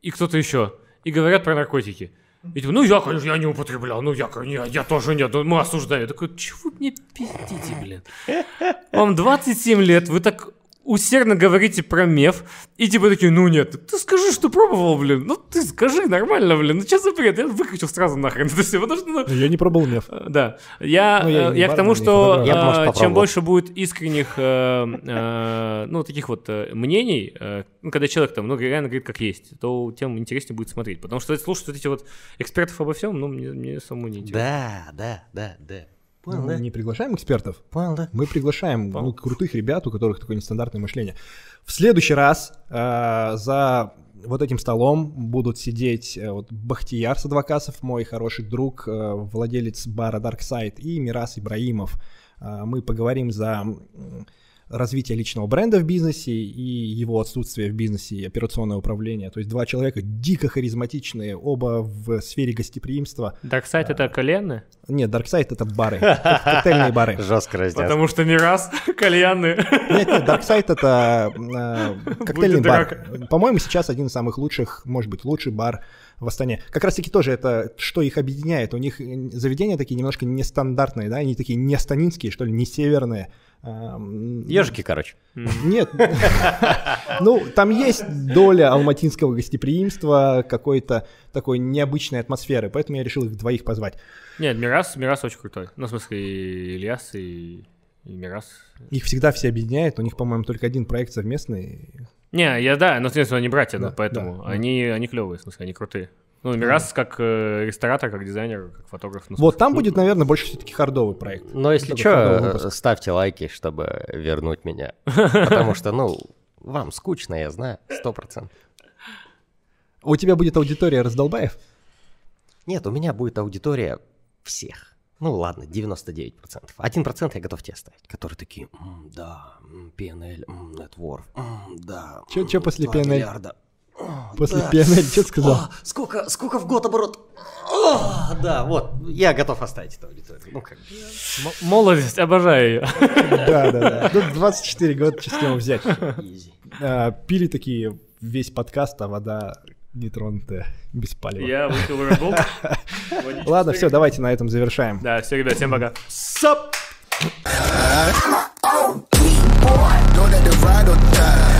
и кто-то еще, и говорят про наркотики. И типа, ну я, конечно, я не употреблял, ну я, я, я тоже нет, ну, мы осуждаем. Я такой, чего вы мне пиздите, блин? Вам 27 лет, вы так усердно говорите про меф, и типа такие, ну нет, ты скажи, что пробовал, блин, ну ты скажи нормально, блин, ну что за бред, я выключил сразу нахрен это все, потому что, ну, Я не пробовал меф. Э, Да, я, Ну, я э, я к тому, что. Я бы, может, э, чем больше будет искренних, э, э, ну, таких вот э, мнений, э, ну, когда человек там, ну, реально говорит, как есть, то тем интереснее будет смотреть. Потому что слушать вот эти вот экспертов обо всем, ну, мне, мне самому не интересно. Да, да, да, да. Понял, Мы да? не приглашаем экспертов. Понял, да? Мы приглашаем ну, крутых ребят, у которых такое нестандартное мышление. В следующий раз э, за вот этим столом будут сидеть э, вот, Бахтияр Садвакасов, мой хороший друг, э, владелец бара Dark Side, и Мирас Ибраимов. Э, мы поговорим за м, развитие личного бренда в бизнесе и его отсутствие в бизнесе и операционное управление. То есть два человека дико харизматичные, оба в сфере гостеприимства. Дарксайд это коленные? Нет, Dark Side это бары, кок- коктейльные бары. (laughs) Жестко раздел. Потому что Мирас (laughs) кальянные. Нет, нет, Darkside это э, коктейльный Будет бар. По-моему, сейчас один из самых лучших, может быть, лучший бар в Астане. Как раз таки тоже это, что их объединяет. У них заведения такие немножко нестандартные, да, они такие не астанинские, что ли, не северные. Ежики, короче. Нет. Ну, там есть доля алматинского гостеприимства, какой-то такой необычной атмосферы, поэтому я решил их двоих позвать. Нет, Мирас, Мирас очень крутой. Ну, в смысле, и Ильяс, и, и Мирас. Их всегда все объединяет, у них, по-моему, только один проект совместный. Не, я да, но, соответственно, они братья, Да, поэтому да. они, они клевые, в смысле, они крутые. Ну, Мирас как э, ресторатор, как дизайнер, как фотограф. ну, Вот там будет, наверное, больше все-таки хардовый проект. Но если что, ставьте лайки, чтобы вернуть меня. (laughs) Потому что, ну, вам скучно, я знаю, сто процентов. У тебя будет аудитория раздолбаев? Нет, у меня будет аудитория всех. Ну ладно, 99%. 1% я готов тебе ставить, которые такие, «М, да, PNL, м, Network, м, да. М, после PNL? Миллиарда». О, После да. PNL, что сказал? О, сколько, сколько в год оборот? О, да, вот, я готов оставить эту аудиторию. Ну, как. М- молодость, обожаю ее. Да, да, да. Тут 24 года, что с него взять. А, Пили такие весь подкаст, а вода нетронутая, без палева. Я выпил Bull. Водичку Ладно, все, давайте на этом завершаем. Да, все, ребят, всем пока. Сап! Know that the ride or die.